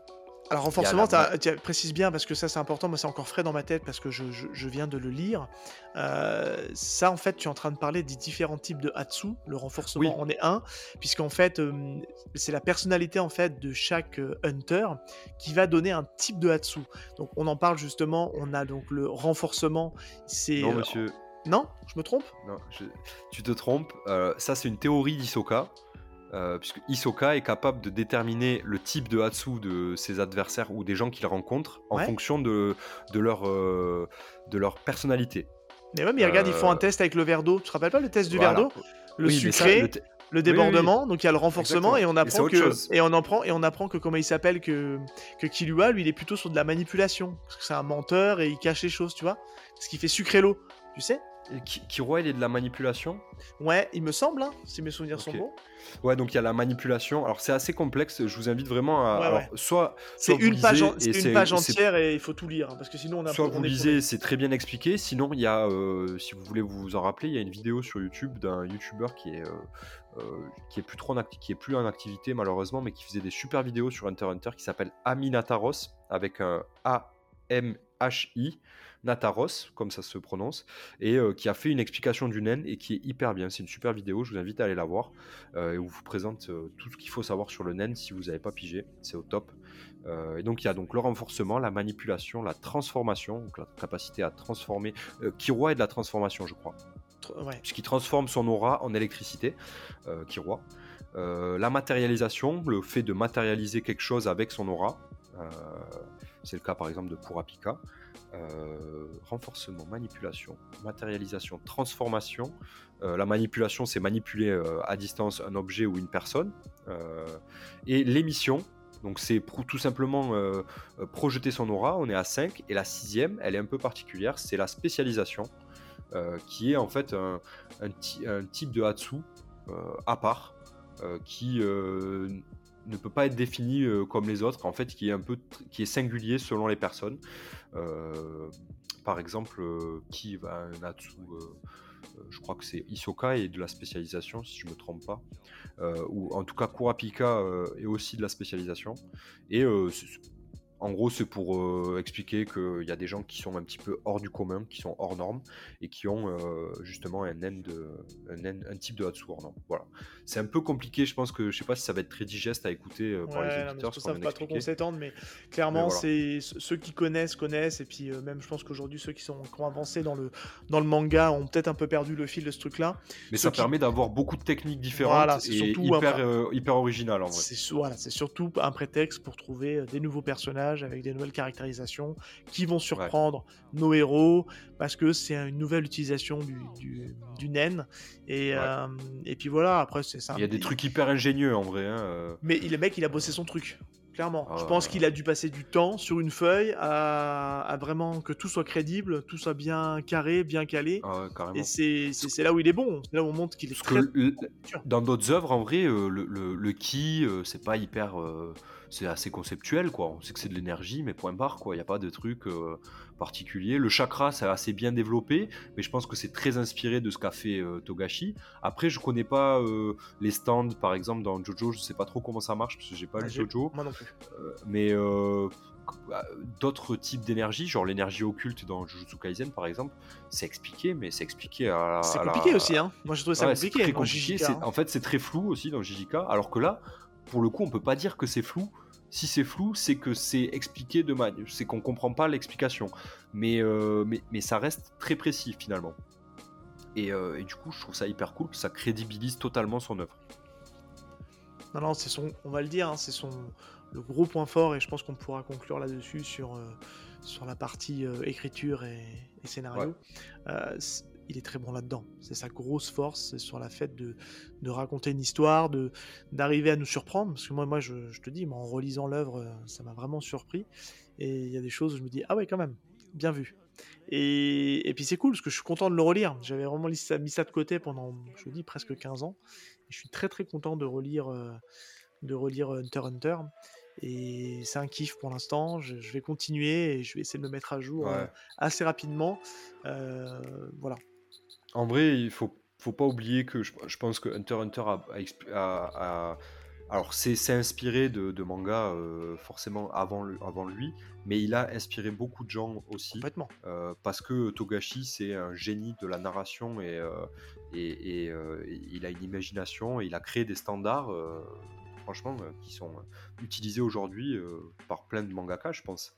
Alors renforcement, tu précises bien parce que ça c'est important, moi c'est encore frais dans ma tête parce que je, je- je viens de le lire. Euh, ça en fait, tu es en train de parler des différents types de Hatsu, le renforcement Oui. en est un, puisqu'en fait euh, c'est la personnalité en fait de chaque euh, hunter qui va donner un type de Hatsu. Donc on en parle justement, on a donc le renforcement, c'est... Non, monsieur. Non? Je me trompe? Non, je- tu te trompes. Euh, ça, c'est une théorie d'Isoka. Euh, puisque Isoka est capable de déterminer le type de Hatsu de ses adversaires ou des gens qu'il rencontre en Ouais. fonction de, de, leur, euh, de leur personnalité. Mais ouais, mais regarde, ils font un Euh, test avec le verre d'eau. Tu te rappelles pas le test du Voilà. verre d'eau? Le Oui, mais ça, sucré, le le oui, débordement, donc il y a le renforcement et on Exactement. Et c'est apprend que et on apprend et on apprend que comment il s'appelle que que Killua lui il est plutôt sur de la manipulation parce que c'est un menteur et il cache les choses, tu vois Parce qu'il fait sucrer l'eau, tu sais Et Ki- Killua, il est de la manipulation. Ouais, il me semble hein, si mes souvenirs sont bons. Ouais, donc il y a la manipulation. Alors, c'est assez complexe. Je vous invite vraiment à. Ouais, alors, ouais. soit. C'est une page en- une page entière et il faut tout lire hein, parce que sinon on a Soit vous lisez, c'est très bien expliqué. Sinon, il y a, euh, si vous voulez vous en rappeler, il y a une vidéo sur YouTube d'un YouTuber qui est, euh, euh, qui est plus trop en qui est plus en activité malheureusement, mais qui faisait des super vidéos sur Hunter Hunter qui s'appelle Aminataros avec un A M H I. Nataros, comme ça se prononce, et qui a fait une explication du naine et qui est hyper bien. C'est une super vidéo, je vous invite à aller la voir, et où vous présente tout ce qu'il faut savoir sur le naine si vous n'avez pas pigé, c'est au top. et donc il y a donc le renforcement, la manipulation, la transformation, donc la capacité à transformer. Kiroi est de la transformation, je crois. Ouais. Puisqu'il transforme son aura en électricité, Kiroi. la matérialisation, le fait de matérialiser quelque chose avec son aura. c'est le cas par exemple de Kurapika. Euh, renforcement, manipulation, matérialisation, transformation. Euh, la manipulation, c'est manipuler euh, à distance un objet ou une personne. et l'émission, donc c'est tout simplement projeter son aura, on est à 5. Et la sixième, elle est un peu particulière, c'est la spécialisation, qui est en fait un, un type de Hatsu à part, qui ne peut pas être défini euh, comme les autres, en fait, qui est un peu qui est singulier selon les personnes. Euh, par exemple, euh, qui va Natsu, je crois que c'est Isoka et de la spécialisation, si je me trompe pas, ou en tout cas Kurapika est aussi de la spécialisation. Et en gros, c'est pour euh, expliquer qu'il y a des gens qui sont un petit peu hors du commun, qui sont hors normes, et qui ont euh, justement un, type de Hatsu hors norme. Voilà. C'est un peu compliqué, je pense que je sais pas si ça va être très digeste à écouter euh, par les éditeurs. Ça ne pas trop qu'on s'étende, mais clairement, c'est ceux qui connaissent, connaissent, et puis même je pense qu'aujourd'hui, ceux qui sont encore avancés dans le, dans le manga ont peut-être un peu perdu le fil de ce truc-là. Mais ça permet d'avoir beaucoup de techniques différentes et hyper, hyper en vrai. C'est surtout un prétexte pour trouver des nouveaux personnages avec des nouvelles caractérisations qui vont surprendre nos héros parce que c'est une nouvelle utilisation du, du, du naine. Et, euh, et puis voilà, après c'est ça. Il y a des trucs hyper ingénieux en vrai. Hein, euh. Mais le mec, il a bossé son truc. Clairement. je pense qu'il a dû passer du temps sur une feuille à, vraiment que tout soit crédible, tout soit bien carré, bien calé. Ah et c'est là où il est bon. C'est là où on montre qu'il est très... Dans d'autres œuvres, en vrai, euh, le, le, le, ki, c'est pas hyper c'est assez conceptuel, quoi. On sait que c'est de l'énergie, mais point barre, quoi. Il n'y a pas de truc euh, particulier. Le chakra, c'est assez bien développé, mais je pense que c'est très inspiré de ce qu'a fait euh, Togashi. Après, je connais pas euh, les stands, par exemple, dans Jojo. Je sais pas trop comment ça marche, parce que j'ai pas lu Jojo. Moi non plus. mais bah, d'autres types d'énergie, genre l'énergie occulte dans Jujutsu Kaisen par exemple, c'est expliqué, mais c'est expliqué à C'est compliqué aussi, hein. Moi j'ai trouvé ça compliqué. Très compliqué. Hein. En fait, c'est très flou aussi dans JJK, alors que là, pour le coup, on peut pas dire que c'est flou. Si c'est flou, c'est que c'est expliqué de manière, c'est qu'on comprend pas l'explication. Mais, euh, mais, mais, ça reste très précis finalement. Euh, et, du coup, je trouve ça hyper cool, ça crédibilise totalement son œuvre. Non, non, c'est son, on va le dire, hein, c'est son le gros point fort, et je pense qu'on pourra conclure là-dessus sur, euh, sur la partie écriture et, scénario il est très bon là-dedans. C'est sa grosse force, c'est sur la fait de, de raconter une histoire, de d'arriver à nous surprendre. Parce que moi, moi je, te dis, en relisant l'œuvre, ça m'a vraiment surpris. Et il y a des choses où je me dis, ah ouais, quand même, bien vu. Et, et puis c'est cool, parce que je suis content de le relire. J'avais vraiment mis ça, mis ça, de côté pendant, je dis, presque 15 ans. Et je suis très très content de relire, euh, de relire Hunter Hunter. Et c'est un kiff pour l'instant. Je, vais continuer et je vais essayer de me mettre à jour euh, assez rapidement. Euh, voilà. En vrai, il faut, faut pas oublier que je, pense que Hunter Hunter a, alors c'est inspiré de, de mangas euh, forcément avant, le, avant lui, mais il a inspiré beaucoup de gens aussi. Complètement. Euh, parce que Togashi c'est un génie de la narration et, euh, et, et il a une imagination et il a créé des standards franchement qui sont utilisés aujourd'hui par plein de mangaka je pense.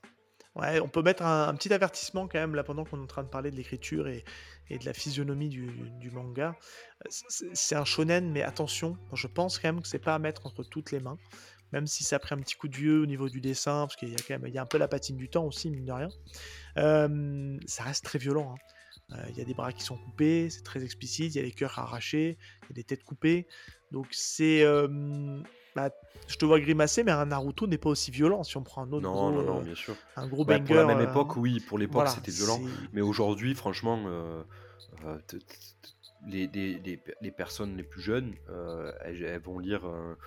Ouais, on peut mettre un, petit avertissement quand même là pendant qu'on est en train de parler de l'écriture et, et de la physionomie du, manga. C'est un shonen, mais attention, je pense quand même que c'est pas à mettre entre toutes les mains, même si ça a pris un petit coup de vieux au niveau du dessin, parce qu'il y a quand même il y a un peu la patine du temps aussi, mine de rien. Euh, ça reste très violent. Hein. Euh, il y a des bras qui sont coupés, c'est très explicite, il y a des cœurs arrachés, il y a des têtes coupées. Donc c'est euh, bah, je te vois grimacer, mais un Naruto n'est pas aussi violent si on prend un autre non, non, non, euh, bien sûr. un gros bah, Pour la même époque, oui, pour l'époque c'était violent, mais aujourd'hui, franchement, euh, euh, les, les, les, pe- les personnes les plus jeunes, euh, elles, elles vont lire un,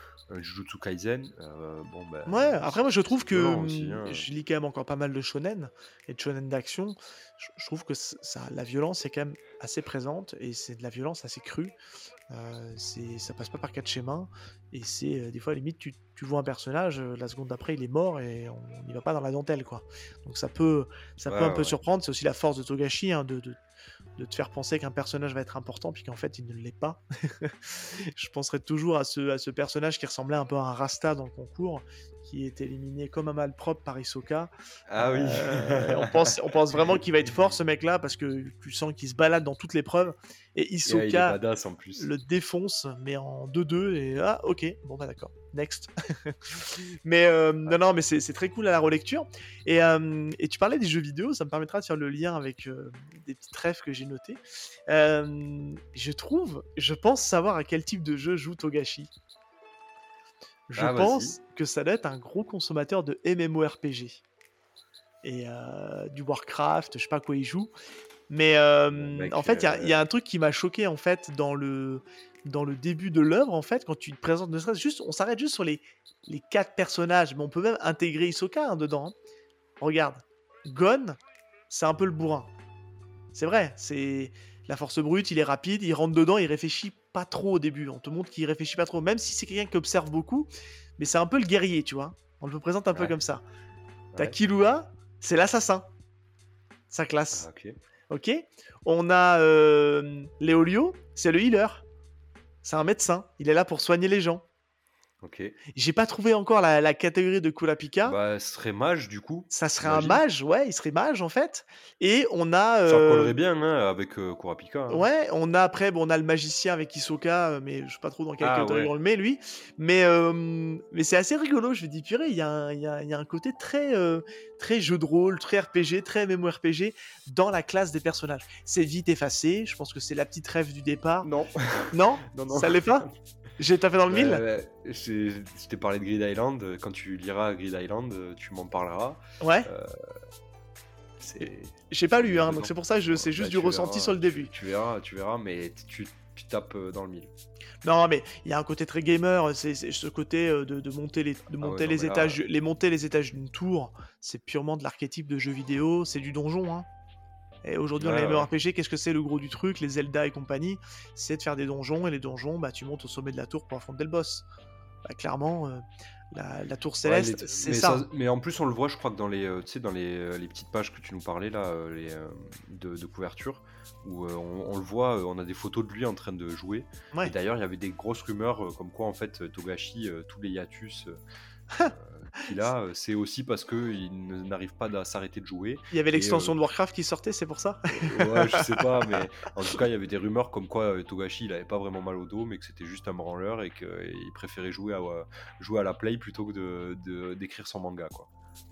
Jujutsu Kaisen. euh, bon, ben, Ouais, après moi je trouve que aussi, hum, hein. je lis quand même encore pas mal de shonen et de shonen d'action. Je, je trouve que ça, la violence est quand même assez présente et c'est de la violence assez crue. Euh, ça passe pas par quatre schémas et c'est euh, des fois limite tu, tu vois un personnage, euh, la seconde d'après il est mort et on n'y va pas dans la dentelle quoi. Donc ça peut, ça peut Ouais, un peu surprendre. C'est aussi la force de Togashi hein, de, de, de te faire penser qu'un personnage va être important puis qu'en fait il ne l'est pas. je penserais toujours à ce, à ce personnage qui ressemblait un peu à un Rasta dans le concours, qui est éliminé comme un malpropre par Hisoka. Ah oui. Euh, on, pense, on pense vraiment qu'il va être fort ce mec-là parce que tu sens qu'il se balade dans toutes les preuves. Et badass en plus. le défonce, mais en 2-2. Et ah, ok, bon bah d'accord, next. mais euh, non, non, mais c'est très cool à la relecture. Et, euh, et tu parlais des jeux vidéo, ça me permettra de faire le lien avec euh, des petites rêves que j'ai notées. Euh, je trouve, je pense savoir à quel type de jeu joue Togashi. Je Ah, vas-y. pense que ça doit être un gros consommateur de MMORPG. Et euh, du Warcraft, je sais pas quoi il joue. Mais euh, mec, en fait, il y a- euh, il y, a un truc qui m'a choqué en fait dans le, dans le début de l'œuvre. En fait, quand tu te présentes, ne juste, on s'arrête juste sur les, les quatre personnages, mais on peut même intégrer Hisoka hein, dedans. hein. Regarde, Gon, c'est un peu le bourrin. C'est vrai, c'est la force brute, il est rapide, il rentre dedans, il réfléchit pas trop au début. On te montre qu'il réfléchit pas trop, même si c'est quelqu'un qui observe beaucoup, mais c'est un peu le guerrier, tu vois. On le présente un peu comme ça. T'as Ouais. Killua, c'est l'assassin. Sa classe. Ah, ok. Ok On a euh, Léolio, c'est le healer. C'est un médecin. Il est là pour soigner les gens. Ok. J'ai pas trouvé encore la, la catégorie de Kurapika. Bah, ce serait mage du coup. ça serait un mage, ouais, il serait mage en fait. Et on a. Ça euh, collerait bien hein, avec euh, Kurapika. hein. Ouais, on a après, bon, on a le magicien avec Hisoka, euh, mais je sais pas trop dans quelle Ah, catégorie ouais. on le met lui. Mais, euh, mais c'est assez rigolo. Je me dis, purée, il y, a un- il y y a un côté très, euh, très jeu de rôle, très RPG, très MMORPG dans la classe des personnages. C'est vite effacé. Je pense que c'est la petite rêve du départ. Non. Non, non, non. Ça l'est pas? J'ai tapé dans le mille. J'ai- Je t'ai parlé de Grid Island. euh, Quand tu liras Grid Island, euh, tu m'en parleras. Ouais. C'est. J'ai pas lu, hein, donc c'est pour ça que je- c'est juste Bah, du ressenti verras, sur le début. Tu verras, tu verras, mais tu, tu tapes euh, dans le mille. Non, mais il y a un côté très gamer, c'est ce côté euh, de, de monter les, de Ah ouais, monter non, les là- étages, les monter les étages d'une tour, c'est purement de l'archétype de jeu vidéo, c'est du donjon. Hein. Et aujourd'hui, dans Ouais, les ouais. MMORPG, qu'est-ce que c'est le gros du truc, les Zelda et compagnie C'est de faire des donjons, et les donjons, bah, tu montes au sommet de la tour pour affronter le boss. Bah, clairement, euh, la, la tour céleste, les- c'est ça. Mais en plus, on le voit, je crois que dans les, euh, dans les, euh, les petites pages que tu nous parlais là, euh, les, euh, de, de couverture, où on, on le voit, on a des photos de lui en train de jouer. Et d'ailleurs, il y avait des grosses rumeurs comme quoi en fait Togashi, tous les hiatus qu'il a, euh, c'est aussi parce que il ne- n'arrive pas à s'arrêter de jouer. Il y avait l'extension euh, de Warcraft qui sortait, c'est pour ça? Euh, ouais, je sais pas, mais en tout cas, il y avait des rumeurs comme quoi euh, Togashi, il avait pas vraiment mal au dos, mais que c'était juste un branleur et qu'il préférait jouer à, euh, jouer à la play plutôt que de- de- d'écrire son manga, quoi.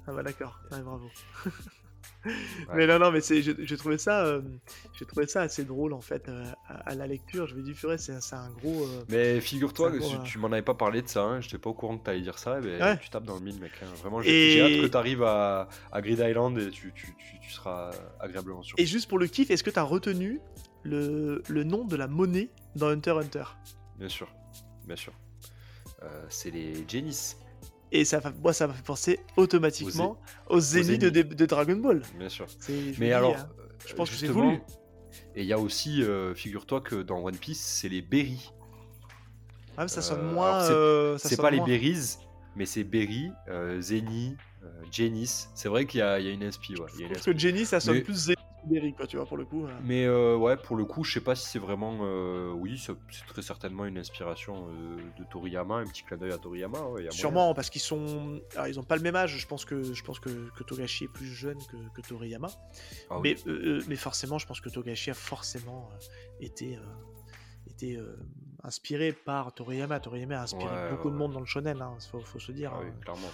Ah bah d'accord, ouais, bravo. Mais non, non, mais c'est, j'ai j'ai trouvé ça, euh, j'ai trouvé ça assez drôle en fait euh, à, à la lecture. Je me dis, purée, c'est, un gros. euh, Mais figure-toi que gros, tu m'en avais pas parlé de ça, hein, j'étais pas au courant que t'allais dire ça, mais Ouais. tu tapes dans le mille, mec. hein. Vraiment, j'ai Et- hâte que t'arrives à, à Grid Island et tu, tu, tu, tu seras agréablement surpris. Et juste pour le kiff, est-ce que tu as retenu le, le nom de la monnaie dans Hunter Hunter? Bien sûr, bien sûr. Euh, c'est les Genis, Et ça, moi, ça m'a fait penser automatiquement aux zéniths de, Dragon Ball. bien sûr. Mais dis, alors, hein, euh, je pense que c'est voulu. Et il y a aussi, euh, figure-toi que dans One Piece, c'est les berries. ah, mais ça sonne euh, moins. alors, c'est- euh, sonne pas les moins. berries, mais c'est berry, euh, Genis. C'est vrai qu'il y, y a une inspi, ouais. que Jenny, ça sonne Mais- plus zénith quoi, tu vois, pour le coup. euh. Mais euh, ouais, pour le coup, je sais pas si c'est vraiment. euh, oui, c'est très certainement une inspiration euh, de Toriyama, un petit clin d'œil à Toriyama. ouais, moyen. Sûrement, parce qu'ils sont. Alors, ils ont pas le même âge. Je pense que, je pense que, que Togashi est plus jeune que, que Toriyama. Ah mais, euh, mais forcément, je pense que Togashi a forcément été, été inspiré par Toriyama. Toriyama a inspiré Ouais, beaucoup ouais, de monde dans le shonen, il faut, faut se dire. Ah oui, hein. clairement.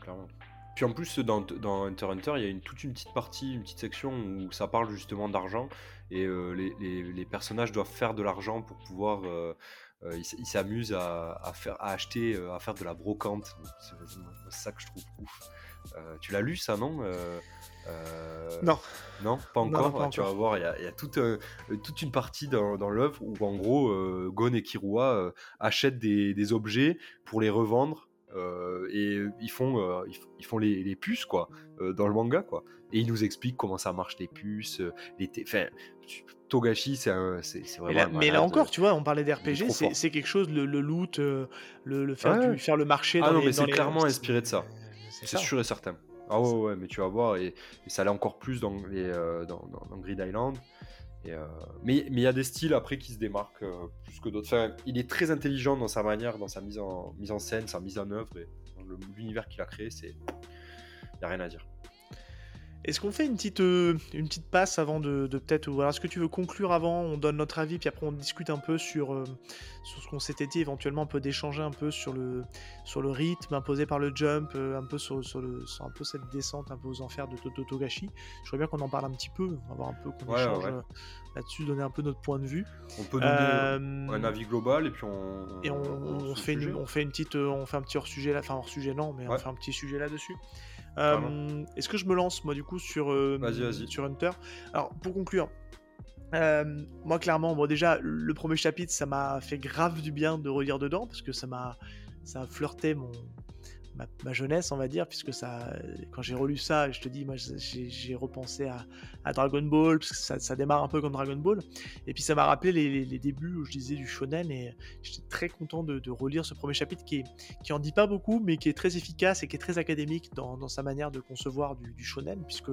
clairement. Puis en plus, dans, dans Hunter Hunter, il y a une, toute une petite partie, une petite section où ça parle justement d'argent et euh, les, les- les personnages doivent faire de l'argent pour pouvoir. euh, euh, ils s'amusent à, à faire, à acheter, à faire de la brocante. C'est ça que je trouve ouf. Tu l'as lu ça, non Non. Non, pas encore. non, pas tu vas voir, il y a, il y a toute, toute une partie dans, dans l'œuvre où en gros, Gon et Kirua achètent des, des objets pour les revendre. Euh, et ils font, euh, ils, font les, les puces quoi, euh, dans le manga quoi. Et ils nous expliquent comment ça marche les puces, les enfin, Togashi c'est Mais vraiment. là, mais là encore, tu vois, on parlait d'RPG, c'est quelque chose, le, le loot, le, le faire, Ouais. du, faire le marché Ah dans non, les mais c'est les- clairement inspiré de ça. C'est sûr et certain. Ah ouais, ouais, mais tu vas voir, et, et ça allait encore plus dans, les, dans, dans- dans Grid Island. Euh, mais il y a des styles après qui se démarquent euh, plus que d'autres. Il est très intelligent dans sa manière, dans sa mise en, mise en scène, sa mise en œuvre, et l'univers qu'il a créé, c'est. N'y a rien à dire. Est-ce qu'on fait une petite, euh, une petite passe avant de, de peut-être. Alors est-ce que tu veux conclure avant On donne notre avis, puis après on discute un peu sur, euh, sur ce qu'on s'était dit, éventuellement un peu d'échanger un peu sur le, sur le rythme imposé par le jump, euh, un peu sur, sur le, sur un peu cette descente un peu aux enfers de Toto Togashi. Je voudrais bien qu'on en parle un petit peu, on va voir un peu qu'on Ouais, échange ouais. là-dessus, donner un peu notre point de vue. On peut donner un avis global, et puis on. Et on, on fait une, on fait une petite, on fait un petit hors sujet là, enfin hors sujet non, mais on Ouais. fait un petit sujet là-dessus. Euh, Est-ce que je me lance moi du coup sur euh, Vas-y, vas-y. sur Hunter? Alors pour conclure, euh, moi clairement, bon déjà le premier chapitre, ça m'a fait grave du bien de relire dedans parce que ça m'a ça flirté mon ma, jeunesse, on va dire, puisque ça, quand j'ai relu ça, je te dis, moi j'ai repensé à, Dragon Ball, parce que ça, démarre un peu comme Dragon Ball, et puis ça m'a rappelé les, débuts où je disais du shonen, et j'étais très content de, relire ce premier chapitre qui, en dit pas beaucoup, mais qui est très efficace et qui est très académique dans, dans sa manière de concevoir du, du shonen, puisque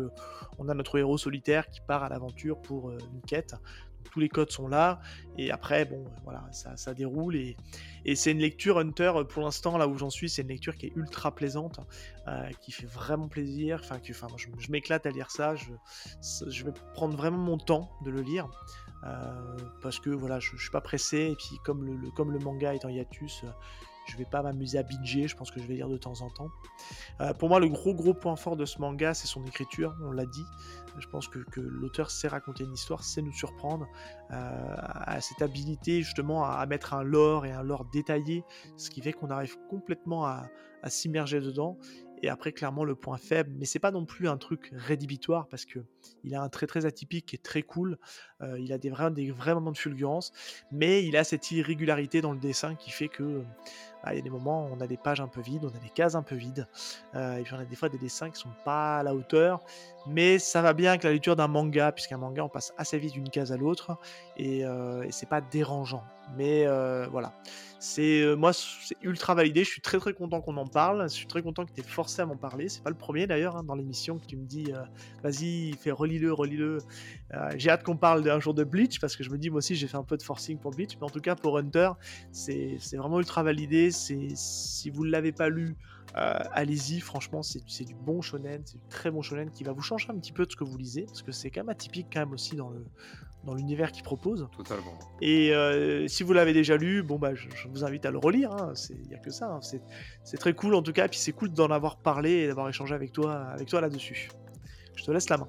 on a notre héros solitaire qui part à l'aventure pour euh, une quête. Tous les codes sont là, et après, bon, voilà, ça, ça déroule, et, et c'est une lecture Hunter, pour l'instant, là où j'en suis, c'est une lecture qui est ultra plaisante, euh, qui fait vraiment plaisir. Enfin, que, enfin je, m'éclate à lire ça. Je, je vais prendre vraiment mon temps de le lire. euh, parce que voilà, je, je suis pas pressé. Et puis, comme le, comme le manga est en hiatus, euh, je vais pas m'amuser à binger. Je pense que je vais lire de temps en temps. Pour moi, le gros gros point fort de ce manga, c'est son écriture. On l'a dit. Je pense que, l'auteur sait raconter une histoire, sait nous surprendre, euh, a cette habilité justement à, à mettre un lore et un lore détaillé, ce qui fait qu'on arrive complètement à, à s'immerger dedans. Et après, clairement, le point faible, mais c'est pas non plus un truc rédhibitoire parce que il a un trait très atypique qui est très cool. Euh, il a des vrais moments de fulgurance, mais il a cette irrégularité dans le dessin qui fait que bah, il y a des moments où on a des pages un peu vides, on a des cases un peu vides, euh, et puis on a des fois des dessins qui sont pas à la hauteur, mais ça va bien avec la lecture d'un manga, puisqu'un manga on passe assez vite d'une case à l'autre, et, euh, et c'est pas dérangeant. Mais euh, voilà, c'est euh, moi c'est ultra validé. Je suis très très content qu'on en parle. Je suis très content que tu aies forcé à m'en parler. C'est pas le premier d'ailleurs hein, dans l'émission que tu me dis vas-y fais relis-le relis-le. J'ai hâte qu'on parle d'un jour de Bleach parce que je me dis moi aussi j'ai fait un peu de forcing pour Bleach, mais en tout cas pour Hunter c'est vraiment ultra validé. Si vous ne l'avez pas lu. euh, allez-y, franchement, c'est du bon shonen, c'est du très bon shonen qui va vous changer un petit peu de ce que vous lisez, parce que c'est quand même atypique quand même aussi dans le dans l'univers qu'il propose. Totalement. Et euh, si vous l'avez déjà lu, bon bah je, je vous invite à le relire. Il n'y a que ça. hein. C'est très cool en tout cas. Puis c'est cool d'en avoir parlé et d'avoir échangé avec toi, avec toi là-dessus. Je te laisse la main.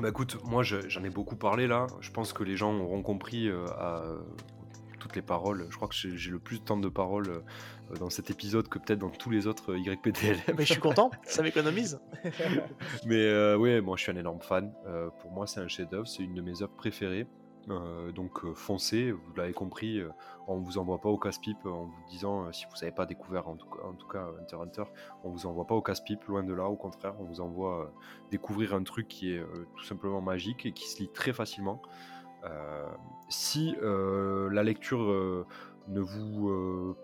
Bah écoute, moi je- j'en ai beaucoup parlé là. Je pense que les gens auront compris euh, à toutes les paroles. Je crois que j'ai le plus de temps de parole euh, dans cet épisode que peut-être dans tous les autres euh, YPTLM. Mais je suis content, ça m'économise. Mais euh, ouais, moi je suis un énorme fan. Euh, pour moi, c'est un chef-d'œuvre, c'est une de mes œuvres préférées. Euh, donc euh, foncez, vous l'avez compris, euh, on vous envoie pas au casse-pipe en vous disant si vous n'avez pas découvert en tout, cas, en tout cas Hunter Hunter, on vous envoie pas au casse-pipe, loin de là, au contraire, on vous envoie découvrir un truc qui est tout simplement magique et qui se lit très facilement. Euh, si euh, la lecture euh, ne vous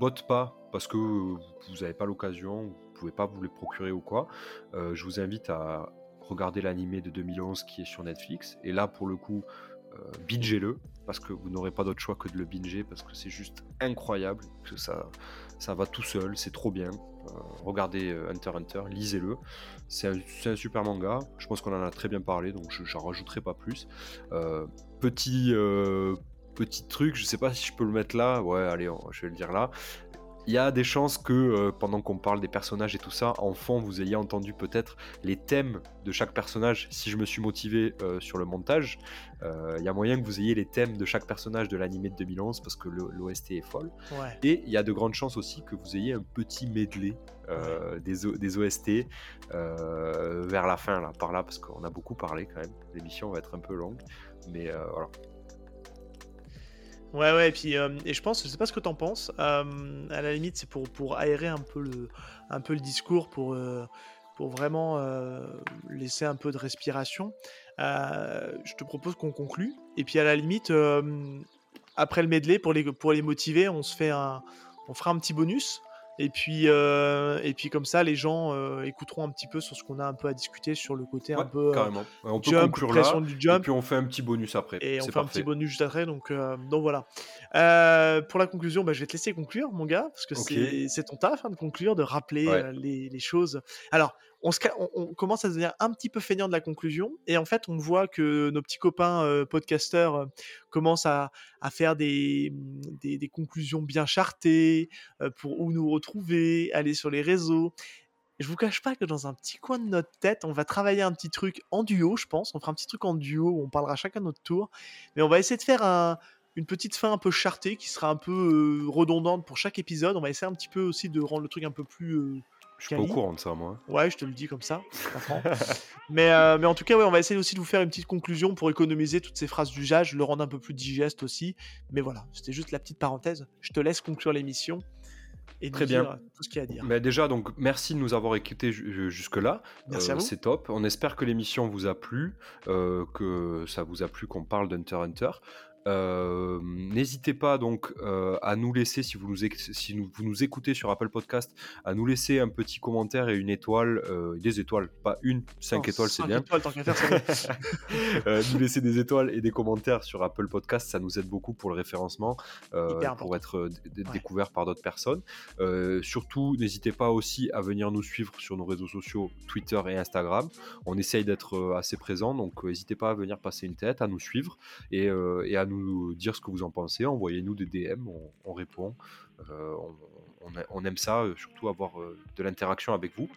botte pas parce que vous n'avez pas l'occasion, vous pouvez pas vous les procurer ou quoi, je vous invite à regarder l'animé de 2011 qui est sur Netflix. Et là, pour le coup, bingez-le parce que vous n'aurez pas d'autre choix que de le binger parce que c'est juste incroyable, que ça, ça va tout seul, c'est trop bien. Regardez euh, Hunter Hunter, lisez-le. C'est un, super manga. Je pense qu'on en a très bien parlé, donc je j'en rajouterai pas plus. Euh, petit, euh, petit truc, je sais pas si je peux le mettre là. Ouais, allez, je vais le dire là. Il y a des chances que euh, pendant qu'on parle des personnages et tout ça, en fond, vous ayez entendu peut-être les thèmes de chaque personnage. Si je me suis motivé euh, sur le montage, euh, il y a moyen que vous ayez les thèmes de chaque personnage de l'animé de 2011 parce que l'OST est folle. Ouais. Et il y a de grandes chances aussi que vous ayez un petit medley des, des, OST vers la fin, là, par là, parce qu'on a beaucoup parlé quand même. L'émission va être un peu longue, mais voilà. Ouais, ouais, et puis euh, et je pense, je sais pas ce que t'en penses, euh, à la limite, c'est pour, pour aérer un peu le, un peu le discours, pour, euh, pour vraiment laisser un peu de respiration. je te propose qu'on conclue, et puis à la limite, après le medley, pour les, pour les motiver, on se fait on fera un petit bonus. Et puis, euh, et puis comme ça, les gens euh, écouteront un petit peu sur ce qu'on a un peu à discuter sur le côté un peu euh, carrément. on peut jump, conclure là, du jump. Et puis on fait un petit bonus après. Et on fait parfait. un petit bonus juste après. Donc, donc voilà. pour la conclusion, bah, je vais te laisser conclure, mon gars, parce que Ok. c'est ton taf hein, de conclure, de rappeler Ouais. euh, les, les choses. Alors, on, commence à devenir un petit peu feignant de la conclusion, et en fait, on voit que nos petits copains euh, podcasteurs commencent à, faire des, des, conclusions bien chartées pour où nous retrouver, aller sur les réseaux. Je vous cache pas que dans un petit coin de notre tête, on va travailler un petit truc en duo, je pense. On fera un petit truc en duo où on parlera chacun notre tour. Mais on va essayer de faire un- une petite fin un peu chartée qui sera un peu redondante pour chaque épisode. On va essayer un petit peu aussi de rendre le truc un peu plus. Euh, Je suis pas au courant de ça, moi. Ouais, je te le dis comme ça, mais, euh, mais en tout cas, ouais, on va essayer aussi de vous faire une petite conclusion pour économiser toutes ces phrases d'usage, le rendre un peu plus digeste aussi. Mais voilà, c'était juste la petite parenthèse. Je te laisse conclure l'émission et Très bien. tout ce qu'il y a à dire. Mais déjà, donc, merci de nous avoir écoutés ju- jusque-là. Merci Euh, à vous. C'est top. On espère que l'émission vous a plu, euh, que ça vous a plu qu'on parle d'Hunter x Hunter. Euh, N'hésitez pas donc euh, à nous laisser, si, vous nous, éc- si nous- vous nous écoutez sur Apple Podcast, à nous laisser un petit commentaire et une étoile, euh, des étoiles, pas une, cinq Non, étoiles, c'est bien. étoiles, tant faire. Euh, nous laisser des étoiles et des commentaires sur Apple Podcast, ça nous aide beaucoup pour le référencement, pour être Ouais. découvert par d'autres personnes. Surtout, n'hésitez pas aussi à venir nous suivre sur nos réseaux sociaux, Twitter et Instagram. On essaye d'être assez présent, donc n'hésitez pas à venir passer une tête, à nous suivre et, et à nous dire ce que vous en pensez. Envoyez-nous des DM, on, on répond. Euh, on, aime ça, euh, surtout avoir euh, de l'interaction avec vous.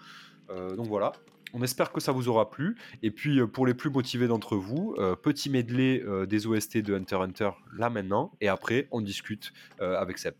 Donc voilà. On espère que ça vous aura plu. Et puis pour les plus motivés d'entre vous, petit medley des OST de Hunter Hunter là maintenant. Et après, on discute avec Seb.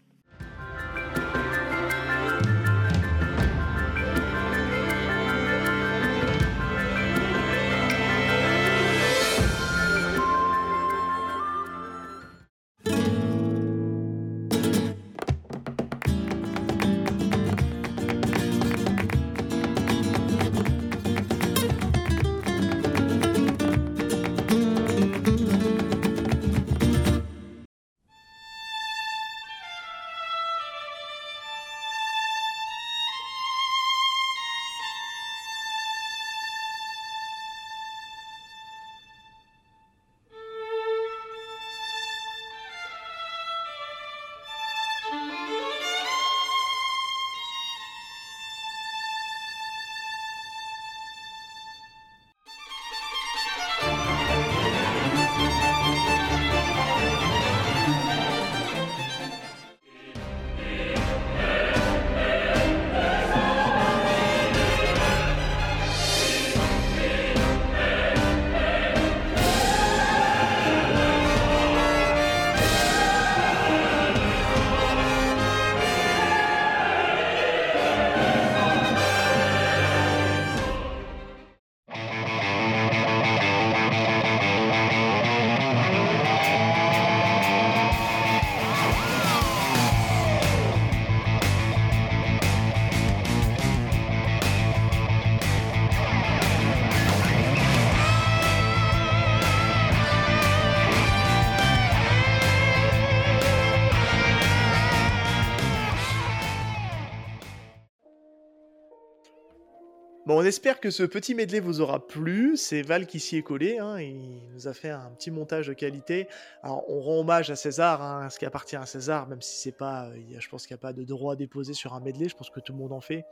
Bon, on espère que ce petit medley vous aura plu. C'est Val qui s'y est collé. hein, Il nous a fait un petit montage de qualité. Alors, on rend hommage à César, hein, à ce qui appartient à César, même si c'est pas, euh, je pense qu'il n'y a pas de droit déposé sur un medley. Je pense que tout le monde en fait.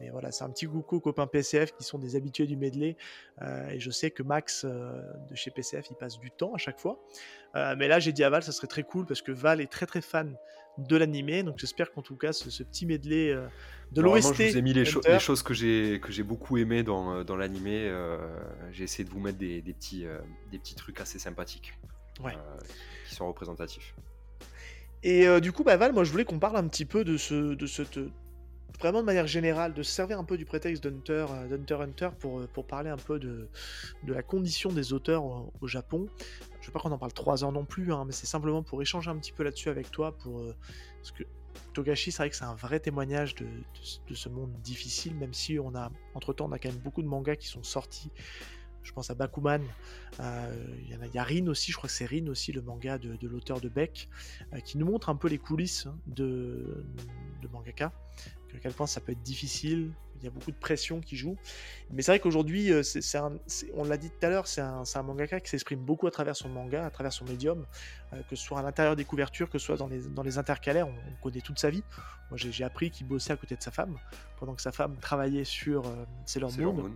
Mais voilà, c'est un petit coucou aux copains PCF qui sont des habitués du medley. euh, et je sais que Max euh, de chez PCF, il passe du temps à chaque fois. Euh, mais là, j'ai dit à Val, ça serait très cool parce que Val est très très fan de l'animé. Donc j'espère qu'en tout cas, ce, ce petit medley de l'OST. je vous ai mis les, cho- les choses que j'ai beaucoup aimé dans, dans l'animé. j'ai essayé de vous mettre des, des petits, des petits trucs assez sympathiques Ouais. qui sont représentatifs. Et euh, du coup, bah, Val, moi je voulais qu'on parle un petit peu de ce, de cette, vraiment de manière générale, de se servir un peu du prétexte d'Hunter, euh, d'Hunter x Hunter pour, euh, pour parler un peu de, de la condition des auteurs au, au Japon. Je veux pas qu'on en parle trois heures non plus, hein, mais c'est simplement pour échanger un petit peu là-dessus avec toi, pour euh, parce que Togashi, c'est vrai que c'est un vrai témoignage de, de ce- de ce monde difficile, même si on a, entre temps, on a quand même beaucoup de mangas qui sont sortis. Je pense à Bakuman, euh, il y a, Rin aussi, je crois que c'est Rin aussi, le manga de, de l'auteur de Beck, euh, qui nous montre un peu les coulisses de, de mangaka, à quel point ça peut être difficile, il y a beaucoup de pression qui joue. Mais c'est vrai qu'aujourd'hui, euh, c'est, on l'a dit tout à l'heure, c'est un, mangaka qui s'exprime beaucoup à travers son manga, à travers son médium, euh, que ce soit à l'intérieur des couvertures, que ce soit dans les, dans les intercalaires, on, on connaît toute sa vie. Moi j'ai, appris qu'il bossait à côté de sa femme, pendant que sa femme travaillait sur euh, Sailor Moon.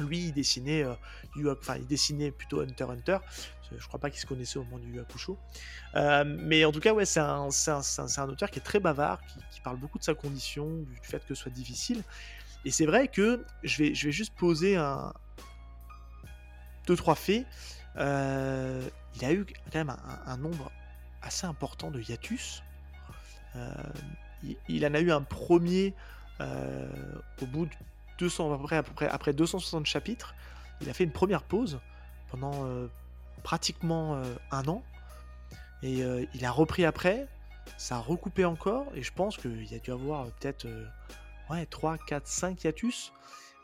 Lui, il dessinait, euh, enfin, il dessinait plutôt Hunter Hunter. Je crois pas qu'ils se connaissaient au moment du Hakusho. Euh, mais en tout cas, ouais, c'est un, auteur qui est très bavard, qui, parle beaucoup de sa condition, du, fait que ce soit difficile. Et c'est vrai que je vais, juste poser un deux trois faits. Euh, il a eu quand même un, nombre assez important de hiatus. Euh, il, en a eu un premier au bout de 200, à peu près, après 260 chapitres. Il a fait une première pause pendant pratiquement euh, un an. Et euh, il a repris après. Ça a recoupé encore. Et je pense qu'il y a dû avoir euh, peut-être ouais, 3, 4, 5 hiatus.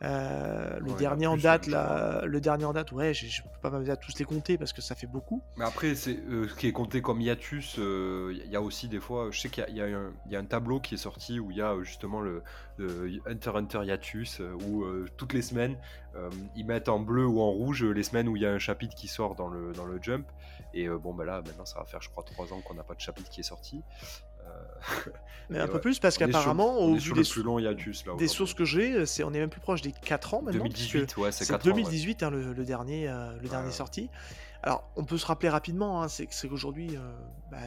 Euh, le Ouais, dernier en plus, date, là, le dernier en date, ouais, je peux pas m'amuser à tous les compter parce que ça fait beaucoup. Mais après, c'est euh, ce qui est compté comme hiatus. Il y a aussi des fois, je sais qu'il y, a- y un- il y a un tableau qui est sorti où il y a euh, justement le, le Hunter Hunter hiatus euh, où euh, toutes les semaines euh, ils mettent en bleu ou en rouge euh, les semaines où il y a un chapitre qui sort dans le dans le jump. Et euh, bon, bah là, maintenant, ça va faire, je crois, trois ans qu'on n'a pas de chapitre qui est sorti. Euh, Mais un peu plus parce qu'apparemment, au vu des, plus long hiatus là. des sources que j'ai, c'est on est même plus proche des 4 ans maintenant. puisque 2018, ouais, c'est C'est 4 ans. ouais. 2018 hein, le, le dernier, euh, le dernier sorti. Alors, on peut se rappeler rapidement, hein, c'est qu'aujourd'hui, euh, bah,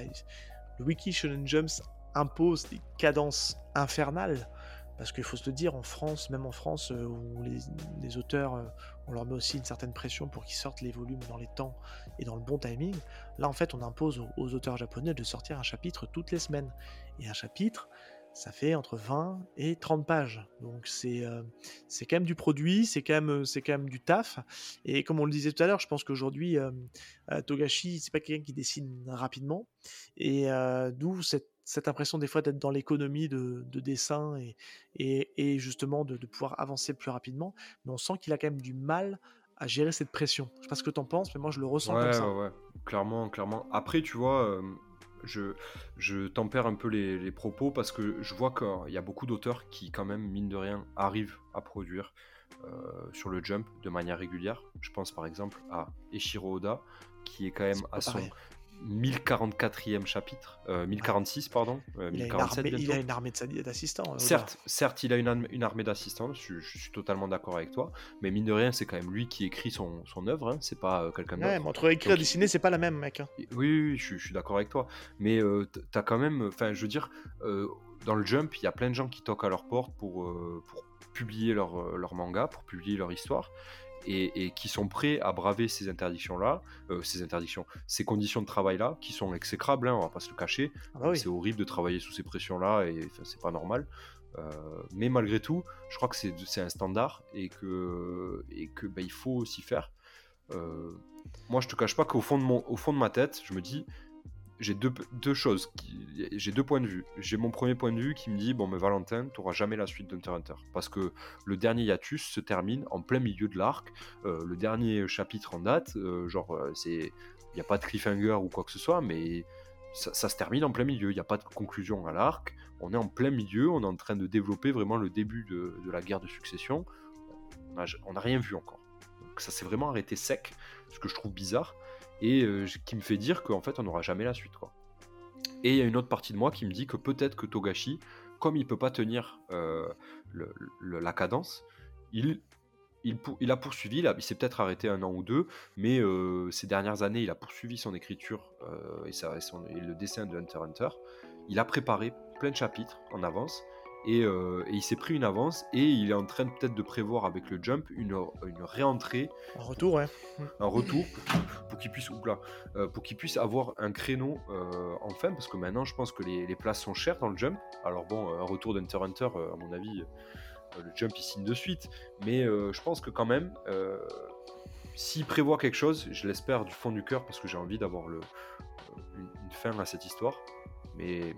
le wiki Shonen Jumps impose des cadences infernales. Parce qu'il faut se le dire, en France, même en France, euh, où les, les auteurs, euh, on leur met aussi une certaine pression pour qu'ils sortent les volumes dans les temps et dans le bon timing. Là, en fait, on impose aux, auteurs japonais de sortir un chapitre toutes les semaines. Et un chapitre, ça fait entre 20 et 30 pages. Donc c'est euh, c'est quand même du produit, c'est quand, même, euh, quand même du taf. Et comme on le disait tout à l'heure, je pense qu'aujourd'hui, euh, euh, Togashi, c'est pas quelqu'un qui dessine rapidement. Et d'où cette, cette impression des fois d'être dans l'économie de, de dessin et, et, et justement de, de pouvoir avancer plus rapidement. Mais on sent qu'il a quand même du mal à gérer cette pression. Je sais pas ce que t'en penses, mais moi je le ressens Ouais, comme ça. ouais, ouais, clairement, clairement. Après, tu vois, euh, je, je tempère un peu les, les propos parce que je vois qu'il y a beaucoup d'auteurs qui, quand même, mine de rien, arrivent à produire euh, sur le jump de manière régulière. Je pense par exemple à Eshiro Oda, qui est quand même à son pareil. 1044e chapitre, euh, 1046, pardon, euh, Il a, une 1047 armée, il a une armée d'assistants. Oda. Certes, certes, il a une, armée d'assistants, je, je suis totalement d'accord avec toi, mais mine de rien, c'est quand même lui qui écrit son, son œuvre, hein, c'est pas euh, quelqu'un d'autre. Ouais, mais entre écrire et dessiner, c'est pas la même, mec. hein. Oui, oui, oui, je, suis- je suis d'accord avec toi. Mais euh, t'as quand même, enfin, je veux dire, euh, dans le jump, il y a plein de gens qui toquent à leur porte pour, pour publier leur, leur manga, pour publier leur histoire, et, et qui sont prêts à braver ces interdictions-là, euh, ces interdictions, ces conditions de travail-là, qui sont exécrables, hein, on va pas se le cacher. Ah bah oui. C'est horrible de travailler sous ces pressions-là, et c'est pas normal. Euh, mais malgré tout, je crois que c'est c'est un standard et que, et que bah, il faut s'y faire. Euh, moi, je te cache pas qu'au fond, de mon- au fond de ma tête, je me dis, j'ai deux, choses, j'ai deux points de vue. J'ai mon premier point de vue qui me dit, bon, mais Valentin, tu jamais la suite d'Hunter Hunter. Parce que le dernier hiatus se termine en plein milieu de l'arc. Euh, le dernier chapitre en date, euh, genre, euh. Il n'y a pas de cliffhanger ou quoi que ce soit, mais ça, se termine en plein milieu. Il n'y a pas de conclusion à l'arc. On est en plein milieu, on est en train de développer vraiment le début de, de la guerre de succession. On n'a rien vu encore. Donc ça s'est vraiment arrêté sec, ce que je trouve bizarre, et euh, qui me fait dire qu'en fait on n'aura jamais la suite. Quoi. Et il y a une autre partie de moi qui me dit que peut-être que Togashi comme il peut pas tenir euh, la cadence, il, il, a poursuivi, il, il s'est peut-être arrêté un an ou deux, mais euh, ces dernières années, il a poursuivi son écriture et, et le dessin de Hunter Hunter. Il a préparé plein de chapitres en avance et, euh, et il s'est pris une avance et il est en train peut-être de prévoir avec le jump une, une réentrée En retour, ouais. un retour pour qu'il, puisse, euh, pour qu'il puisse avoir un créneau euh, enfin, parce que maintenant je pense que les, les places sont chères dans le jump. Alors bon, un retour d'Hunter Hunter, euh, à mon avis, le jump il signe de suite, mais euh, je pense que quand même, s'il prévoit quelque chose, je l'espère du fond du cœur parce que j'ai envie d'avoir le, une, une fin à cette histoire, mais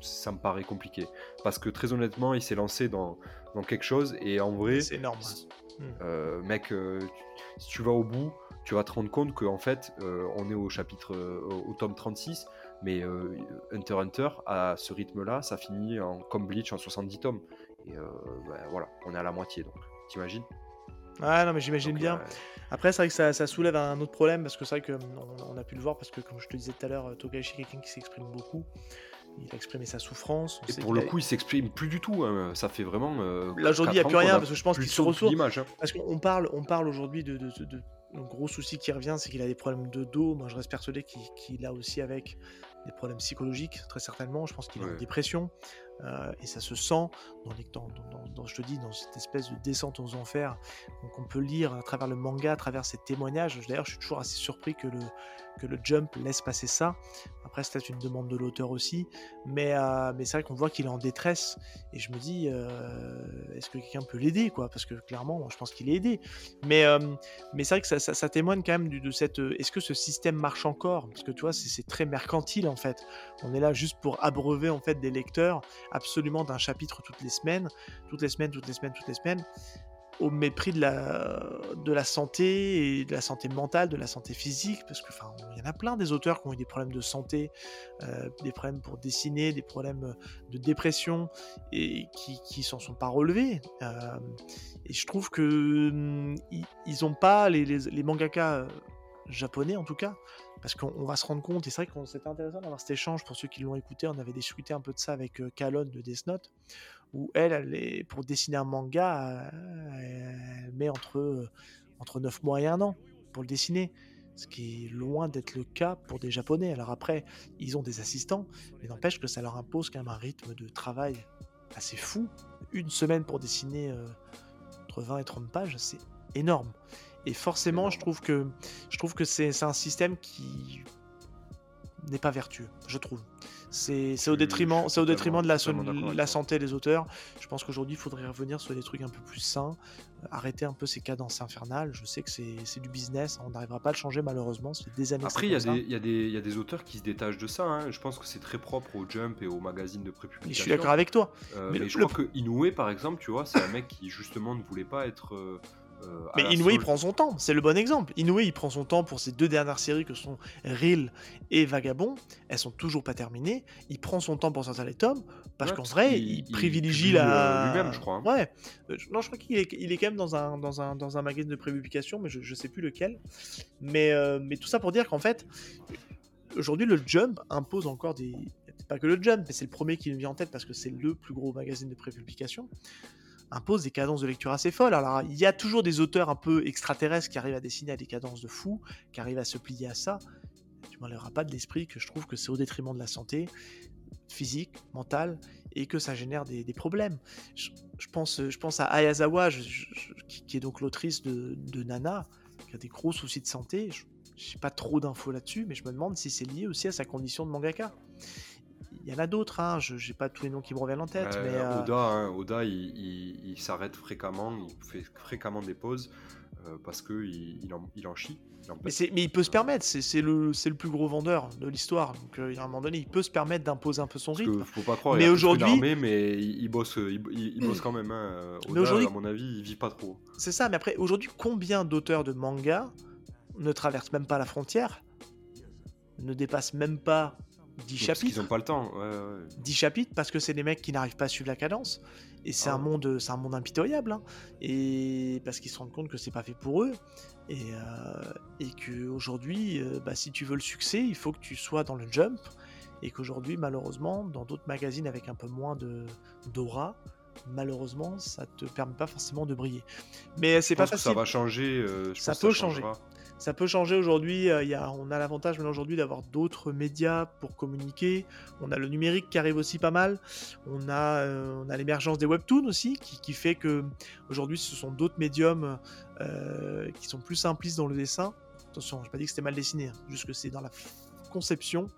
ça me paraît compliqué parce que très honnêtement, il s'est lancé dans, dans quelque chose et en vrai, C'est énorme. si- Mm. euh, mec, euh, tu- si tu vas au bout, tu vas te rendre compte qu'en fait, euh, on est au chapitre, au tome 36, mais Hunter Hunter, à ce rythme-là, ça finit en, comme Bleach en 70 tomes. Et bah, voilà, on est à la moitié, donc t'imagines? Ah non, mais j'imagine bien. euh, Après, c'est vrai que ça, ça soulève un autre problème parce que c'est vrai qu'on on a pu le voir parce que, comme je te disais tout à l'heure, Togashi quelqu'un qui s'exprime beaucoup. Il a exprimé sa souffrance. on Et pour le a- coup, il s'exprime plus du tout. hein. Ça fait vraiment. euh, Là aujourd'hui, il n'y a plus rien a parce que je pense qu'il se ressource. hein. Parce qu'on parle, on parle aujourd'hui de, de, de- de- un gros souci qui revient, c'est qu'il a des problèmes de dos. Moi, je reste persuadé qu'il a aussi avec des problèmes psychologiques, très certainement. Je pense qu'il est en Ouais. dépression euh, et ça se sent dans, je te dis, dans cette espèce de descente aux enfers donc on peut lire à travers le manga, à travers ses témoignages. D'ailleurs, je suis toujours assez surpris que le, que le Jump laisse passer ça. Après, c'est peut-être une demande de l'auteur aussi, mais, euh, mais c'est vrai qu'on voit qu'il est en détresse et je me dis, euh, est-ce que quelqu'un peut l'aider quoi? Parce que clairement, je pense qu'il est aidé. Mais, mais c'est vrai que ça, ça- témoigne quand même de cette. Est-ce que ce système marche encore? Parce que tu vois, c'est très mercantile en fait. On est là juste pour abreuver en fait des lecteurs absolument d'un chapitre toutes les semaines, toutes les semaines, toutes les semaines, toutes les semaines, au mépris de la, de la santé et de la santé mentale, de la santé physique, parce que il y en a plein des auteurs qui ont eu des problèmes de santé, euh, des problèmes pour dessiner, des problèmes de dépression et qui qui s'en sont pas relevés. Euh, et je trouve que hum, ils, ont pas les, les, les mangaka euh, japonais en tout cas parce qu'on on va se rendre compte et c'est vrai que c'était intéressant d'avoir cet échange pour ceux qui l'ont écouté on avait discuté un peu de ça avec euh, Kalon de Death Note où elle, pour dessiner un manga euh, elle met entre euh, entre 9 mois et un an pour le dessiner ce qui est loin d'être le cas pour des japonais. Alors après ils ont des assistants mais n'empêche que ça leur impose quand même un rythme de travail assez fou. Une semaine pour dessiner entre 20 et 30 pages c'est énorme et forcément, je trouve que je trouve que c'est c'est un système qui n'est pas vertueux, je trouve. C'est c'est au détriment, c'est au détriment de la, santé des auteurs. Je pense qu'aujourd'hui, il faudrait revenir sur des trucs un peu plus sains, euh, arrêter un peu ces cadences infernales. Je sais que c'est c'est du business, on n'arrivera pas à le changer malheureusement. Fait des années. Après, c'est il y, a des- y, y a auteurs qui se détachent de ça. hein. Je pense que c'est très propre au Jump et aux magazines de prépublication. je suis d'accord avec toi. Euh, Mais mais le- je le- crois que Inoue, par exemple, tu vois, c'est un mec qui justement ne voulait pas être. euh, euh, Mais Inoue, il prend son temps, c'est le bon exemple. Inoue, il prend son temps pour ses deux dernières séries que sont Real et Vagabond. Elles sont toujours pas terminées. Il prend son temps pour sortir les tomes parce Ouais, qu'en vrai, il, il privilégie la. euh, lui-même, je crois, hein. Ouais. Euh, non, je crois qu'il est, il est quand même dans un, dans un, dans un magazine de prépublication, mais je, je sais plus lequel. Mais, euh, mais tout ça pour dire qu'en fait, aujourd'hui, le Jump impose encore des. Pas que le Jump, mais c'est le premier qui me vient en tête parce que c'est le plus gros magazine de prépublication impose des cadences de lecture assez folles. Alors, il y a toujours des auteurs un peu extraterrestres qui arrivent à dessiner à des cadences de fou, qui arrivent à se plier à ça. Tu m'enlèveras pas de l'esprit que je trouve que c'est au détriment de la santé physique, mentale, et que ça génère des, problèmes. Je, pense, je pense à Ayazawa, qui est donc l'autrice de, de Nana, qui a des gros soucis de santé. Je n'ai pas trop d'infos là-dessus, mais je me demande si c'est lié aussi à sa condition de mangaka. Il y en a d'autres, hein, je n'ai pas tous les noms qui me reviennent en tête, Euh, mais... euh, Oda, hein, Oda, il, il- il s'arrête fréquemment, il fait fréquemment des pauses euh, parce que il, en, il en chie. il en Mais, il peut se permettre, c'est le, le plus gros vendeur de l'histoire. Donc, euh, y a un moment donné, il peut se permettre d'imposer un peu son rythme. que faut pas croire, Mais aujourd'hui- mais il, bosse, il, bosse quand même. Hein. euh, Mais aujourd'hui- à mon avis, il vit pas trop. C'est ça, mais après, aujourd'hui, combien d'auteurs de manga ne traversent même pas la frontière, ne dépassent même pas 10 Parce qu'ils chapitres ont pas le temps. Ouais, ouais. 10 chapitres parce que c'est des mecs qui n'arrivent pas à suivre la cadence. Et c'est Ah un ouais. monde, c'est un monde impitoyable. hein. Et parce qu'ils se rendent compte que c'est pas fait pour eux. Et, euh, et que aujourd'hui, euh, bah, si tu veux le succès, il faut que tu sois dans le jump. et qu'aujourd'hui, malheureusement, dans d'autres magazines avec un peu moins de d'aura, malheureusement, ça te permet pas forcément de briller. Mais c'est pas facile. ça va changer. euh, je Ça pense peut changer. Ça peut changer aujourd'hui. euh, y a, on a l'avantage aujourd'hui d'avoir d'autres médias pour communiquer. On a le numérique qui arrive aussi pas mal. On a, euh, l'émergence des webtoons aussi, qui, fait que aujourd'hui ce sont d'autres médiums euh, qui sont plus simplistes dans le dessin. Attention, j'ai pas dit que c'était mal dessiné, hein, juste que c'est dans la conception.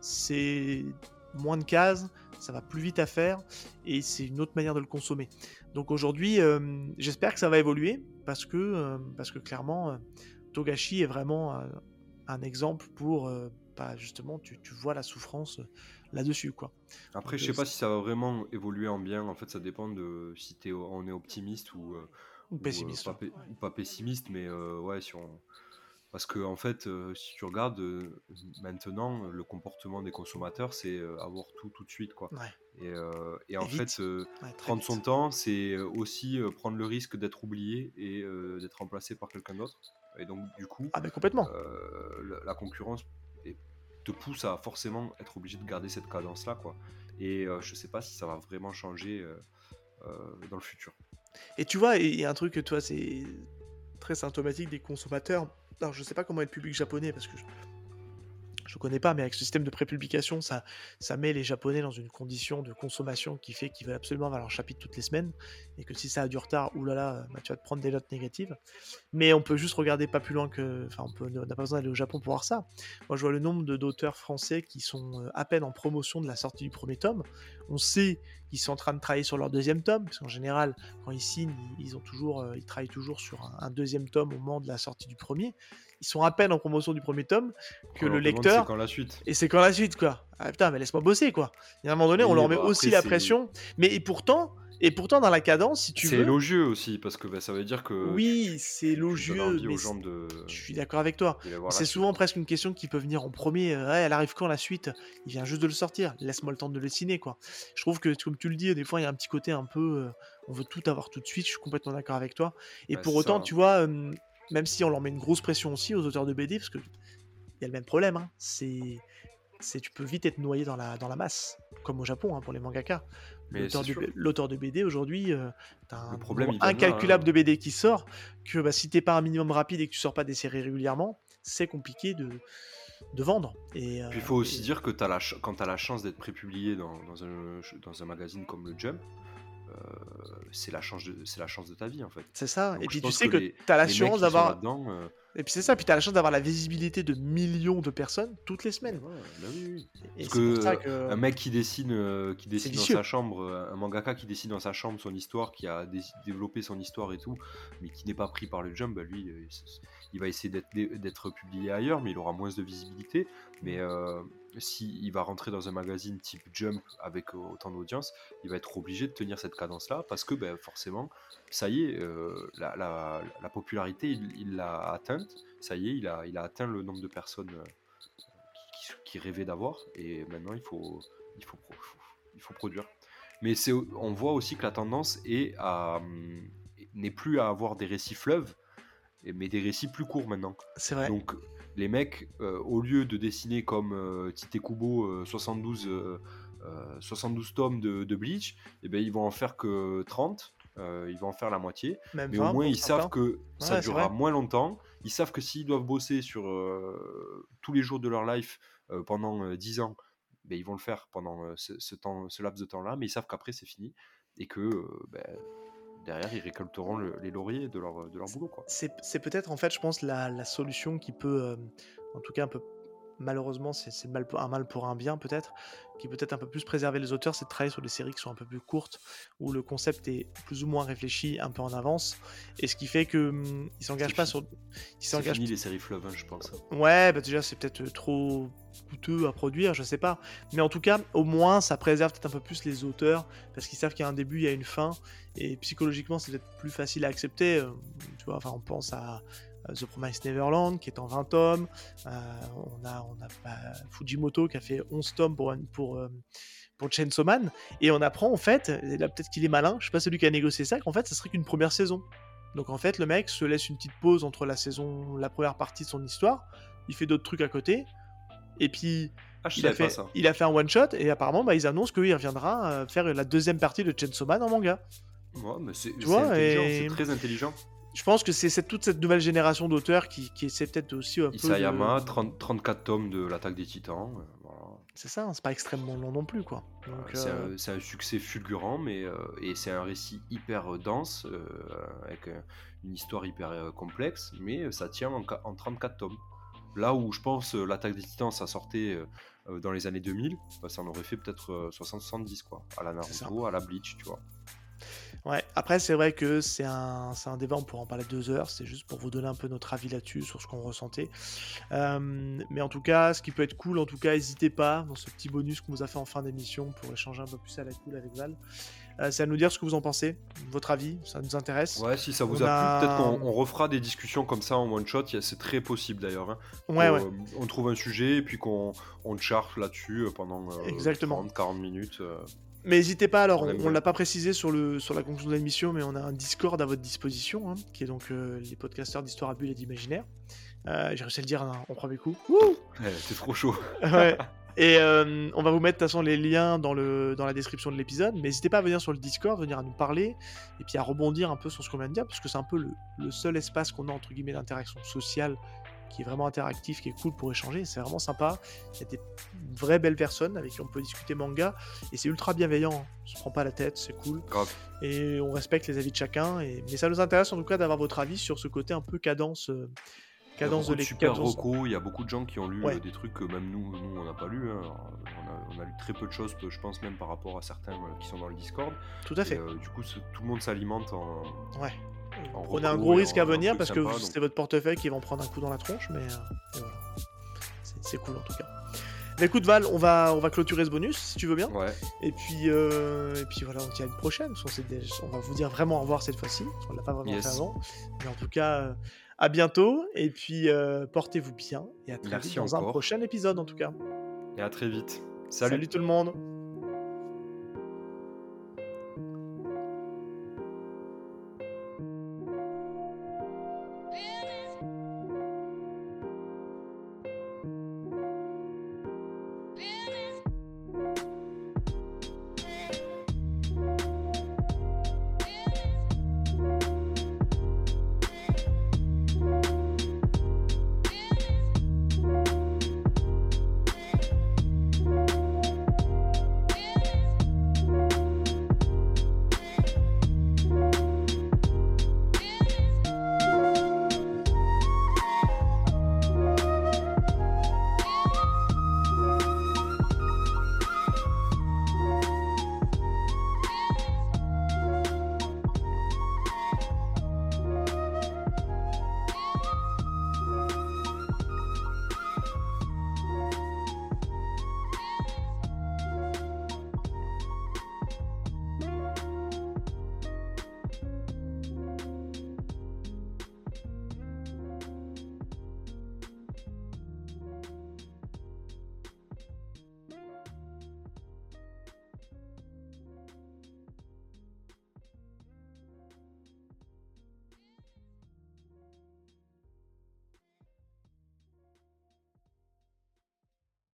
C'est moins de cases, ça va plus vite à faire et c'est une autre manière de le consommer. Donc aujourd'hui, j'espère que ça va évoluer parce que, clairement, Togashi est vraiment un exemple pour, euh, bah, justement, tu, tu vois la souffrance euh, là-dessus, quoi. Après, Donc, je sais euh, pas si ça va vraiment évoluer en bien. En fait, ça dépend de si on est optimiste ou, pessimiste. pas, ouais. pe- ou pas pessimiste, mais ouais, si on... parce que en fait, euh, si tu regardes euh, maintenant, le comportement des consommateurs, c'est euh, avoir tout tout de suite, quoi. Ouais, Et, et en Et fait, ouais, prendre son temps, c'est aussi prendre le risque d'être oublié et d'être remplacé par quelqu'un d'autre. Et donc, du coup, Ah, mais complètement. euh, la, concurrence te pousse à forcément être obligé de garder cette cadence-là, quoi. Et euh, je sais pas si ça va vraiment changer euh, euh, dans le futur. Et tu vois, il y a un truc, toi, c'est très symptomatique des consommateurs. Alors, je sais pas comment est le public japonais, parce que je, je connais pas, mais avec ce système de prépublication, ça, ça met les Japonais dans une condition de consommation qui fait qu'ils veulent absolument avoir leur chapitre toutes les semaines, et que si ça a du retard, oulala, bah, tu vas te prendre des notes négatives. Mais on peut juste regarder pas plus loin que... Enfin, on n'a pas besoin d'aller au Japon pour voir ça. Moi, je vois le nombre d'auteurs français qui sont euh, à peine en promotion de la sortie du premier tome. On sait qu'ils sont en train de travailler sur leur deuxième tome, parce qu'en général, quand ils signent, ils, ils euh, travaillent toujours sur un deuxième tome au moment de la sortie du premier. Ils sont à peine en promotion du premier tome que le lecteur. c'est quand la suite. Et c'est quand la suite, quoi. Ah putain, mais laisse-moi bosser, quoi. Il y a un moment donné, on leur met bah, aussi après, la c'est- pression. Mais et pourtant, et pourtant, dans la cadence, si tu C'est veux. élogieux aussi parce que bah, ça veut dire que Oui, c'est élogieux, mais de. je suis d'accord avec toi. C'est souvent presque une question qui peut venir en premier. euh, elle arrive quand la suite? Il vient juste de le sortir. Laisse-moi le temps de le dessiner, quoi. Je trouve que, comme tu le dis, des fois, il y a un petit côté un peu. euh, on veut tout avoir tout de suite. Je suis complètement d'accord avec toi. Et Bah, pour c'est autant, ça. tu vois, euh, même si on leur met une grosse pression aussi aux auteurs de BD, parce que il y a le même problème. hein, c'est, c'est tu peux vite être noyé dans la dans la masse, comme au Japon hein, pour les mangaka. L'auteur de, sûr. l'auteur de BD aujourd'hui, euh, t'as un Le problème, là, incalculable hein. de BD qui sort. Que bah, si t'es pas un minimum rapide et que tu sors pas des séries régulièrement, c'est compliqué de, de vendre. Et, Puis il euh, faut aussi et- dire que as la ch- quand tu as la chance d'être prépublié dans, dans un, dans un magazine comme le Jump, euh, c'est la, chance de- c'est la chance de ta vie en fait. c'est ça. Donc, et puis tu sais que, t'as les mecs l'assurance d'avoir. euh, Et puis c'est ça. Puis t'as la chance d'avoir la visibilité de millions de personnes toutes les ouais, semaines. bah oui, oui. Et Parce c'est pour que, ça euh, que. un mec qui dessine, euh, qui dessine dans vicieux. sa chambre, euh, un mangaka qui dessine dans sa chambre son histoire, qui a dé- développé son histoire et tout, mais qui n'est pas pris par le Jump, bah lui, euh, il- va essayer d'être d'être publié ailleurs, mais il aura moins de visibilité. Mais euh, s'il va rentrer dans un magazine type Jump avec euh, autant d'audience, il va être obligé de tenir cette cadence-là parce que ben, forcément, ça y est, euh, la, la- la popularité, il l'a atteinte. Ça y est, il a, il a atteint le nombre de personnes euh, qui, qui- qui rêvaient d'avoir. Et maintenant, il faut, il faut, pro- il faut produire. Mais on voit aussi que la tendance est à, hum, n'est plus à avoir des récits fleuves, mais des récits plus courts maintenant. C'est vrai. Donc les mecs, euh, au lieu de dessiner comme euh, Tite Kubo euh, 72, euh, euh, 72 tomes de, de Bleach, eh ben, ils vont en faire que 30, euh, ils vont en faire la moitié. Même Mais 20 au moins, ils savent que ça Ouais, durera moins longtemps. Ils savent que s'ils doivent bosser sur euh, tous les jours de leur life euh, pendant euh, 10 ans, ben, ils vont le faire pendant euh, ce, ce temps, ce laps de temps-là, mais ils savent qu'après, c'est fini. Et que euh, ben, derrière, ils récolteront le- les lauriers de leur, de leur boulot. C'est peut-être en fait, je pense, la, la solution qui peut, euh, en tout cas un peu, malheureusement, c'est mal un mal pour un bien peut-être, qui peut être un peu plus préserver les auteurs, c'est de travailler sur des séries qui sont un peu plus courtes, où le concept est plus ou moins réfléchi, un peu en avance, et ce qui fait que hum, ils s'engagent pas sur, ils s'engagent fini les séries fleuves, hein, je pense. Ouais, bah déjà c'est peut-être euh, trop coûteux à produire, je sais pas. Mais en tout cas, au moins ça préserve peut-être un peu plus les auteurs, parce qu'ils savent qu'il y a un début, il y a une fin, et psychologiquement c'est peut-être plus facile à accepter. euh, Tu vois, enfin on pense à The Promised Neverland qui est en 20 tomes, euh, on a, on a bah, Fujimoto qui a fait 11 tomes pour, pour, euh, pour Chainsaw Man, et on apprend en fait, et là peut-être qu'il est malin, je sais pas celui qui a négocié ça, qu'en fait ça serait qu'une première saison. Donc en fait, le mec se laisse une petite pause entre la saison, la première partie de son histoire, il fait d'autres trucs à côté, et puis Ah, Il a, fait, ça. il a fait un one-shot et apparemment, bah, ils annoncent qu'il reviendra euh, faire la deuxième partie de Chainsaw Man en manga. Ouais, mais c'est c'est vois, intelligent, et- c'est très intelligent. Je pense que c'est cette- toute cette nouvelle génération d'auteurs qui, qui essaie peut-être aussi un peu. Isayama, de- 30 34 tomes de l'attaque des titans. euh, voilà. C'est ça, hein, c'est pas extrêmement long non plus, quoi. Euh, C'est euh, un, c'est un succès fulgurant, mais euh, et c'est un récit hyper dense, avec une histoire hyper complexe, mais ça tient en, qua- en 34 tomes. Là où je pense l'attaque des titans, ça sortait dans les années 2000, bah, ça en aurait fait peut-être euh, 60-70 quoi, à la. Naruto, à la Bleach, tu vois. Ouais, après, c'est vrai que c'est un, un débat, on pourra en parler deux heures, c'est juste pour vous donner un peu notre avis là-dessus, sur ce qu'on ressentait. Euh, mais en tout cas, ce qui peut être cool, en tout cas, n'hésitez pas, dans ce petit bonus qu'on vous a fait en fin d'émission, pour échanger un peu plus à la cool avec Val, euh, c'est à nous dire ce que vous en pensez, votre avis, ça nous intéresse. Ouais, si ça vous On a, a- plu, peut-être qu'on on refera des discussions comme ça en one shot, c'est très possible d'ailleurs. hein. Ouais, euh, on trouve un sujet et puis qu'on on là-dessus pendant euh, Exactement. 30-40 minutes. Mais n'hésitez pas, alors On ne l'a pas précisé sur, le, sur la conclusion de l'émission, mais on a un Discord à votre disposition, hein, qui est donc euh, les podcasteurs d'Histoire à Bulle et d'Imaginaire. Euh, J'ai réussi à le dire en premier coup. Eh, T'es trop chaud. Ouais. Et euh, on va vous mettre de toute façon les liens dans, le, dans la description de l'épisode. Mais n'hésitez pas à venir sur le Discord, venir à nous parler, et puis à rebondir un peu sur ce qu'on vient de dire, parce que c'est un peu le, le seul espace qu'on a entre guillemets d'interaction sociale qui est vraiment interactif, qui est cool pour échanger. C'est vraiment sympa. Il y a des vraies belles personnes avec qui on peut discuter manga, et c'est ultra bienveillant. hein. On se prend pas la tête, c'est cool. Grave. Et on respecte les avis de chacun. Et... Mais ça nous intéresse en tout cas d'avoir votre avis sur ce côté un peu cadence. euh, cadence de de super cadence- il y a beaucoup de gens qui ont lu Ouais. euh, des trucs que même nous, nous on n'a pas lu. hein. On, a, on a lu très peu de choses, je pense même par rapport à certains euh, qui sont dans le Discord. Tout à fait. Et, euh, du coup, tout le monde s'alimente en. Ouais. En Prenez un gros risque à en venir parce que c'est donc- votre portefeuille qui va en prendre un coup dans la tronche, mais, euh, voilà. C'est- cool en tout cas. Mais écoute Val, on va, on va clôturer ce bonus si tu veux bien. Ouais, Et puis, euh, et puis voilà, on à une prochaine. on va vous dire vraiment au revoir cette fois-ci. qu'on l'a pas vraiment Yes. fait avant. Mais en tout cas, euh, à bientôt. Et puis euh, portez-vous bien. Et à très Merci vite dans un prochain épisode en tout cas. et à très vite. Salut tout le monde.